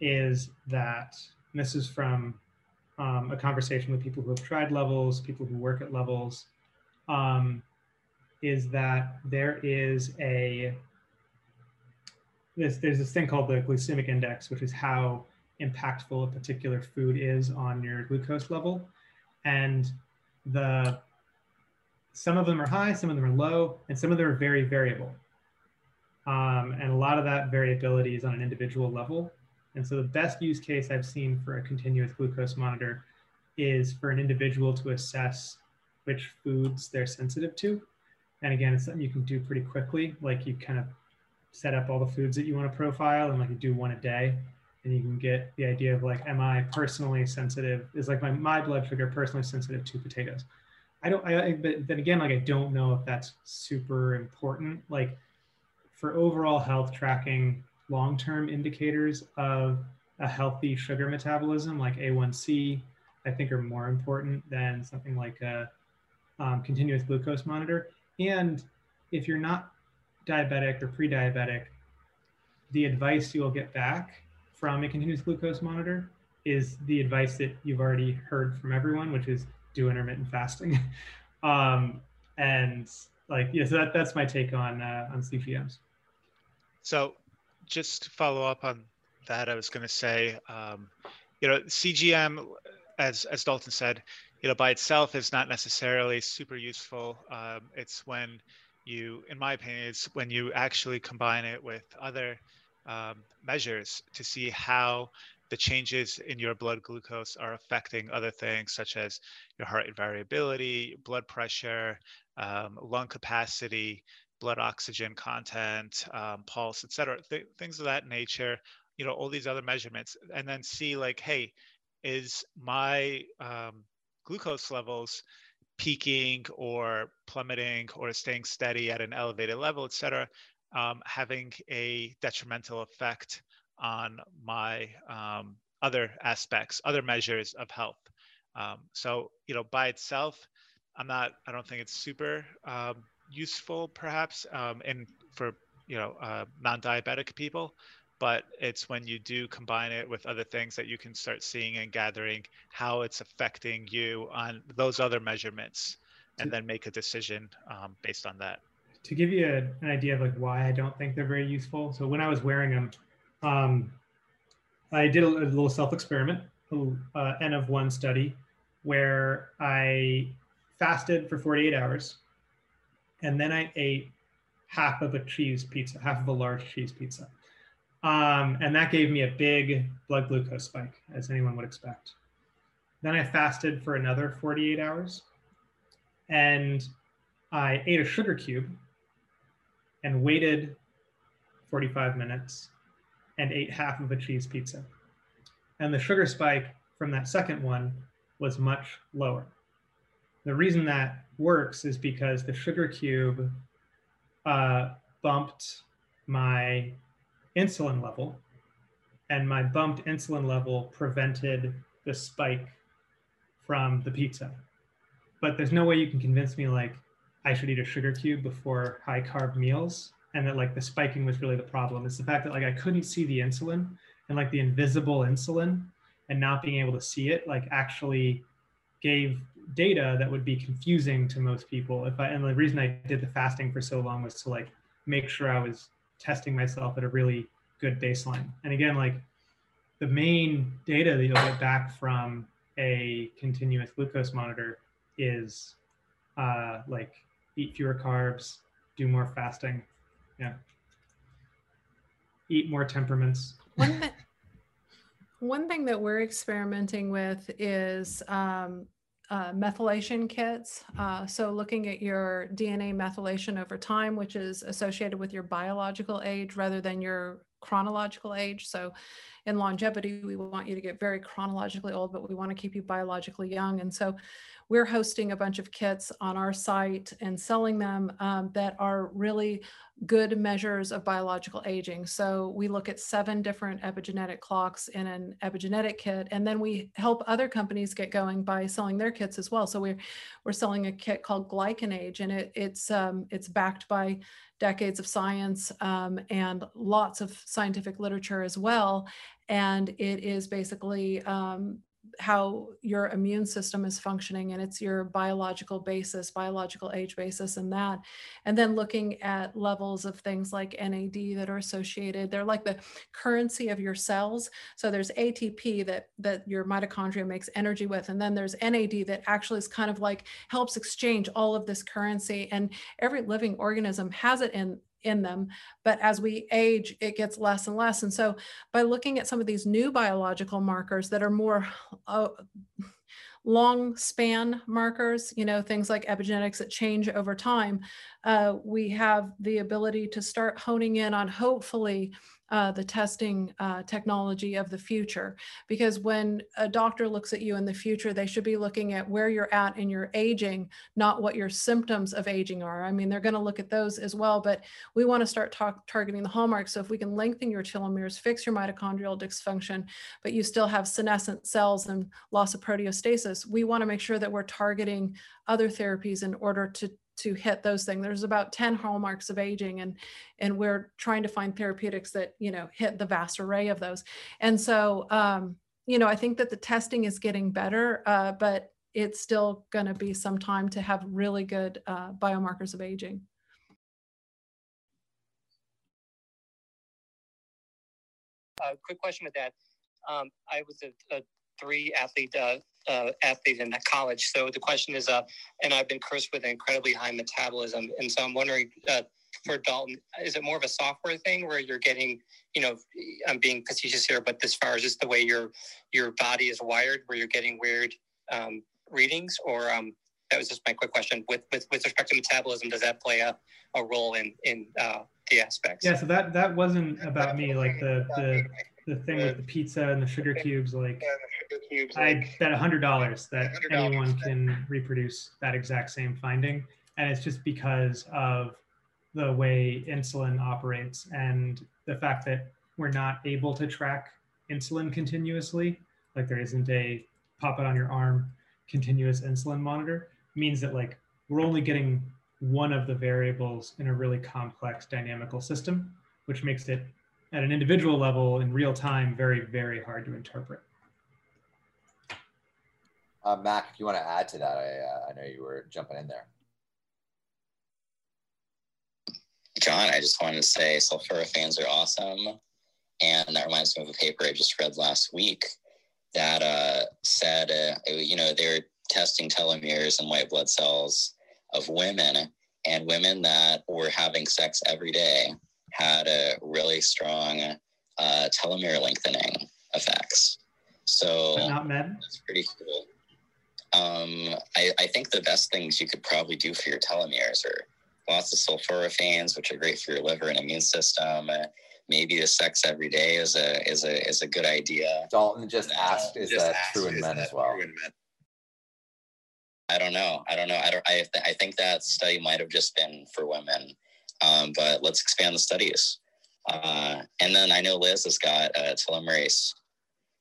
is that this is from um, a conversation with people who have tried levels, people who work at levels, um, is that there is a there's, there's this thing called the glycemic index, which is how impactful a particular food is on your glucose level, and the some of them are high, some of them are low, and some of them are very variable. Um, and a lot of that variability is on an individual level. And so the best use case I've seen for a continuous glucose monitor is for an individual to assess which foods they're sensitive to. And again, it's something you can do pretty quickly. Like you kind of set up all the foods that you want to profile and like you do one a day and you can get the idea of like, am I personally sensitive? Is like my, my blood sugar personally sensitive to potatoes? I don't, I, but then again, like I don't know if that's super important. Like for overall health tracking, long-term indicators of a healthy sugar metabolism like A1C, I think are more important than something like a um, continuous glucose monitor. And if you're not diabetic or pre-diabetic, the advice you'll get back from a continuous glucose monitor is the advice that you've already heard from everyone, which is do intermittent fasting. um, and like, yeah, so that, that's my take on, uh, on CGMs. So just to follow up on that, I was going to say, um, you know, CGM, as, as Dalton said, you know, by itself is not necessarily super useful. Um, it's when you, in my opinion, it's when you actually combine it with other um, measures to see how the changes in your blood glucose are affecting other things such as your heart rate variability, blood pressure, um, lung capacity, blood oxygen content, um, pulse, et cetera, th- things of that nature, you know, all these other measurements, and then see like, hey, is my um, glucose levels peaking or plummeting or staying steady at an elevated level, et cetera, um, having a detrimental effect on my um, other aspects, other measures of health. Um, so, you know, by itself, I'm not, I don't think it's super um, useful perhaps um, in for you know uh, non-diabetic people but it's when you do combine it with other things that you can start seeing and gathering how it's affecting you on those other measurements and then make a decision um, based on that. To give you a, an idea of like why i don't think they're very useful so when i was wearing them um, i did a, a little self experiment uh, n of one study where i fasted for 48 hours and then I ate half of a cheese pizza, half of a large cheese pizza. Um, and that gave me a big blood glucose spike, as anyone would expect. Then I fasted for another 48 hours and I ate a sugar cube and waited 45 minutes and ate half of a cheese pizza. And the sugar spike from that second one was much lower. The reason that works is because the sugar cube uh, bumped my insulin level, and my bumped insulin level prevented the spike from the pizza. But there's no way you can convince me like I should eat a sugar cube before high carb meals and that like the spiking was really the problem. It's the fact that like I couldn't see the insulin and like the invisible insulin and not being able to see it like actually gave data that would be confusing to most people. If i and the reason i did the fasting for so long was to like make sure i was testing myself at a really good baseline. And again like the main data that you'll get back from a continuous glucose monitor is uh, like eat fewer carbs do more fasting. Yeah. Eat more Temper mints. One, th- one thing that we're experimenting with is um, uh, methylation kits. Uh, so looking at your DNA methylation over time, which is associated with your biological age rather than your chronological age. So in longevity, we want you to get very chronologically old, but we want to keep you biologically young. And so we're hosting a bunch of kits on our site and selling them um, that are really good measures of biological aging. So we look at seven different epigenetic clocks in an epigenetic kit, and then we help other companies get going by selling their kits as well. So we're we're selling a kit called GlycanAge, and it, it's um, it's backed by decades of science um, and lots of scientific literature as well. And it is basically um, how your immune system is functioning and it's your biological basis biological age basis and that. And then looking at levels of things like nad that are associated they're like the currency of your cells. So there's atp that that your mitochondria makes energy with and then there's nad that actually is kind of like helps exchange all of this currency and every living organism has it in in them. But as we age, it gets less and less. And so by looking at some of these new biological markers that are more uh, long span markers, you know, things like epigenetics that change over time, uh, we have the ability to start honing in on hopefully uh, the testing uh, technology of the future. Because when a doctor looks at you in the future, they should be looking at where you're at in your aging, not what your symptoms of aging are. I mean, they're going to look at those as well, but we want to start talk, targeting the hallmarks. So if we can lengthen your telomeres, fix your mitochondrial dysfunction, but you still have senescent cells and loss of proteostasis, we want to make sure that we're targeting other therapies in order to to hit those things. There's about 10 hallmarks of aging and and we're trying to find therapeutics that, you know, hit the vast array of those. And so um, you know, I think that the testing is getting better, uh, but it's still going to be some time to have really good uh, biomarkers of aging. A uh, quick question with that. Um, I was a, a three athlete uh, uh, athlete in college. So the question is, uh, and I've been cursed with an incredibly high metabolism, and so I'm wondering uh, for Dalton, is it more of a software thing where you're getting, you know, I'm being facetious here, but as far as just the way your your body is wired, where you're getting weird um, readings, or um, that was just my quick question with with with respect to metabolism. Does that play a, a role in in uh, the aspects? Yeah. So that that wasn't about me. Like the the the thing with the pizza and the sugar cubes, like I bet a hundred dollars that anyone can reproduce that exact same finding, and it's just because of the way insulin operates and the fact that we're not able to track insulin continuously, like there isn't a pop it on your arm continuous insulin monitor, means that like we're only getting one of the variables in a really complex dynamical system, which makes it at an individual level in real time very, very hard to interpret. Uh, Mac, if you want to add to that, I, uh, I know you were jumping in there. John, I just wanted to say sulforaphanes are awesome. And that reminds me of a paper I just read last week that uh, said, uh, you know, they're testing telomeres and white blood cells of women, and women that were having sex every day had a really strong uh, telomere lengthening effects. So but not men. That's pretty cool. Um, I, I think the best things you could probably do for your telomeres are lots of sulforaphanes, which are great for your liver and immune system. Uh, maybe the sex every day is a is a is a good idea. Dalton just asked, is just that asked, true in men as well? I don't know. I don't know. I don't. I, th- I think that study might have just been for women, um, but let's expand the studies. Uh, and then I know Liz has got telomerase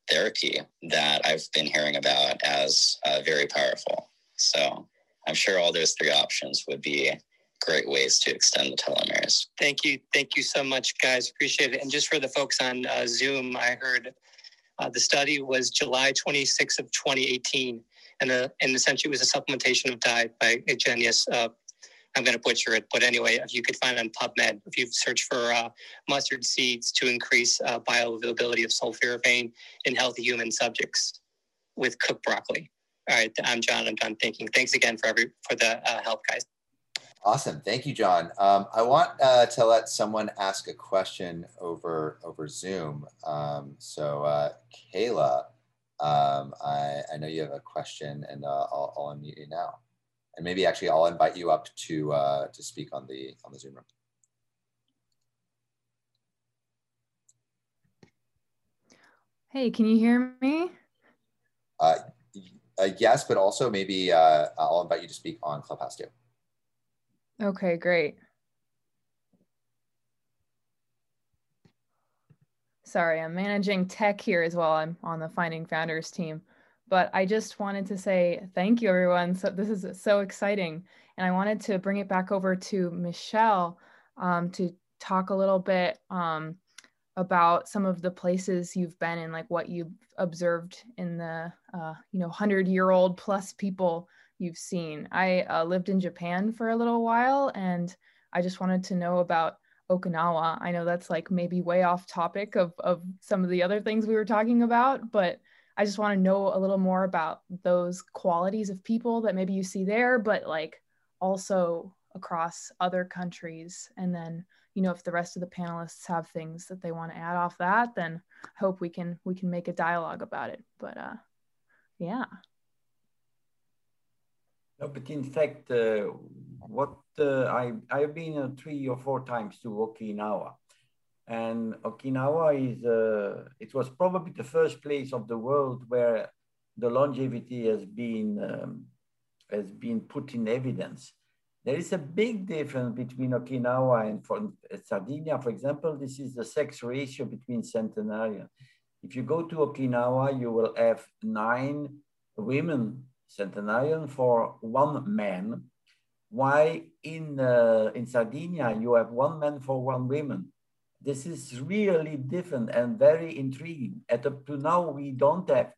therapy that I've been hearing about as uh, very powerful. So I'm sure all those three options would be great ways to extend the telomeres. Thank you. Thank you so much, guys. Appreciate it. And just for the folks on uh, Zoom, I heard uh, the study was July 26th of 2018. And, uh, and essentially it was a supplementation of diet by Genius uh, I'm going to butcher it, but anyway, if you could find on PubMed, if you search for uh, mustard seeds to increase uh, bioavailability of sulforaphane in healthy human subjects with cooked broccoli. All right, I'm John. I'm done thinking. Thanks again for every for the uh, help, guys. Awesome, thank you, John. Um, I want uh, to let someone ask a question over over Zoom. Um, so, uh, Kayla, um, I, I know you have a question, and uh, I'll, I'll unmute you now and maybe actually I'll invite you up to uh, to speak on the on the Zoom room. Hey, can you hear me? Uh, uh, yes, but also maybe uh, I'll invite you to speak on Clubhouse too. Okay, great. Sorry, I'm managing tech here as well. I'm on the Finding Founders team but I just wanted to say thank you, everyone. So this is so exciting. And I wanted to bring it back over to Michel um, to talk a little bit um, about some of the places you've been and like what you've observed in the, uh, you know, 100 year old plus people you've seen. I uh, lived in Japan for a little while and I just wanted to know about Okinawa. I know that's like maybe way off topic of, of some of the other things we were talking about, but I just want to know a little more about those qualities of people that maybe you see there, but like also across other countries. And then, you know, if the rest of the panelists have things that they want to add off that, then I hope we can we can make a dialogue about it. But uh, yeah. No, but in fact, uh, what uh, I I've been uh, three or four times to Okinawa, and Okinawa is uh, it was probably the first place of the world where the longevity has been um, has been put in evidence. There is a big difference between Okinawa and for, Sardinia, for example. This is the sex ratio between centenarians. If you go to Okinawa, you will have nine women centenarian for one man, Why in, uh, in Sardinia, you have one man for one woman. This is really different and very intriguing. At up to now, we don't have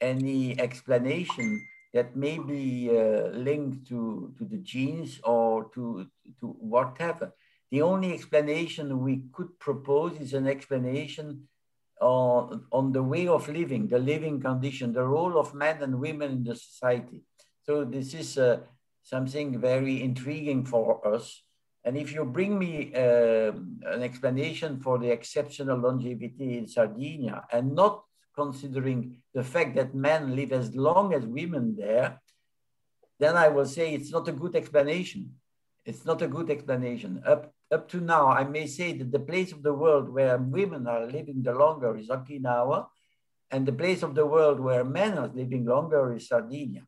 any explanation that may be uh, linked to, to the genes or to, to whatever. The only explanation we could propose is an explanation on, on the way of living, the living condition, the role of men and women in the society. So this is uh, something very intriguing for us. And if you bring me uh, an explanation for the exceptional longevity in Sardinia and not considering the fact that men live as long as women there, then I will say it's not a good explanation. It's not a good explanation. Up up to now, I may say that the place of the world where women are living the longer is Okinawa, and the place of the world where men are living longer is Sardinia.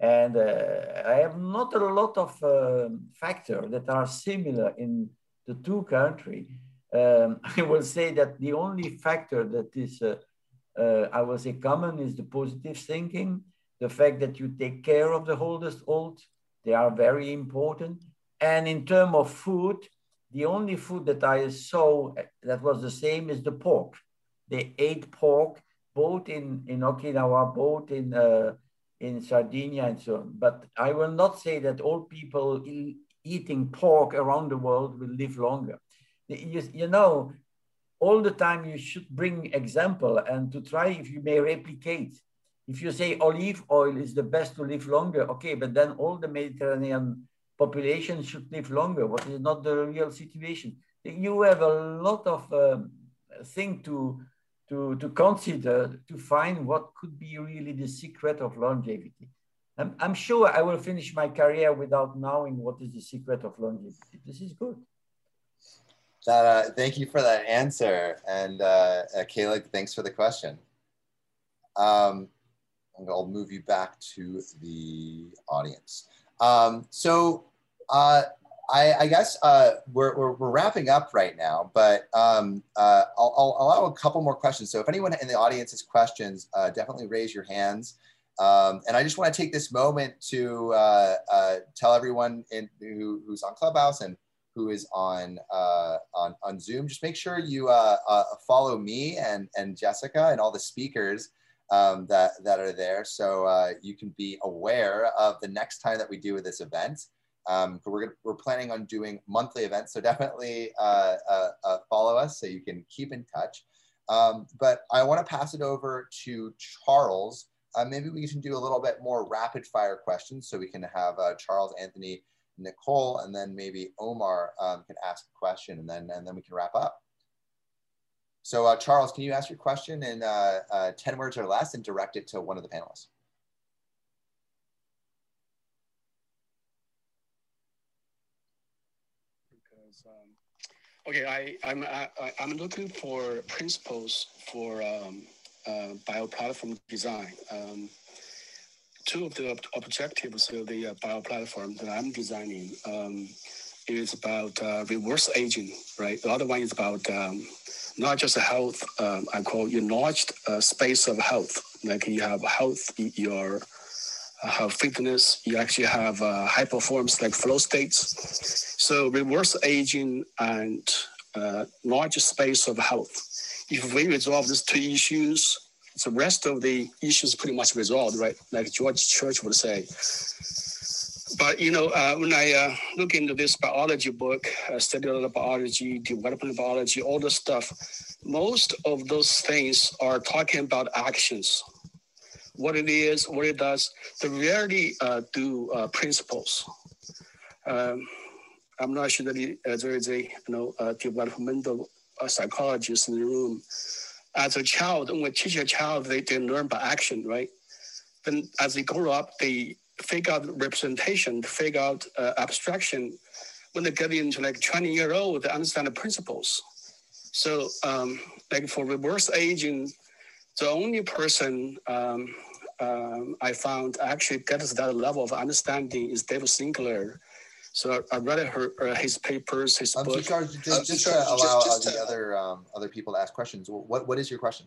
And uh, I have not a lot of uh, factors that are similar in the two countries. Um, I will say that the only factor that is, uh, uh, I will say, common is the positive thinking, the fact that you take care of the oldest old, they are very important. And in terms of food, the only food that I saw that was the same is the pork. They ate pork both in, in Okinawa, both in, uh, in Sardinia and so on. But I will not say that all people eating pork around the world will live longer. You, you know, all the time you should bring example and to try if you may replicate. If you say olive oil is the best to live longer, okay, but then all the Mediterranean population should live longer, what is not the real situation. You have a lot of um, thing to, to, to consider to find what could be really the secret of longevity. I'm, I'm sure I will finish my career without knowing what is the secret of longevity. This is good. That, uh, thank you for that answer. And uh, uh, Kayla, thanks for the question. Um, I'll move you back to the audience. Um, so uh, I, I, guess uh, we're, we're, we're, wrapping up right now, but um, uh, I'll, I'll, allow a couple more questions. So if anyone in the audience has questions, uh, definitely raise your hands. Um, and I just want to take this moment to uh, uh, tell everyone in, who, who's on Clubhouse and who is on, on, on Zoom, just make sure you follow me and, and Jessica and all the speakers um, that, that are there. So you can be aware of the next time that we do this event. Um, we're, we're planning on doing monthly events, so definitely uh, uh, uh, follow us so you can keep in touch. Um, but I want to pass it over to Charles. Uh, maybe we can do a little bit more rapid fire questions so we can have uh, Charles, Anthony, Nicole, and then maybe Omar um, can ask a question and then, and then we can wrap up. So uh, Charles, can you ask your question in 10 words or less and direct it to one of the panelists? um, okay, I, I'm, I, I'm looking for principles for um, uh, bioplatform design. Um, two of the ob objectives of the uh, bioplatform that I'm designing um, is about uh, reverse aging, right? The other one is about um, not just health, um, I call enlarged uh, space of health. Like you have health your have fitness, you actually have uh, high performance like flow states. So reverse aging and uh, large space of health. If we resolve these two issues, the rest of the issues pretty much resolved, right? Like George Church would say. But you know, uh, when I uh, look into this biology book, uh, of biology, development biology, all the stuff, most of those things are talking about actions what it is, what it does. They rarely uh, do uh, principles. um, I'm not sure that uh, there is a you know a developmental uh, psychologist in the room. As a child, when we teach a child, they, they learn by action, right? Then as they grow up, they figure out representation, figure out uh, abstraction. When they get into like 20 year old, they understand the principles. So um, like for reverse aging, the only person um, um, I found actually gets that level of understanding is David Sinclair. So I, I read her, uh, his papers, his um, book. So just, just, just to allow just, just the other um, other people to ask questions, what what is your question?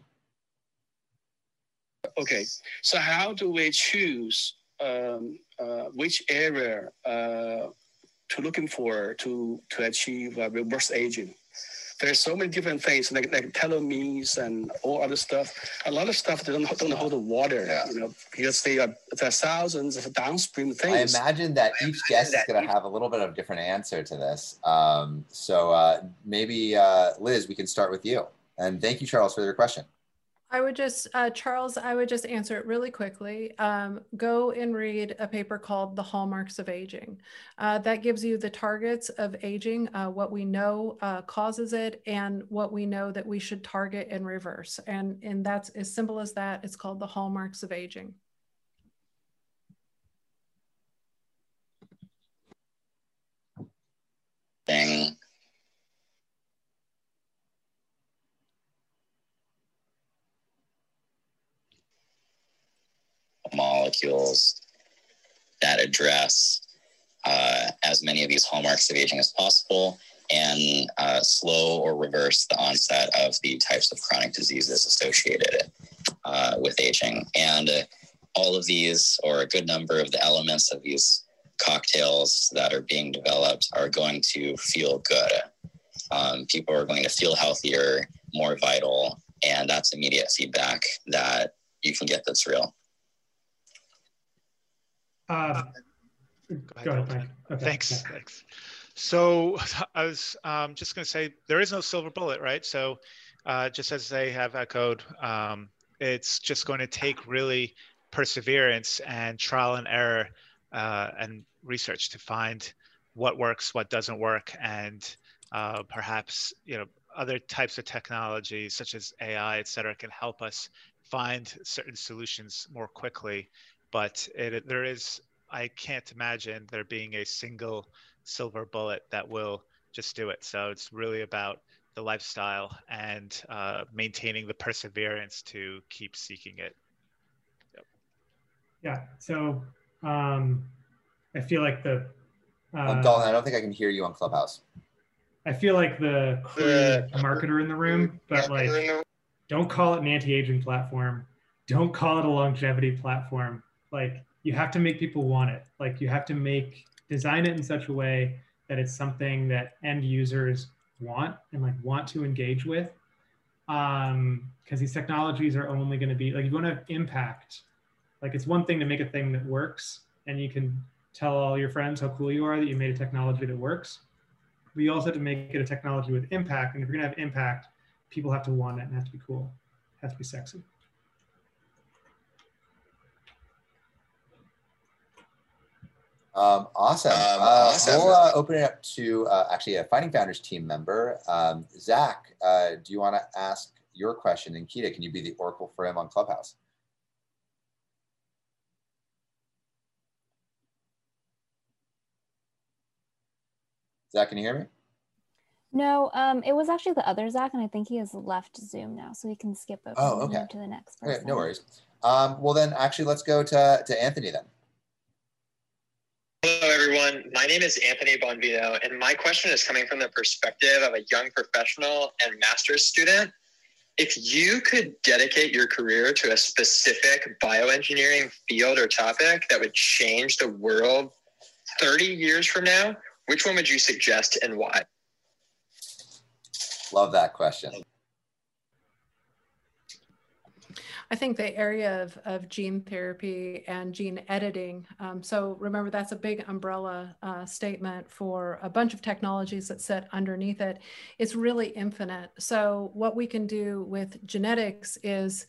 Okay, so how do we choose um, uh, which area uh, to looking for to to achieve uh, reverse aging? There's so many different things like, like telomeres and all other stuff. A lot of stuff don't, don't hold the water, yeah. you know, because they are there are thousands of downstream things. I imagine that each guest is going to have a little bit of a different answer to this. Um, so uh, maybe uh, Liz, we can start with you. And thank you, Charles, for your question. I would just, uh, Charles, I would just answer it really quickly. Um, go and read a paper called The Hallmarks of Aging. Uh, that gives you the targets of aging, uh, what we know uh, causes it, and what we know that we should target and reverse. And, and that's as simple as that. It's called The Hallmarks of Aging. Thing molecules that address uh, as many of these hallmarks of aging as possible and uh, slow or reverse the onset of the types of chronic diseases associated uh, with aging. And all of these, or a good number of the elements of these cocktails that are being developed, are going to feel good. Um, people are going to feel healthier, more vital, and that's immediate feedback that you can get that's real. Uh, go ahead, Mike. Okay. Thanks. Yeah. Thanks. So I was um, just going to say there is no silver bullet, right? So uh, just as they have echoed, um, it's just going to take really perseverance and trial and error uh, and research to find what works, what doesn't work, and uh, perhaps you know other types of technologies such as AI, et cetera, can help us find certain solutions more quickly but it, there is i can't imagine there being a single silver bullet that will just do it so it's really about the lifestyle and uh, maintaining the perseverance to keep seeking it yep. yeah so um, i feel like the uh, um, Dalton, I don't think I can hear you on Clubhouse. I feel like the crude marketer in the room, but like, don't call it an anti-aging platform. Don't call it a longevity platform like you have to make people want it. Like you have to make design it in such a way that it's something that end users want and like want to engage with. Um because these technologies are only going to be like you want to have impact like it's one thing to make a thing that works and you can tell all your friends how cool you are that you made a technology that works but you also have to make it a technology with impact and if you're going to have impact people have to want it and have to be cool has to be sexy Um, awesome. Um, uh, awesome. We'll uh, open it up to uh, actually a Finding Founders team member. Um, Zach, uh, do you want to ask your question? And Kita, can you be the oracle for him on Clubhouse? Zach, can you hear me? No, um, it was actually the other Zach, and I think he has left Zoom now, so we can skip over oh, okay. to the next person. Okay, no worries. Um, well, then actually, let's go to, to Anthony then. Hello, everyone. My name is Anthony Bonvino, and my question is coming from the perspective of a young professional and master's student. If you could dedicate your career to a specific bioengineering field or topic that would change the world 30 years from now, which one would you suggest and why? Love that question. I think the area of, of gene therapy and gene editing. Um, so remember, that's a big umbrella uh, statement for a bunch of technologies that sit underneath it. It's really infinite. So what we can do with genetics is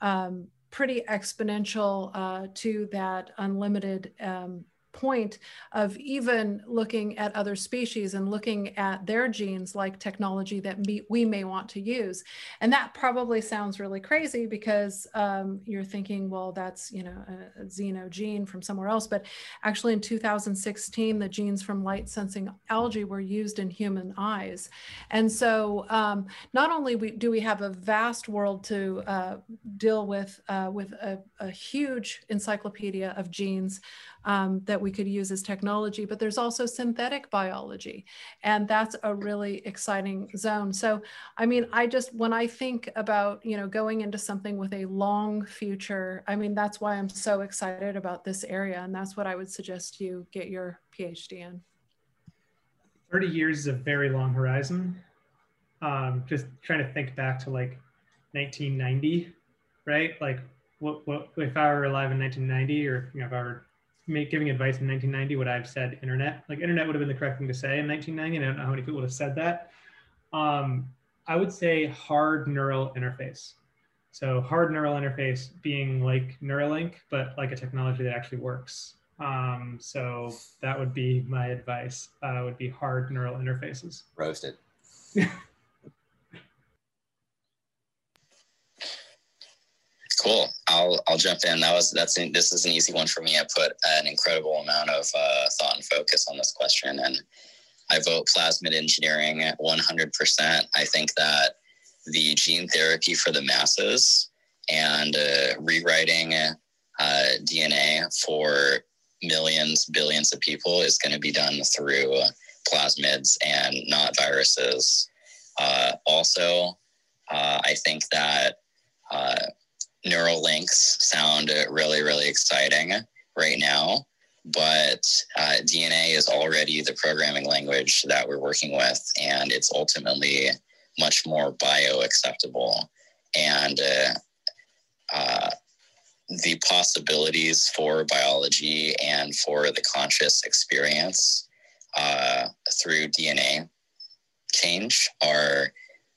um, pretty exponential uh, to that unlimited um, point of even looking at other species and looking at their genes like technology that we may want to use. And that probably sounds really crazy because um, you're thinking, well, that's, you know, a, a xeno gene from somewhere else. But actually in 2016, the genes from light sensing algae were used in human eyes. And so um, not only do we have a vast world to uh, deal with, uh, with a, a huge encyclopedia of genes um, that we could use as technology, but there's also synthetic biology. And that's a really exciting zone. So, I mean, I just, when I think about, you know, going into something with a long future, I mean, that's why I'm so excited about this area. And that's what I would suggest you get your PhD in. 30 years is a very long horizon. Um, just trying to think back to like 1990, right? Like what, what if I were alive in 1990 or you know, if I were make, giving advice in 1990, would I have said internet? Like internet would have been the correct thing to say in 1990. And I don't know how many people would have said that. Um, I would say hard neural interface. So hard neural interface being like Neuralink, but like a technology that actually works. Um, so that would be my advice. Uh, would be hard neural interfaces. Roasted. Cool. I'll I'll jump in. That was that's an, this is an easy one for me. I put an incredible amount of uh, thought and focus on this question, and I vote plasmid engineering 100%. I think that the gene therapy for the masses and uh, rewriting uh, DNA for millions, billions of people is going to be done through plasmids and not viruses. Uh, also, uh, I think that uh, neural links sound really, really exciting right now, but uh, DNA is already the programming language that we're working with, and it's ultimately much more bio acceptable. And uh, uh, the possibilities for biology and for the conscious experience uh, through DNA change are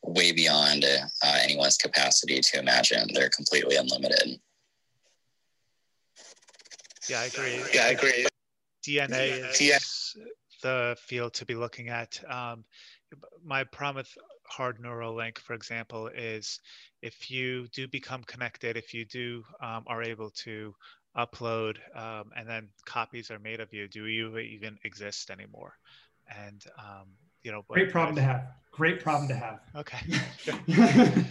way beyond uh, anyone's capacity to imagine. They're completely unlimited. Yeah, I agree. Yeah, I agree. DNA is the field to be looking at. Um, my problem with hard neural link, for example, is if you do become connected, if you do um, are able to upload um, and then copies are made of you, do you even exist anymore? And um, you know, great problem to have great problem to have. Okay.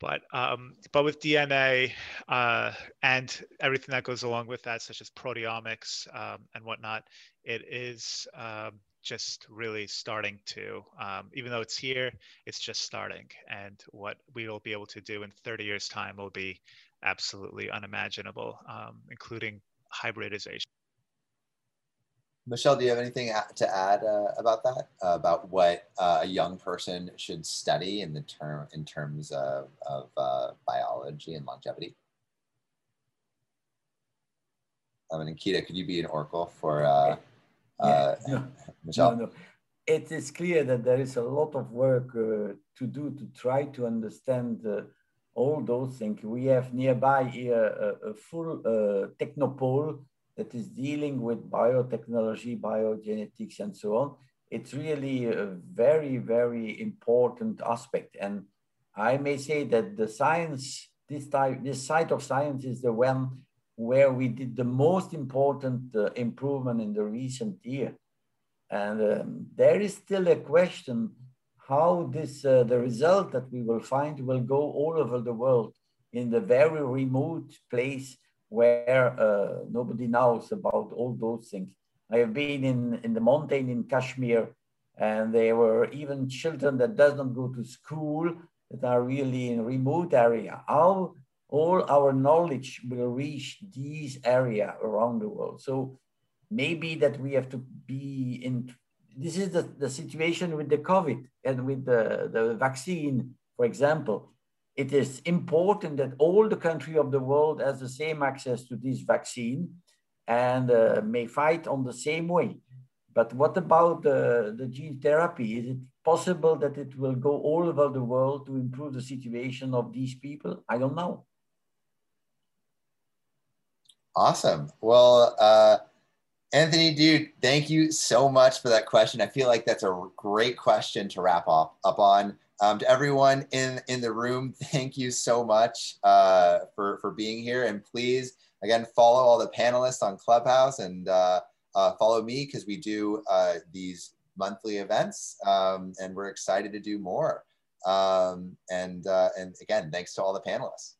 but um, but with DNA uh, and everything that goes along with that, such as proteomics um, and whatnot, it is um, just really starting to. Um, even though it's here, it's just starting, and what we will be able to do in 30 years' time will be absolutely unimaginable, um, including hybridization. Michel, do you have anything to add uh, about that? Uh, about what uh, a young person should study in the term in terms of, of uh, biology and longevity? I mean, Nikita, could you be an oracle for uh, uh, yeah, no, Michel? No, no. It is clear that there is a lot of work to do to try to understand all those things. We have nearby here a, a full technopole that is dealing with biotechnology, biogenetics, and so on, it's really a very, very important aspect. And I may say that the science, this type, this side of science is the one where we did the most important uh, improvement in the recent year. And um, there is still a question how this, uh, the result that we will find will go all over the world in the very remote place where uh, nobody knows about all those things. I have been in, in the mountain in Kashmir, and there were even children that does not go to school that are really in remote area. How all our knowledge will reach these area around the world. So maybe that we have to be in, this is the, the situation with the COVID and with the, the vaccine, for example it is important that all the country of the world has the same access to this vaccine and uh, may fight on the same way. But what about uh, the gene therapy? Is it possible that it will go all over the world to improve the situation of these people? I don't know. Awesome. Well, uh, Anthony, dude, thank you so much for that question. I feel like that's a great question to wrap up, up on. Um, to everyone in, in the room, thank you so much uh, for, for being here. And please, again, follow all the panelists on Clubhouse and uh, uh, follow me because we do uh, these monthly events um, and we're excited to do more. Um, and, uh, and again, thanks to all the panelists.